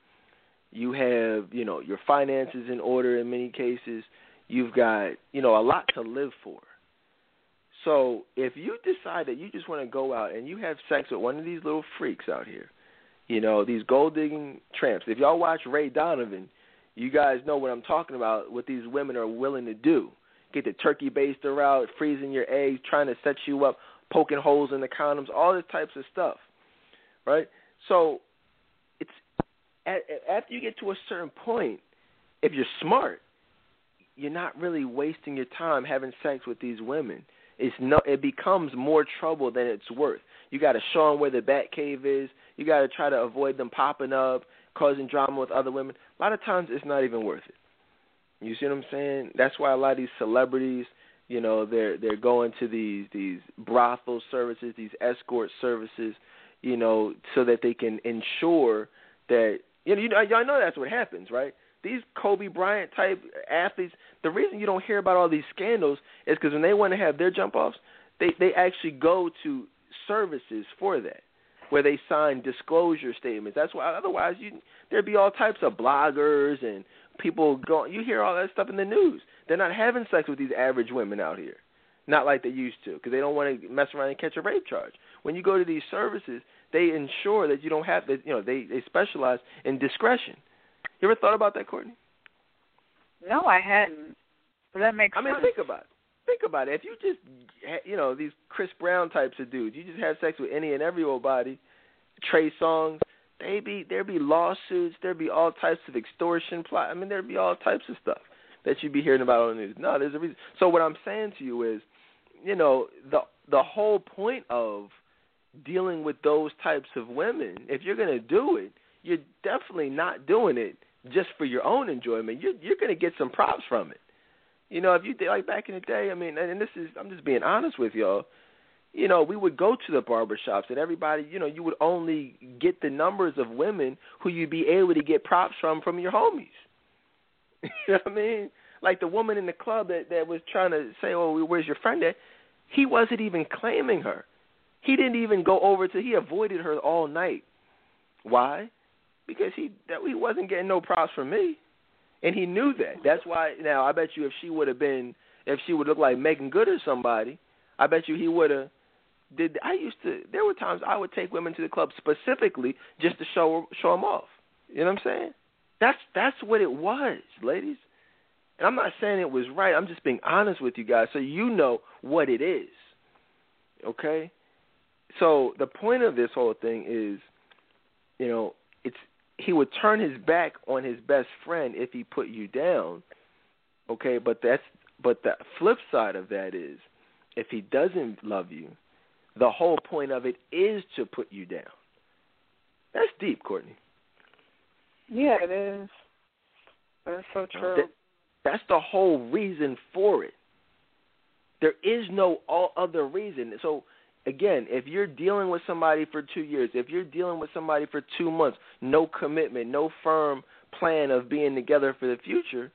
You have, you know, your finances in order in many cases. You've got, you know, a lot to live for. So if you decide that you just want to go out and you have sex with one of these little freaks out here, you know, these gold digging tramps. If y'all watch Ray Donovan, you guys know what I'm talking about, what these women are willing to do. Get the turkey baster out, freezing your eggs, trying to set you up, poking holes in the condoms, all this types of stuff. Right? So it's after you get to a certain point, if you're smart, you're not really wasting your time having sex with these women it's no it becomes more trouble than it's worth. You got to show them where the bat cave is. You got to try to avoid them popping up, causing drama with other women. A lot of times it's not even worth it. You see what I'm saying? That's why a lot of these celebrities, you know, they're they're going to these these brothel services, these escort services, you know, so that they can ensure that you know, you know y'all know that's what happens, right? These Kobe Bryant type athletes, the reason you don't hear about all these scandals is because when they want to have their jump offs, they they actually go to services for that, where they sign disclosure statements. That's why otherwise you there'd be all types of bloggers and people going. You hear all that stuff in the news. They're not having sex with these average women out here, not like they used to, because they don't want to mess around and catch a rape charge. When you go to these services, they ensure that you don't have that. You know, they they specialize in discretion. You ever thought about that, Courtney? No, I hadn't. But that makes I mean, sense. think about it. Think about it. If you just, you know, these Chris Brown types of dudes, you just have sex with any and every old body, Trey Songz, they be there'd be lawsuits, There'd be all types of extortion plot. I mean, there'd be all types of stuff that you'd be hearing about on the news. No, there's a reason. So what I'm saying to you is, you know, the the whole point of dealing with those types of women, if you're going to do it, you're definitely not doing it just for your own enjoyment. You're you're going to get some props from it. You know, if you did like back in the day, I mean, and this is I'm just being honest with y'all. You know, we would go to the barber shops and everybody, you know, you would only get the numbers of women who you'd be able to get props from from your homies. you know what I mean? Like the woman in the club that that was trying to say, "Oh, where's your friend at?" He wasn't even claiming her. He didn't even go over to. He avoided her all night. Why? Because he that he wasn't getting no props from me, and he knew that. That's why. Now I bet you if she would have been, if she would look like Meagan Good or somebody, I bet you he would have. Did I used to? There were times I would take women to the club specifically just to show show them off. You know what I'm saying? That's that's what it was, ladies. And I'm not saying it was right. I'm just being honest with you guys, so you know what it is. Okay. So the point of this whole thing is, you know, he would turn his back on his best friend if he put you down. Okay, but that's but the flip side of that is if he doesn't love you, the whole point of it is to put you down. That's deep, Courtney. Yeah, it is. That's so true. That, That's the whole reason for it. There is no all other reason. So again, if you're dealing with somebody for 2 years, if you're dealing with somebody for 2 months, no commitment, no firm plan of being together for the future,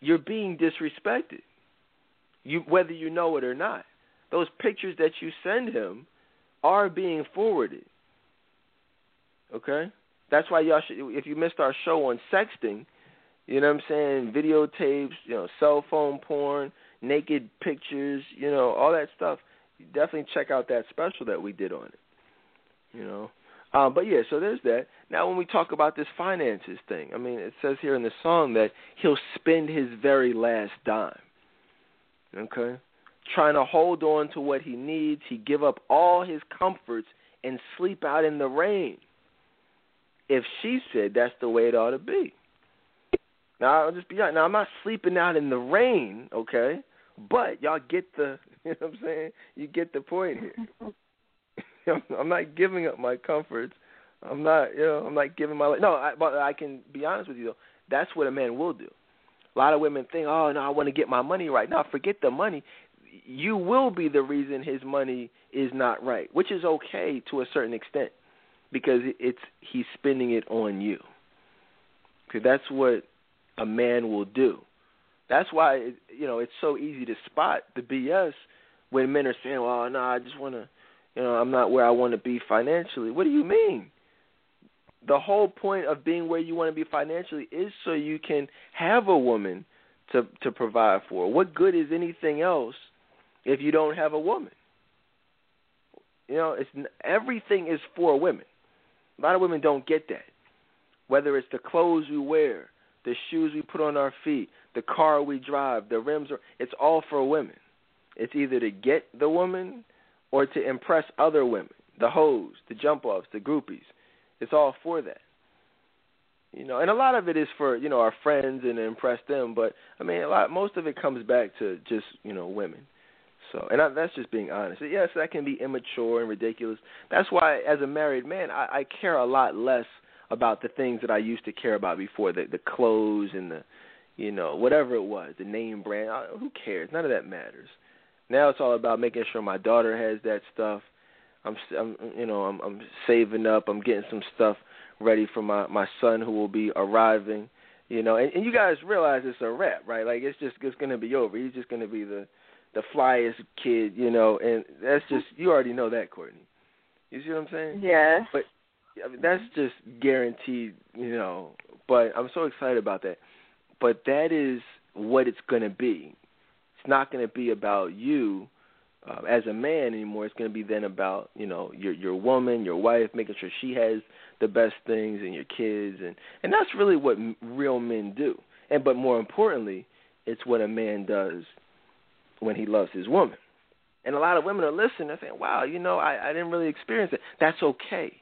you're being disrespected. You whether you know it or not. Those pictures that you send him are being forwarded. Okay? That's why y'all should if you missed our show on sexting, you know what I'm saying, videotapes, you know, cell phone porn, naked pictures, you know, all that stuff. Definitely check out that special that we did on it. You know. Um, but yeah, so there's that. Now, when we talk about this finances thing, I mean, it says here in the song that he'll spend his very last dime. Okay, trying to hold on to what he needs, he give up all his comforts and sleep out in the rain. If she said that's the way it ought to be. Now I'll just be honest. Now I'm not sleeping out in the rain, okay? But y'all get the, you know what I'm saying? You get the point here. I'm not giving up my comforts. I'm not, you know, I'm not giving my life. no. I, but I can be honest with you though. That's what a man will do. A lot of women think, oh no, I want to get my money right. Now forget the money. You will be the reason his money is not right, which is okay to a certain extent, because it's he's spending it on you. Because that's what a man will do. That's why you know it's so easy to spot the BS when men are saying, "Well, no, I just want to, you know, I'm not where I want to be financially." What do you mean? The whole point of being where you want to be financially is so you can have a woman to to provide for. What good is anything else if you don't have a woman? You know, it's everything is for women. A lot of women don't get that. Whether it's the clothes we wear, the shoes we put on our feet, the car we drive, the rims are it's all for women. It's either to get the woman or to impress other women, the hoes, the jump offs, the groupies. It's all for that. You know, and a lot of it is for, you know, our friends and impress them, but I mean a lot most of it comes back to just, you know, women. So, and I, that's just being honest. Yes, that can be immature and ridiculous. That's why, as a married man, I, I care a lot less about the things that I used to care about before the the clothes and the you know whatever it was the name brand who cares? None of that matters. Now it's all about making sure my daughter has that stuff. I'm I'm you know I'm I'm saving up. I'm getting some stuff ready for my my son who will be arriving you know. And, and you guys realize it's a wrap right? Like it's just it's going to be over. He's just going to be the the flyest kid you know and that's just you already know that Courtney. You see what I'm saying? Yeah but I mean, that's just guaranteed, you know. But I'm so excited about that. But that is what it's going to be. It's not going to be about you uh, as a man anymore. It's going to be then about you know your your woman, your wife, making sure she has the best things, and your kids, and and that's really what m- real men do. And but more importantly, it's what a man does when he loves his woman. And a lot of women are listening. They're saying, "Wow, you know, I, I didn't really experience it. That's okay."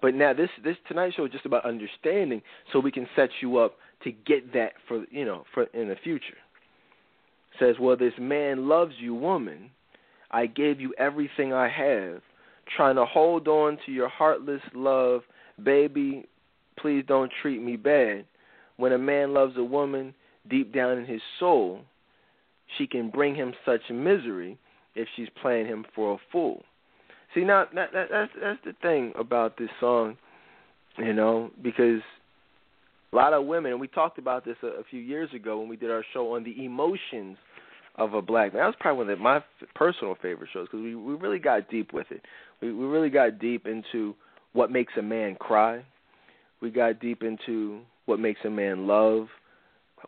But now this this tonight show is just about understanding, so we can set you up to get that for you know for in the future. Says, well, this man loves you, woman. I gave you everything I have, trying to hold on to your heartless love, baby. Please don't treat me bad. When a man loves a woman deep down in his soul, she can bring him such misery if she's playing him for a fool. See now that, that that's that's the thing about this song, you know, because a lot of women and we talked about this a, a few years ago when we did our show on the emotions of a black man. That was probably one of my personal favorite shows because we we really got deep with it. We we really got deep into what makes a man cry. We got deep into what makes a man love,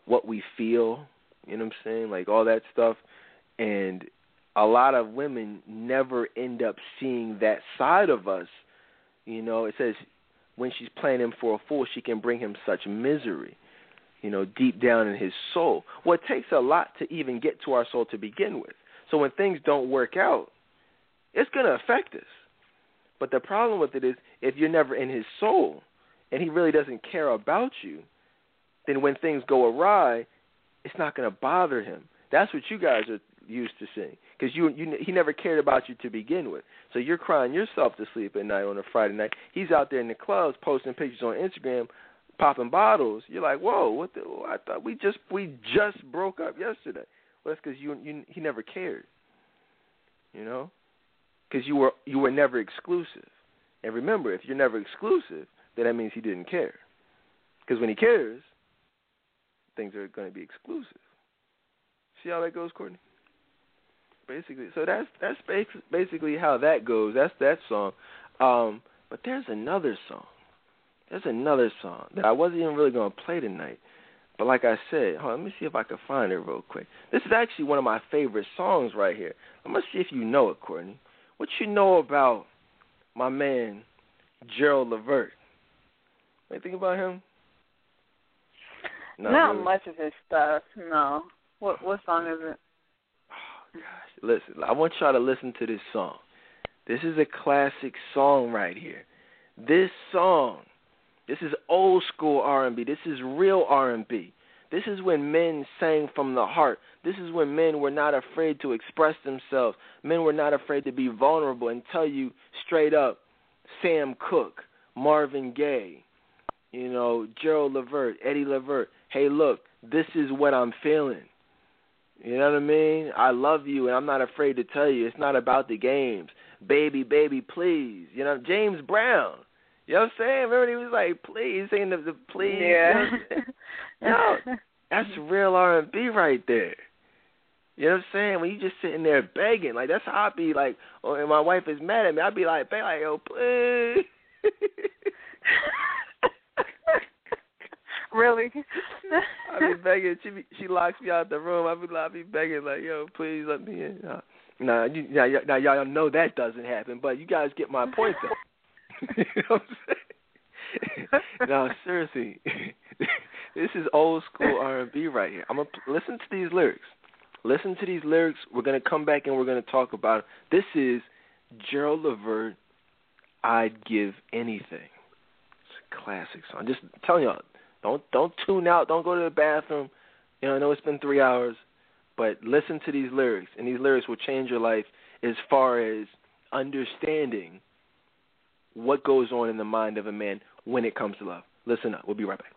what we feel, you know what I'm saying? Like all that stuff. And a lot of women never end up seeing that side of us. You know, it says when she's playing him for a fool, she can bring him such misery, you know, deep down in his soul. Well, it takes a lot to even get to our soul to begin with. So when things don't work out, it's going to affect us. But the problem with it is if you're never in his soul and he really doesn't care about you, then when things go awry, it's not going to bother him. That's what you guys are used to seeing because you, you he never cared about you to begin with. So you're crying yourself to sleep at night on a Friday night. He's out there in the clubs posting pictures on Instagram, popping bottles, you're like, whoa, what the? Oh, I thought we just we just broke up yesterday. Well, that's because you you he never cared. You know, because you were you were never exclusive. And remember, if you're never exclusive, then that means he didn't care. Because when he cares, things are going to be exclusive. See how that goes, Courtney? Basically, so that's that's basically how that goes. That's that song. Um, but there's another song. There's another song that I wasn't even really going to play tonight. But like I said, on, let me see if I can find it real quick. This is actually one of my favorite songs right here. I'm gonna see if you know it, Courtney. What you know about my man Gerald Levert? Anything about him? Not, Not really. much of his stuff. No. What what song is it? Oh gosh, listen. I want y'all to listen to this song. This is a classic song right here. This song, this is old school R&B. This is real R&B. This is when men sang from the heart. This is when men were not afraid to express themselves. Men were not afraid to be vulnerable and tell you straight up, Sam Cooke, Marvin Gaye, you know, Gerald Levert, Eddie Levert. Hey, look, this is what I'm feeling. You know what I mean? I love you, and I'm not afraid to tell you. It's not about the games, baby, baby, please. You know, James Brown. You know what I'm saying? Remember he was like, please, saying the, the please. Yeah. You know no, that's real R&B right there. You know what I'm saying? When you just sitting there begging, like that's how I'd be like. Oh, and my wife is mad at me. I'd be like, beg like, yo, please. really? I be begging. She be, she locks me out the room. I be I be begging like, yo, please let me in. Now, you, now, now y'all know that doesn't happen, but you guys get my point though. you know what I'm saying? no, seriously, this is old school R&B right here. I'm gonna listen to these lyrics. Listen to these lyrics. We're gonna come back and we're gonna talk about it. This is Gerald Levert. I'd give anything. It's a classic song. Just telling y'all, don't don't tune out. Don't go to the bathroom. You know, I know it's been three hours, but listen to these lyrics, and these lyrics will change your life as far as understanding what goes on in the mind of a man when it comes to love. Listen up. We'll be right back.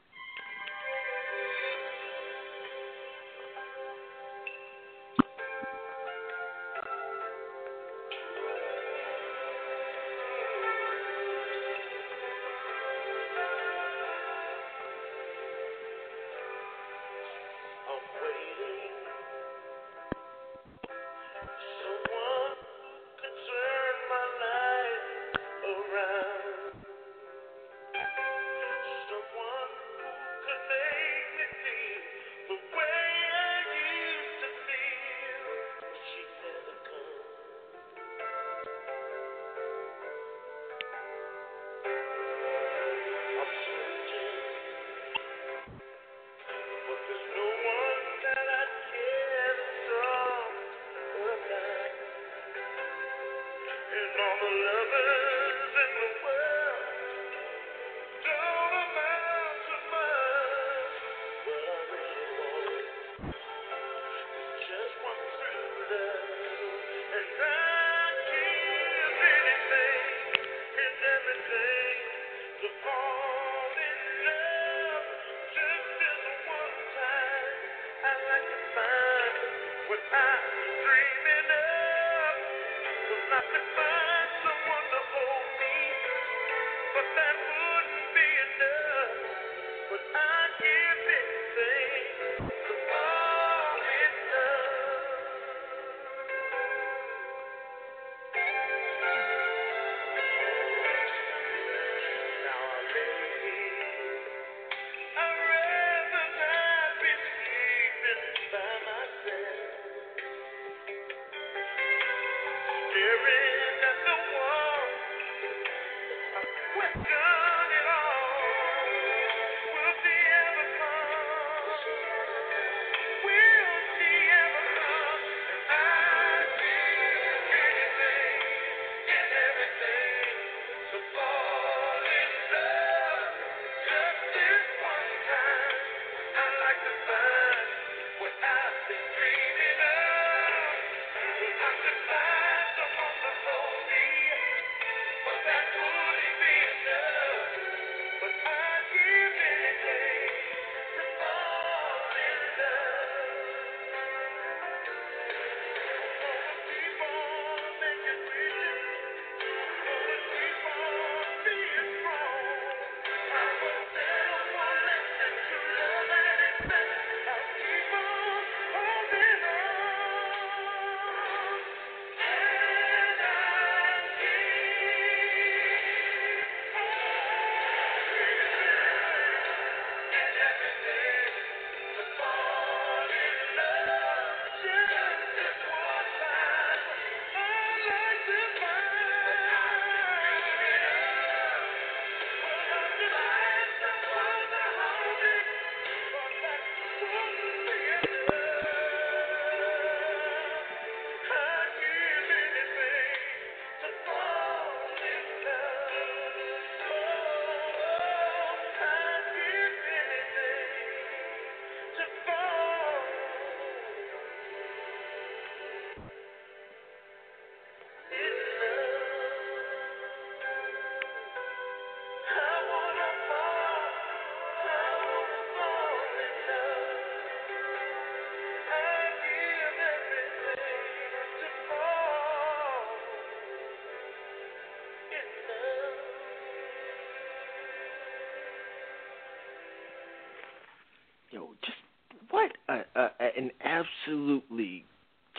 Absolutely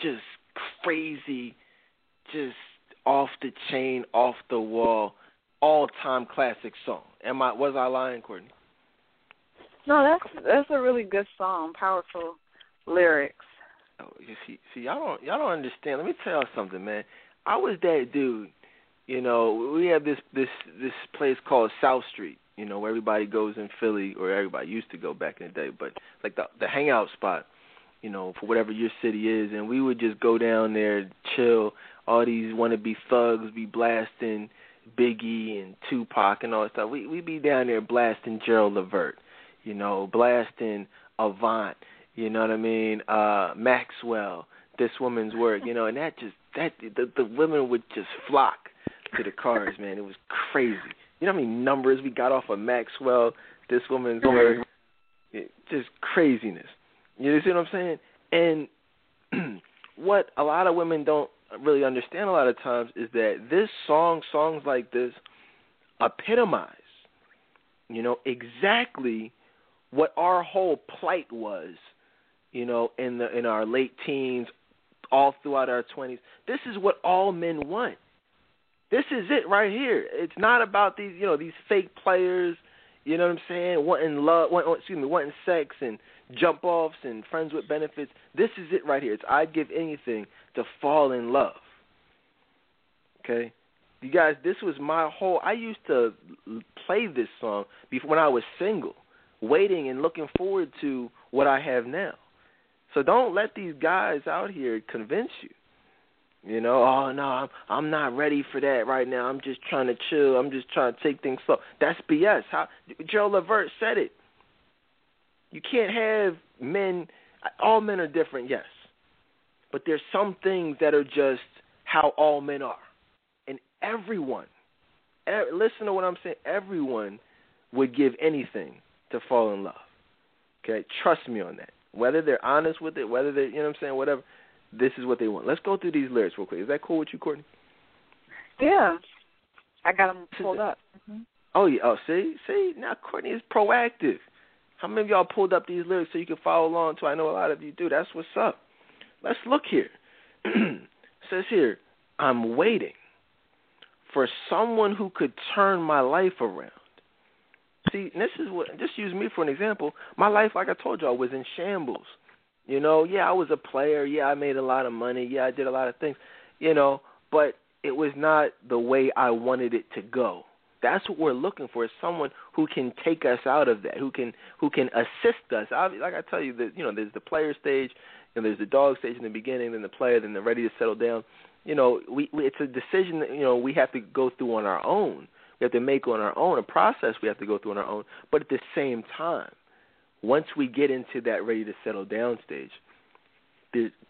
just crazy, just off the chain, off the wall, all time classic song. Am I was I lying, Courtney? No, that's that's a really good song. Powerful lyrics. Oh, you see, see, y'all don't y'all don't understand. Let me tell y'all something, man. I was that dude. You know, we have this this this place called South Street. You know, where everybody goes in Philly, or everybody used to go back in the day. But like the the hangout spot, you know, for whatever your city is, and we would just go down there, chill. All these wannabe thugs be blasting Biggie and Tupac and all that stuff. We we be down there blasting Gerald Levert, you know, blasting Avant, you know what I mean? Uh Maxwell, this woman's work, you know, and that just that the the women would just flock to the cars, man. It was crazy. You know how many numbers we got off of Maxwell, this woman's work? It, just craziness. You see what I'm saying? And what a lot of women don't really understand a lot of times is that this song, songs like this, epitomize, you know, exactly what our whole plight was, you know, in the in our late teens, all throughout our twenties. This is what all men want. This is it right here. It's not about these, you know, these fake players. You know what I'm saying? Wanting love, want, excuse me, wanting sex and jump offs and friends with benefits. This is it right here. It's I'd give anything to fall in love. Okay, you guys, this was my whole. I used to play this song before when I was single, waiting and looking forward to what I have now. So don't let these guys out here convince you. You know, oh no, I'm I'm not ready for that right now. I'm just trying to chill. I'm just trying to take things slow. That's BS. How Joe Levert said it. You can't have men. All men are different, yes, but there's some things that are just how all men are, and everyone. Listen to what I'm saying. Everyone would give anything to fall in love. Okay, trust me on that. Whether they're honest with it, whether they, you know what I'm saying, whatever this is what they want. Let's go through these lyrics real quick. Is that cool with you, Courtney? Yeah, I got them pulled up. Mm-hmm. Oh yeah. Oh, see, see, now Courtney is proactive. How many of y'all pulled up these lyrics so you can follow along? So I know a lot of you do. That's what's up. Let's look here. says here, I'm waiting for someone who could turn my life around. See, this is what. Just use me for an example. My life, like I told y'all, was in shambles. You know, yeah, I was a player. Yeah, I made a lot of money. Yeah, I did a lot of things. You know, but it was not the way I wanted it to go. That's what we're looking for: is someone who can take us out of that, who can who can assist us. I, like I tell you, that you know, there's the player stage, and there's the dog stage in the beginning, then the player, then the ready to settle down. You know, we, we it's a decision that you know we have to go through on our own. We have to make on our own, a process we have to go through on our own. But at the same time, once we get into that ready to settle down stage,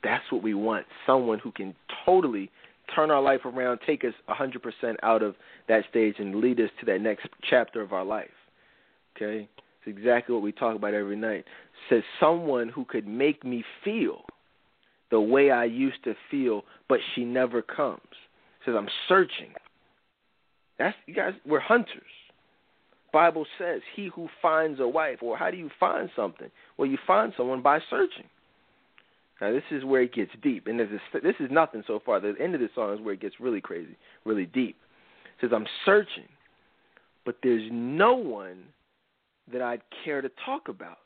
that's what we want. Someone who can totally turn our life around, take us 100% out of that stage, and lead us to that next chapter of our life. Okay? It's exactly what we talk about every night. Says someone who could make me feel the way I used to feel, but she never comes. Says I'm searching. That's you guys. We're hunters. Bible says, "He who finds a wife." Or how do you find something? Well, you find someone by searching. Now this is where it gets deep, and this is, this is nothing so far. The end of the song is where it gets really crazy, really deep. It says, "I'm searching, but there's no one that I'd care to talk about."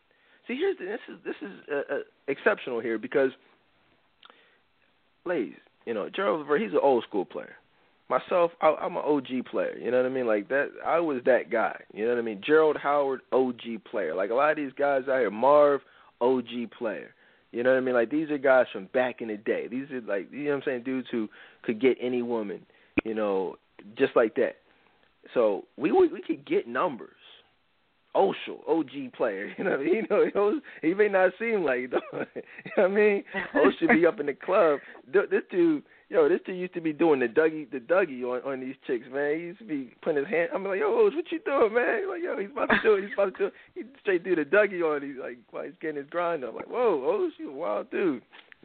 See, here's the, this is this is uh, uh, exceptional here because, ladies, you know, Gerald Levert, he's an old school player myself, I, I'm an OG player. You know what I mean? Like that, I was that guy. You know what I mean? Gerald Howard, OG player. Like a lot of these guys out here, Marv, OG player. You know what I mean? Like these are guys from back in the day. These are like you know what I'm saying, dudes who could get any woman, you know, just like that. So we we, we could get numbers. Oshel, OG player. You know, what I mean? you know, he may not seem like you know what I mean? Oshel be up in the club. This dude, yo, this dude used to be doing the Dougie, the Dougie on on these chicks, man. He used to be putting his hand. I'm like, yo, what you doing, man? He's like, yo, he's about to do it. He's about to do it. He straight do the Dougie on. He's like, while he's getting his grind. I'm like, whoa, oh, you a wild dude.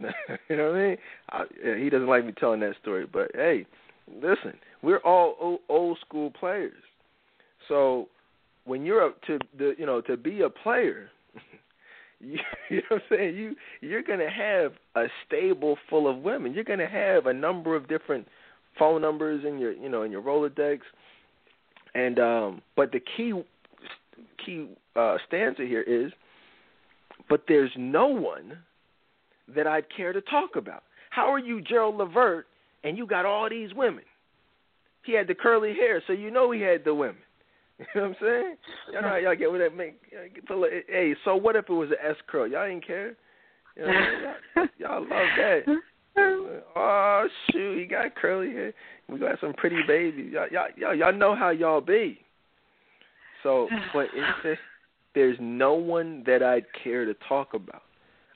you know what I mean? I, yeah, he doesn't like me telling that story, but hey, listen, we're all old, old school players. So when you're up to the, you know, to be a player, you, you know what I'm saying? You you're gonna have a stable full of women. You're gonna have a number of different phone numbers in your you know in your Rolodex. And um but the key key uh stanza here is but there's no one that I'd care to talk about. How are you Gerald Levert and you got all these women? He had the curly hair, so you know he had the women. You know what I'm saying? Y'all know how y'all get with that make. Hey, so what if it was an S curl? Y'all ain't care. You know, y'all, y'all love that. Oh shoot, he got curly hair. We got some pretty babies. Y'all, y'all, y'all, y'all know how y'all be. So, but it's there's no one that I'd care to talk about.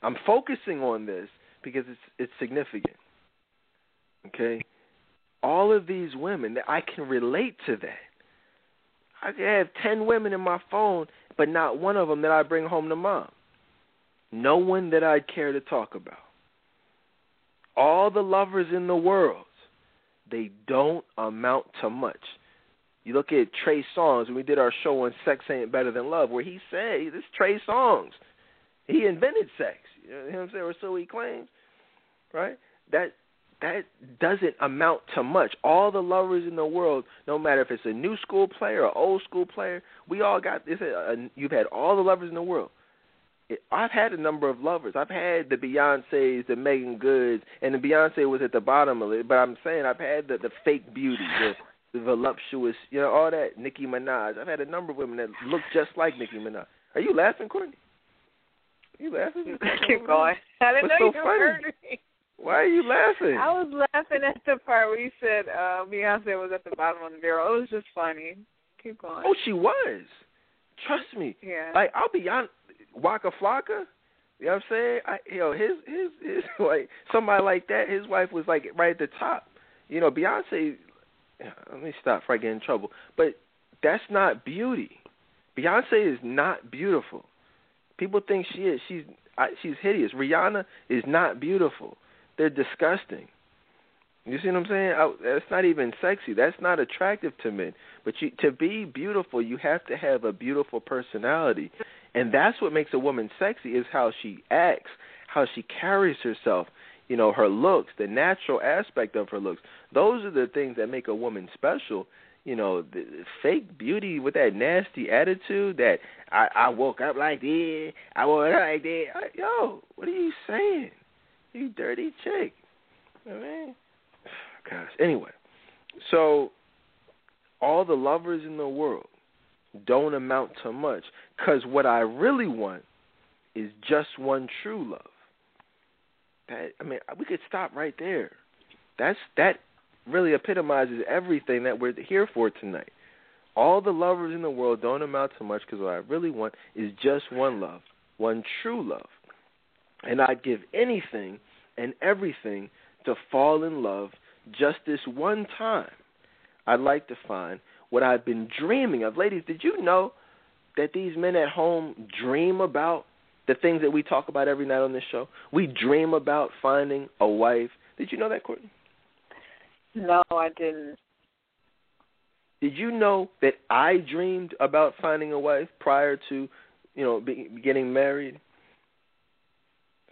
I'm focusing on this because it's it's significant. Okay, all of these women that I can relate to that. I could have ten women in my phone, but not one of them that I bring home to mom. No one that I'd care to talk about. All the lovers in the world, they don't amount to much. You look at Trey Songz, when we did our show on Sex Ain't Better Than Love, where he said, this Trey Songz, he invented sex. You know what I'm saying? Or so he claims, right? That that doesn't amount to much. All the lovers in the world, no matter if it's a new school player or old school player, we all got this. A, a, you've had all the lovers in the world. It, I've had a number of lovers. I've had the Beyonces, the Meagan Goods, and the Beyonce was at the bottom of it. But I'm saying I've had the the fake beauty, the the voluptuous, you know, all that. Nicki Minaj. I've had a number of women that look just like Nicki Minaj. Are you laughing, Courtney? Are you laughing? Keep going. I didn't What's know so you funny? Why are you laughing? I was laughing at the part where you said uh Beyonce was at the bottom of the barrel. It was just funny. Keep going. Oh, she was. Trust me. yeah. Like I'll be on Waka Flocka. You know what I'm saying? I, you know, his his his like somebody like that. His wife was like right at the top. You know, Beyonce. Let me stop before I get in trouble. But that's not beauty. Beyonce is not beautiful. People think she is. She's I, she's hideous. Rihanna is not beautiful. They're disgusting. You see what I'm saying? I, that's not even sexy. That's not attractive to men. But you, to be beautiful, you have to have a beautiful personality, and that's what makes a woman sexy is how she acts, how she carries herself. You know, her looks, the natural aspect of her looks. Those are the things that make a woman special. You know, the fake beauty with that nasty attitude that I, I woke up like this, I woke up like that. Yo, what are you saying? You dirty chick. I mean, gosh. Anyway, so all the lovers in the world don't amount to much because what I really want is just one true love. That I mean, we could stop right there. That's that really epitomizes everything that we're here for tonight. All the lovers in the world don't amount to much because what I really want is just one love, one true love. And I'd give anything and everything to fall in love just this one time. I'd like to find what I've been dreaming of. Ladies, did you know that these men at home dream about the things that we talk about every night on this show? We dream about finding a wife. Did you know that, Courtney? No, I didn't. Did you know that I dreamed about finding a wife prior to, you know, be, getting married? See, a lot of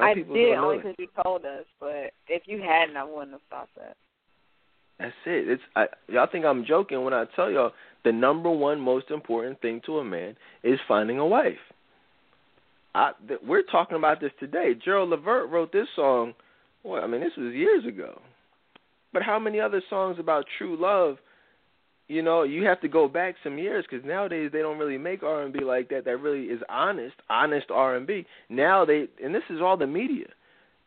I did only because you told us, but if you hadn't, I wouldn't have thought that. That's it. It's I, y'all think I'm joking when I tell y'all the number one most important thing to a man is finding a wife. I, th- we're talking about this today. Gerald Levert wrote this song. Well, I mean, this was years ago. But how many other songs about true love? You know, you have to go back some years because nowadays they don't really make R and B like that. That really is honest, honest R and B. Now they, and this is all the media.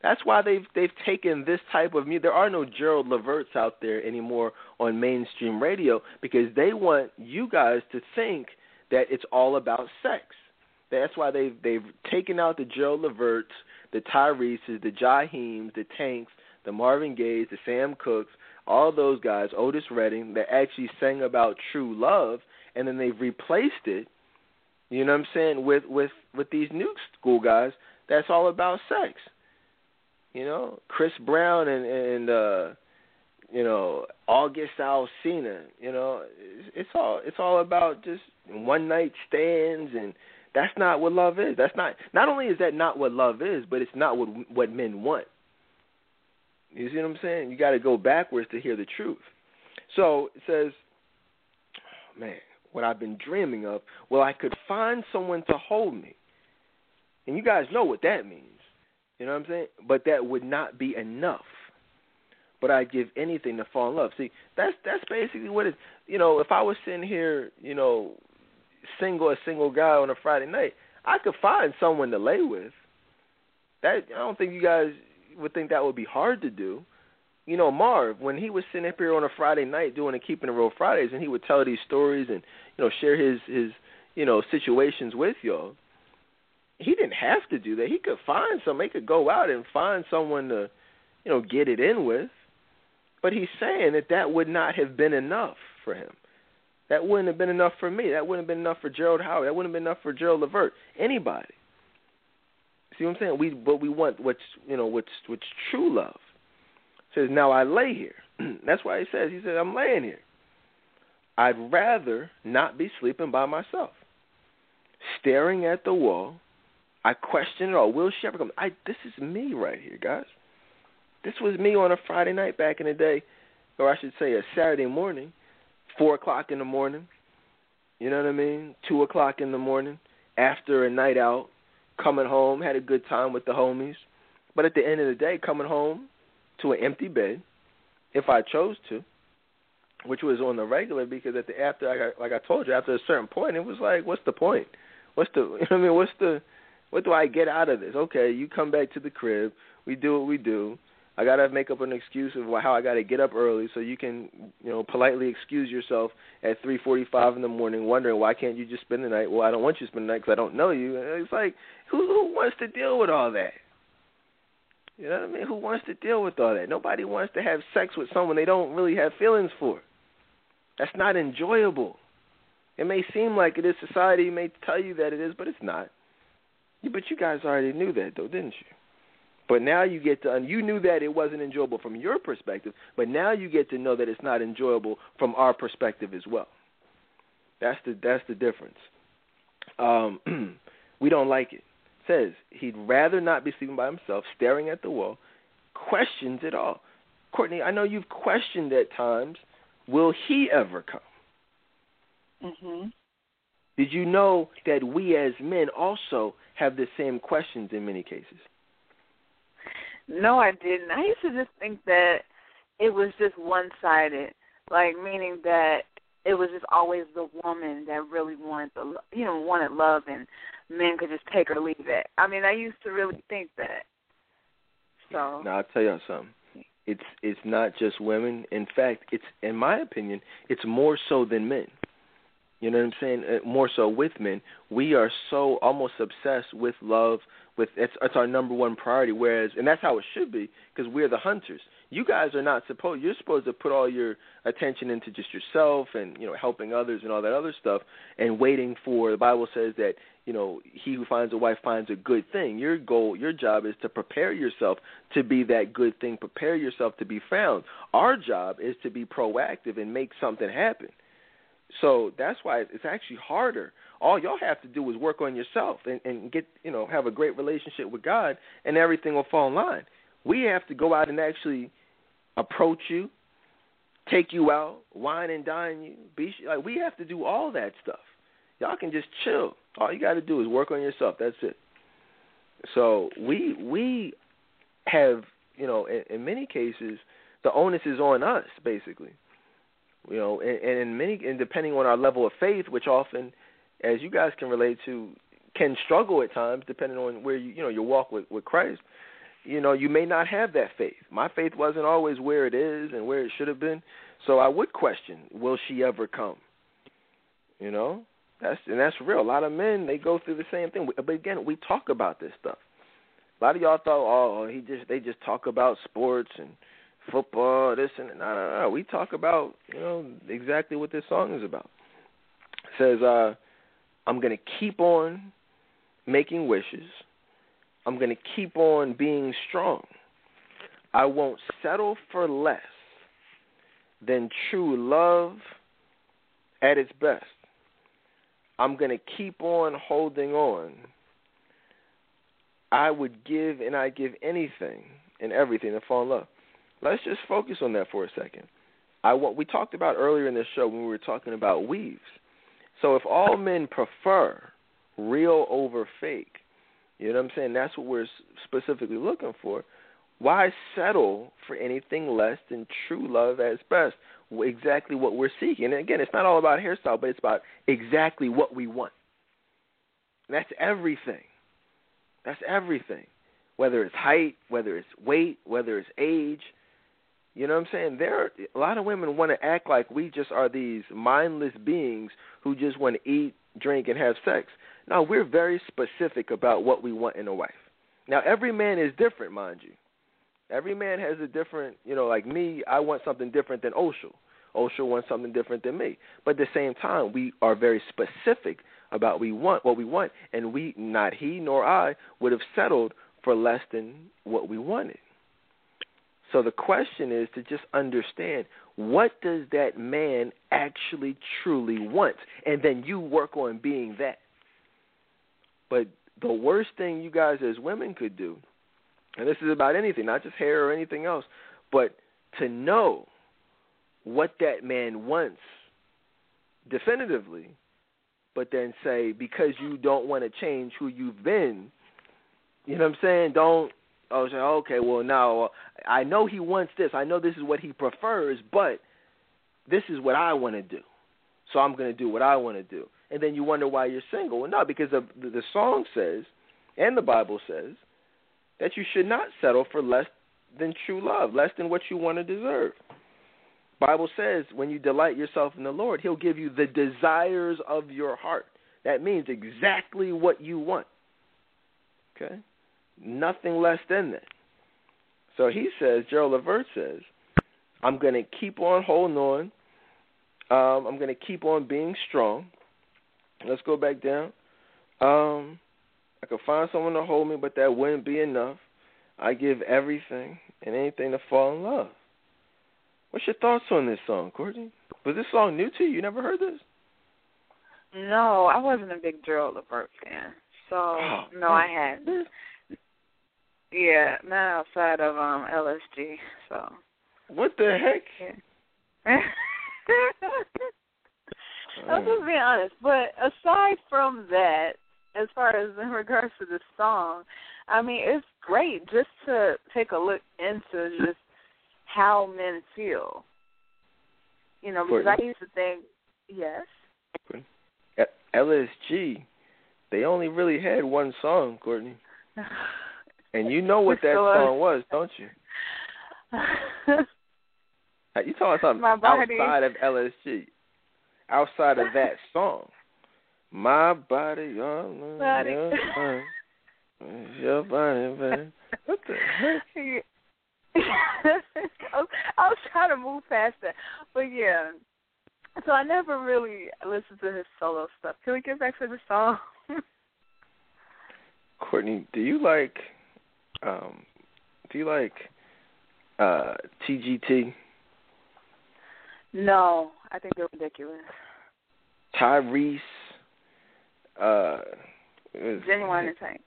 That's why they've they've taken this type of music. There are no Gerald Leverts out there anymore on mainstream radio because they want you guys to think that it's all about sex. That's why they've they've taken out the Gerald Leverts, the Tyrese's, the Jaheims, the Tanks, the Marvin Gayes, the Sam Cookes, all those guys, Otis Redding, that actually sang about true love, and then they've replaced it. You know what I'm saying with with with these new school guys. That's all about sex. You know, Chris Brown and and uh, you know August Alsina. You know, it's, it's all it's all about just one night stands and That's not what love is. That's not. Not only is that not what love is, but it's not what what men want. You see what I'm saying? You got to go backwards to hear the truth. So it says, man, what I've been dreaming of. Well, I could find someone to hold me, and you guys know what that means. You know what I'm saying? But that would not be enough. But I'd give anything to fall in love. See, that's that's basically what it. You know, if I was sitting here, you know, single a single guy on a Friday night, I could find someone to lay with. That I don't think you guys would think that would be hard to do. You know, Marv, when he was sitting up here on a Friday night doing the Keeping It Real Fridays, and he would tell these stories and you know share his his you know situations with y'all. He didn't have to do that. He could find some. He could go out and find someone to, you know, get it in with. But he's saying that that would not have been enough for him. That wouldn't have been enough for me. That wouldn't have been enough for Gerald Howard. That wouldn't have been enough for Gerald Levert. Anybody. See what I'm saying? We but we want what's you know what's what's true love. It says now I lay here. That's why he says he said I'm laying here. I'd rather not be sleeping by myself, staring at the wall. I question it all. Will she ever come? I this is me right here, guys. This was me on a Friday night back in the day, or I should say a Saturday morning, four o'clock in the morning. You know what I mean? Two o'clock in the morning after a night out coming home, had a good time with the homies. But at the end of the day, coming home to an empty bed, if I chose to, which was on the regular because at the after I got, like I told you after a certain point, it was like, what's the point? What's the you know what I mean? What's the what do I get out of this? Okay, you come back to the crib, we do what we do. I gotta make up an excuse of how I gotta get up early so you can, you know, politely excuse yourself at 3:45 in the morning, wondering why can't you just spend the night? Well, I don't want you to spend the night because I don't know you. It's like who who wants to deal with all that? You know what I mean? Who wants to deal with all that? Nobody wants to have sex with someone they don't really have feelings for. That's not enjoyable. It may seem like it is. Society may tell you that it is, but it's not. But you guys already knew that, though, didn't you? But now you get to, you knew that it wasn't enjoyable from your perspective, but now you get to know that it's not enjoyable from our perspective as well. That's the that's the difference. Um, we don't like it. Says he'd rather not be sleeping by himself, staring at the wall. Questions it all. Courtney, I know you've questioned at times. Will he ever come? Mhm. Did you know that we as men also have the same questions in many cases? No, I didn't. I used to just think that it was just one sided, like meaning that it was just always the woman that really wanted the you know wanted love and men could just take or leave it. I mean, I used to really think that. So now I'll tell you something. It's it's not just women. In fact, it's in my opinion, it's more so than men. You know what I'm saying? Uh, more so with men. We are so almost obsessed with love. With it's, it's our number one priority. Whereas, and that's how it should be, because we're the hunters. You guys are not supposed. You're supposed to put all your attention into just yourself and you know helping others and all that other stuff, and waiting for. The Bible says that you know he who finds a wife finds a good thing. Your goal, your job is to prepare yourself to be that good thing. Prepare yourself to be found. Our job is to be proactive and make something happen. So that's why it's actually harder. All y'all have to do is work on yourself and, and get, you know, have a great relationship with God, and everything will fall in line. We have to go out and actually approach you, take you out, wine and dine you. Be like we have to do all that stuff. Y'all can just chill. All you got to do is work on yourself. That's it. So we we have, you know, in, in many cases, the onus is on us, basically you know, and, and in many, and depending on our level of faith, which often, as you guys can relate to, can struggle at times, depending on where you, you know, your walk with with Christ. You know, you may not have that faith. My faith wasn't always where it is and where it should have been. So I would question, will she ever come? You know, that's and that's real. A lot of men they go through the same thing. But again, we talk about this stuff. A lot of y'all thought, oh, he just they just talk about sports and football, this and that. No, no, no. We talk about, you know, exactly what this song is about. It says, uh, I'm going to keep on making wishes. I'm going to keep on being strong. I won't settle for less than true love at its best. I'm going to keep on holding on, I would give and I give anything and everything to fall in love. Let's just focus on that for a second. I what we talked about earlier in this show when we were talking about weaves. So if all men prefer real over fake, you know what I'm saying? That's what we're specifically looking for. Why settle for anything less than true love as best? Exactly what we're seeking. And again, it's not all about hairstyle, but it's about exactly what we want. that's everything. That's everything. Whether it's height, whether it's weight, whether it's age. You know what I'm saying? There are a lot of women want to act like we just are these mindless beings who just want to eat, drink, and have sex. No, we're very specific about what we want in a wife. Now, every man is different, mind you. Every man has a different, you know, like me, I want something different than Oshel. Oshel wants something different than me. But at the same time, we are very specific about we want what we want, and we, not he nor I, would have settled for less than what we wanted. So the question is to just understand what does that man actually truly want, and then you work on being that. But the worst thing you guys as women could do, and this is about anything, not just hair or anything else, but to know what that man wants definitively, but then say because you don't want to change who you've been, you know what I'm saying? Don't oh say okay, well now I know he wants this. I know this is what he prefers, but this is what I want to do. So I'm going to do what I want to do and then you wonder why you're single. Well, no, because the, the song says, and the Bible says, that you should not settle for less than true love, less than what you want to deserve. Bible says when you delight yourself in the Lord, He'll give you the desires of your heart. That means exactly what you want. Okay, nothing less than that. So he says, Gerald Levert says, I'm going to keep on holding on. Um, I'm going to keep on being strong. Let's go back down. Um, I could find someone to hold me, but that wouldn't be enough. I give everything and anything to fall in love. What's your thoughts on this song, Courtney? Was this song new to you? You never heard this? No, I wasn't a big Gerald Levert fan. So oh, no, I hadn't. Yeah, not outside of um LSG. So. What the heck? Yeah. I'm just being honest. But aside from that, as far as in regards to the song, I mean, it's great just to take a look into just how men feel. You know, because. I used to think, yes. At LSG, they only really had one song, Courtney. And you know what that song was, don't you? you talking something outside of LSG? outside of that song. My body, your body. Your, your body, baby. What the heck? I was trying to move past that, but yeah. So I never really listened to his solo stuff. Can we get back to the song? Courtney, do you like um do you like uh TGT? No, I think they're ridiculous. Tyrese. Uh, Ginuwine and Tank.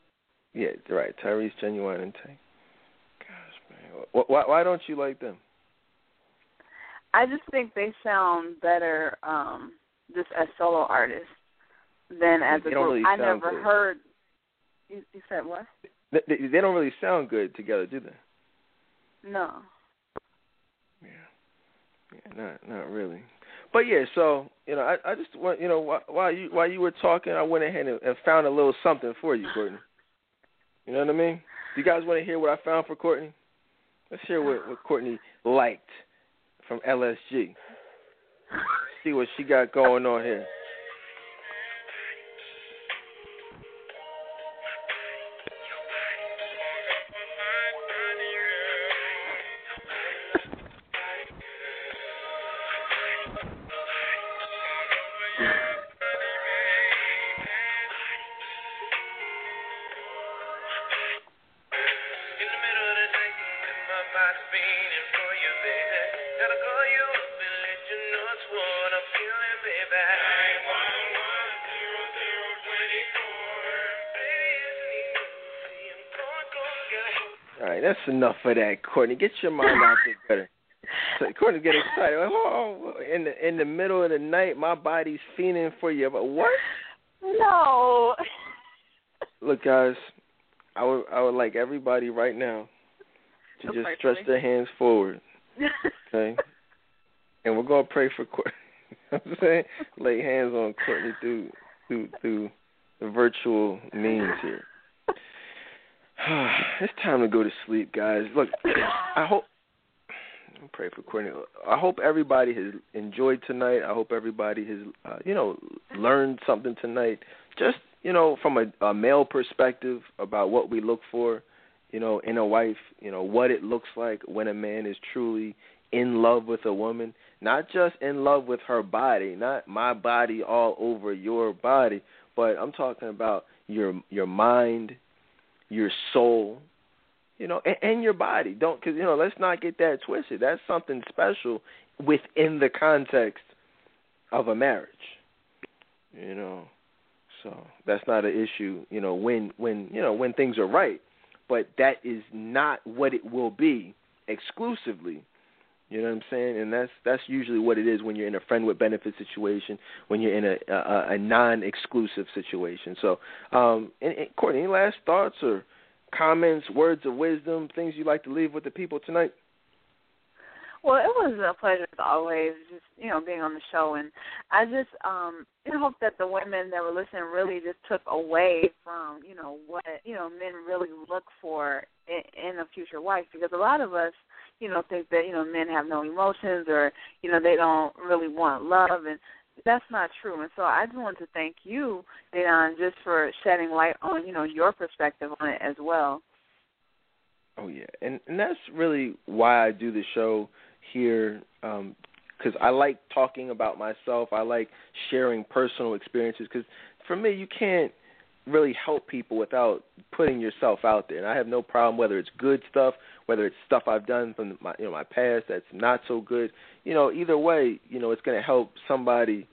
Yeah, right. Tyrese, Ginuwine and Tank. Gosh, man, why why don't you like them? I just think they sound better um just as solo artists than as they a group. Really I never good. heard. You, you said what? They, they, don't really sound good together, do they? No. Yeah. Yeah, not not really. But yeah, so you know, I, I just want you know while you while you were talking, I went ahead and, and found a little something for you, Courtney. You know what I mean? Do you guys want to hear what I found for Courtney? Let's hear what, what Courtney liked from LSG. See what she got going on here. Enough of that, Courtney. Get your mind out there better. So Courtney get excited. Oh, in the in the middle of the night, my body's fiending for you. But what? No. Look, guys, I would I would like everybody right now to oh, just stretch their hands forward. Okay. and we're gonna pray for Courtney. I'm saying lay hands on Courtney through through through the virtual means here. it's time to go to sleep, guys. Look, I hope pray for Courtney. I hope everybody has enjoyed tonight. I hope everybody has, uh, you know, learned something tonight. Just you know, from a, a male perspective about what we look for, you know, in a wife. You know, what it looks like when a man is truly in love with a woman, not just in love with her body, not my body all over your body, but I'm talking about your your mind, your soul, you know, and, and your body. Don't because you know, let's not get that twisted. That's something special within the context of a marriage. You know, so that's not an issue. You know, when when you know when things are right, but that is not what it will be exclusively you know what I'm saying? And that's that's usually what it is when you're in a friend with benefit situation, when you're in a a, a non-exclusive situation. So, um, and, and Courtney, any last thoughts or comments, words of wisdom, things you'd like to leave with the people tonight? Well, it was a pleasure as always, just you know, being on the show, and I just um I hope that the women that were listening really just took away from you know what you know men really look for in, in a future wife, because a lot of us you know think that you know men have no emotions or you know they don't really want love, and that's not true. And so I just want to thank you, Dedan, just for shedding light on you know your perspective on it as well. Oh yeah, and and that's really why I do the show here because um, I like talking about myself. I like sharing personal experiences because for me, you can't really help people without putting yourself out there. And I have no problem whether it's good stuff, whether it's stuff I've done from my you know my past that's not so good. You know, either way, you know, it's going to help somebody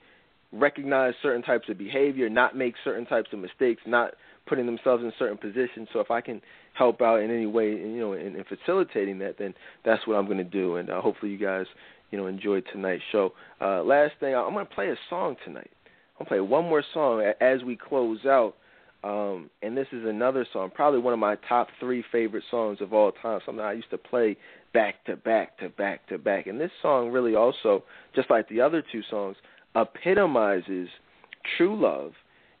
recognize certain types of behavior, not make certain types of mistakes, not putting themselves in certain positions. So if I can help out in any way, you know, in, in facilitating that, then that's what I'm going to do. And uh, hopefully you guys, you know, enjoyed tonight's show. Uh, last thing, I'm going to play a song tonight. I'm going to play one more song as we close out. Um, and this is another song, probably one of my top three favorite songs of all time. Something I used to play back to back to back to back. And this song really also, just like the other two songs, epitomizes true love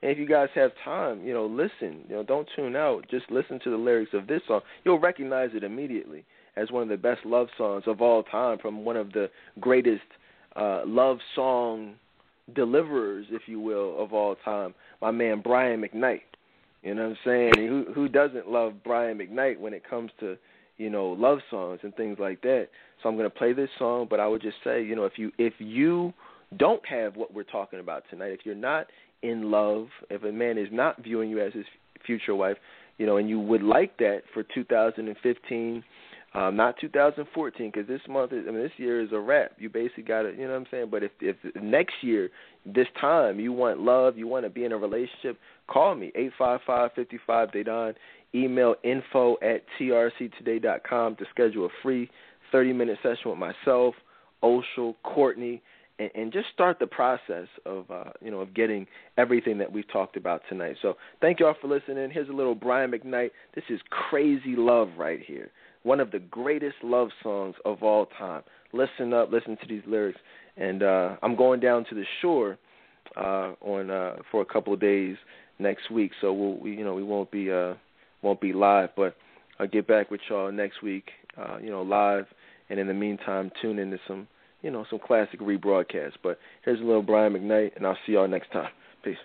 and if you guys have time, you know, listen. You know, don't tune out. Just listen to the lyrics of this song. You'll recognize it immediately as one of the best love songs of all time from one of the greatest uh, love song deliverers, if you will, of all time. My man Brian McKnight. You know what I'm saying? who who doesn't love Brian McKnight when it comes to you know love songs and things like that? So I'm going to play this song, but I would just say, you know, if you if you don't have what we're talking about tonight, if you're not in love, if a man is not viewing you as his future wife, you know, and you would like that for 2015, um, not 2014, because this month, is, I mean, this year is a wrap. You basically got to, you know what I'm saying. But if if next year, this time, you want love, you want to be in a relationship, call me eight five five fifty five Dedan. Email info at trctoday.com to schedule a free 30 minute session with myself, Oshel, Courtney and, and just start the process of uh, you know of getting everything that we've talked about tonight. So thank you all for listening. Here's a little Brian McKnight. This is Crazy Love right here, one of the greatest love songs of all time. Listen up, listen to these lyrics, and uh, I'm going down to the shore uh, on uh, for a couple of days next week. So we'll we, you know we won't be uh, won't be live, but I'll get back with y'all next week. Uh, you know live, and in the meantime, tune into some you know, some classic rebroadcasts. But here's a little Brian McKnight, and I'll see y'all next time. Peace.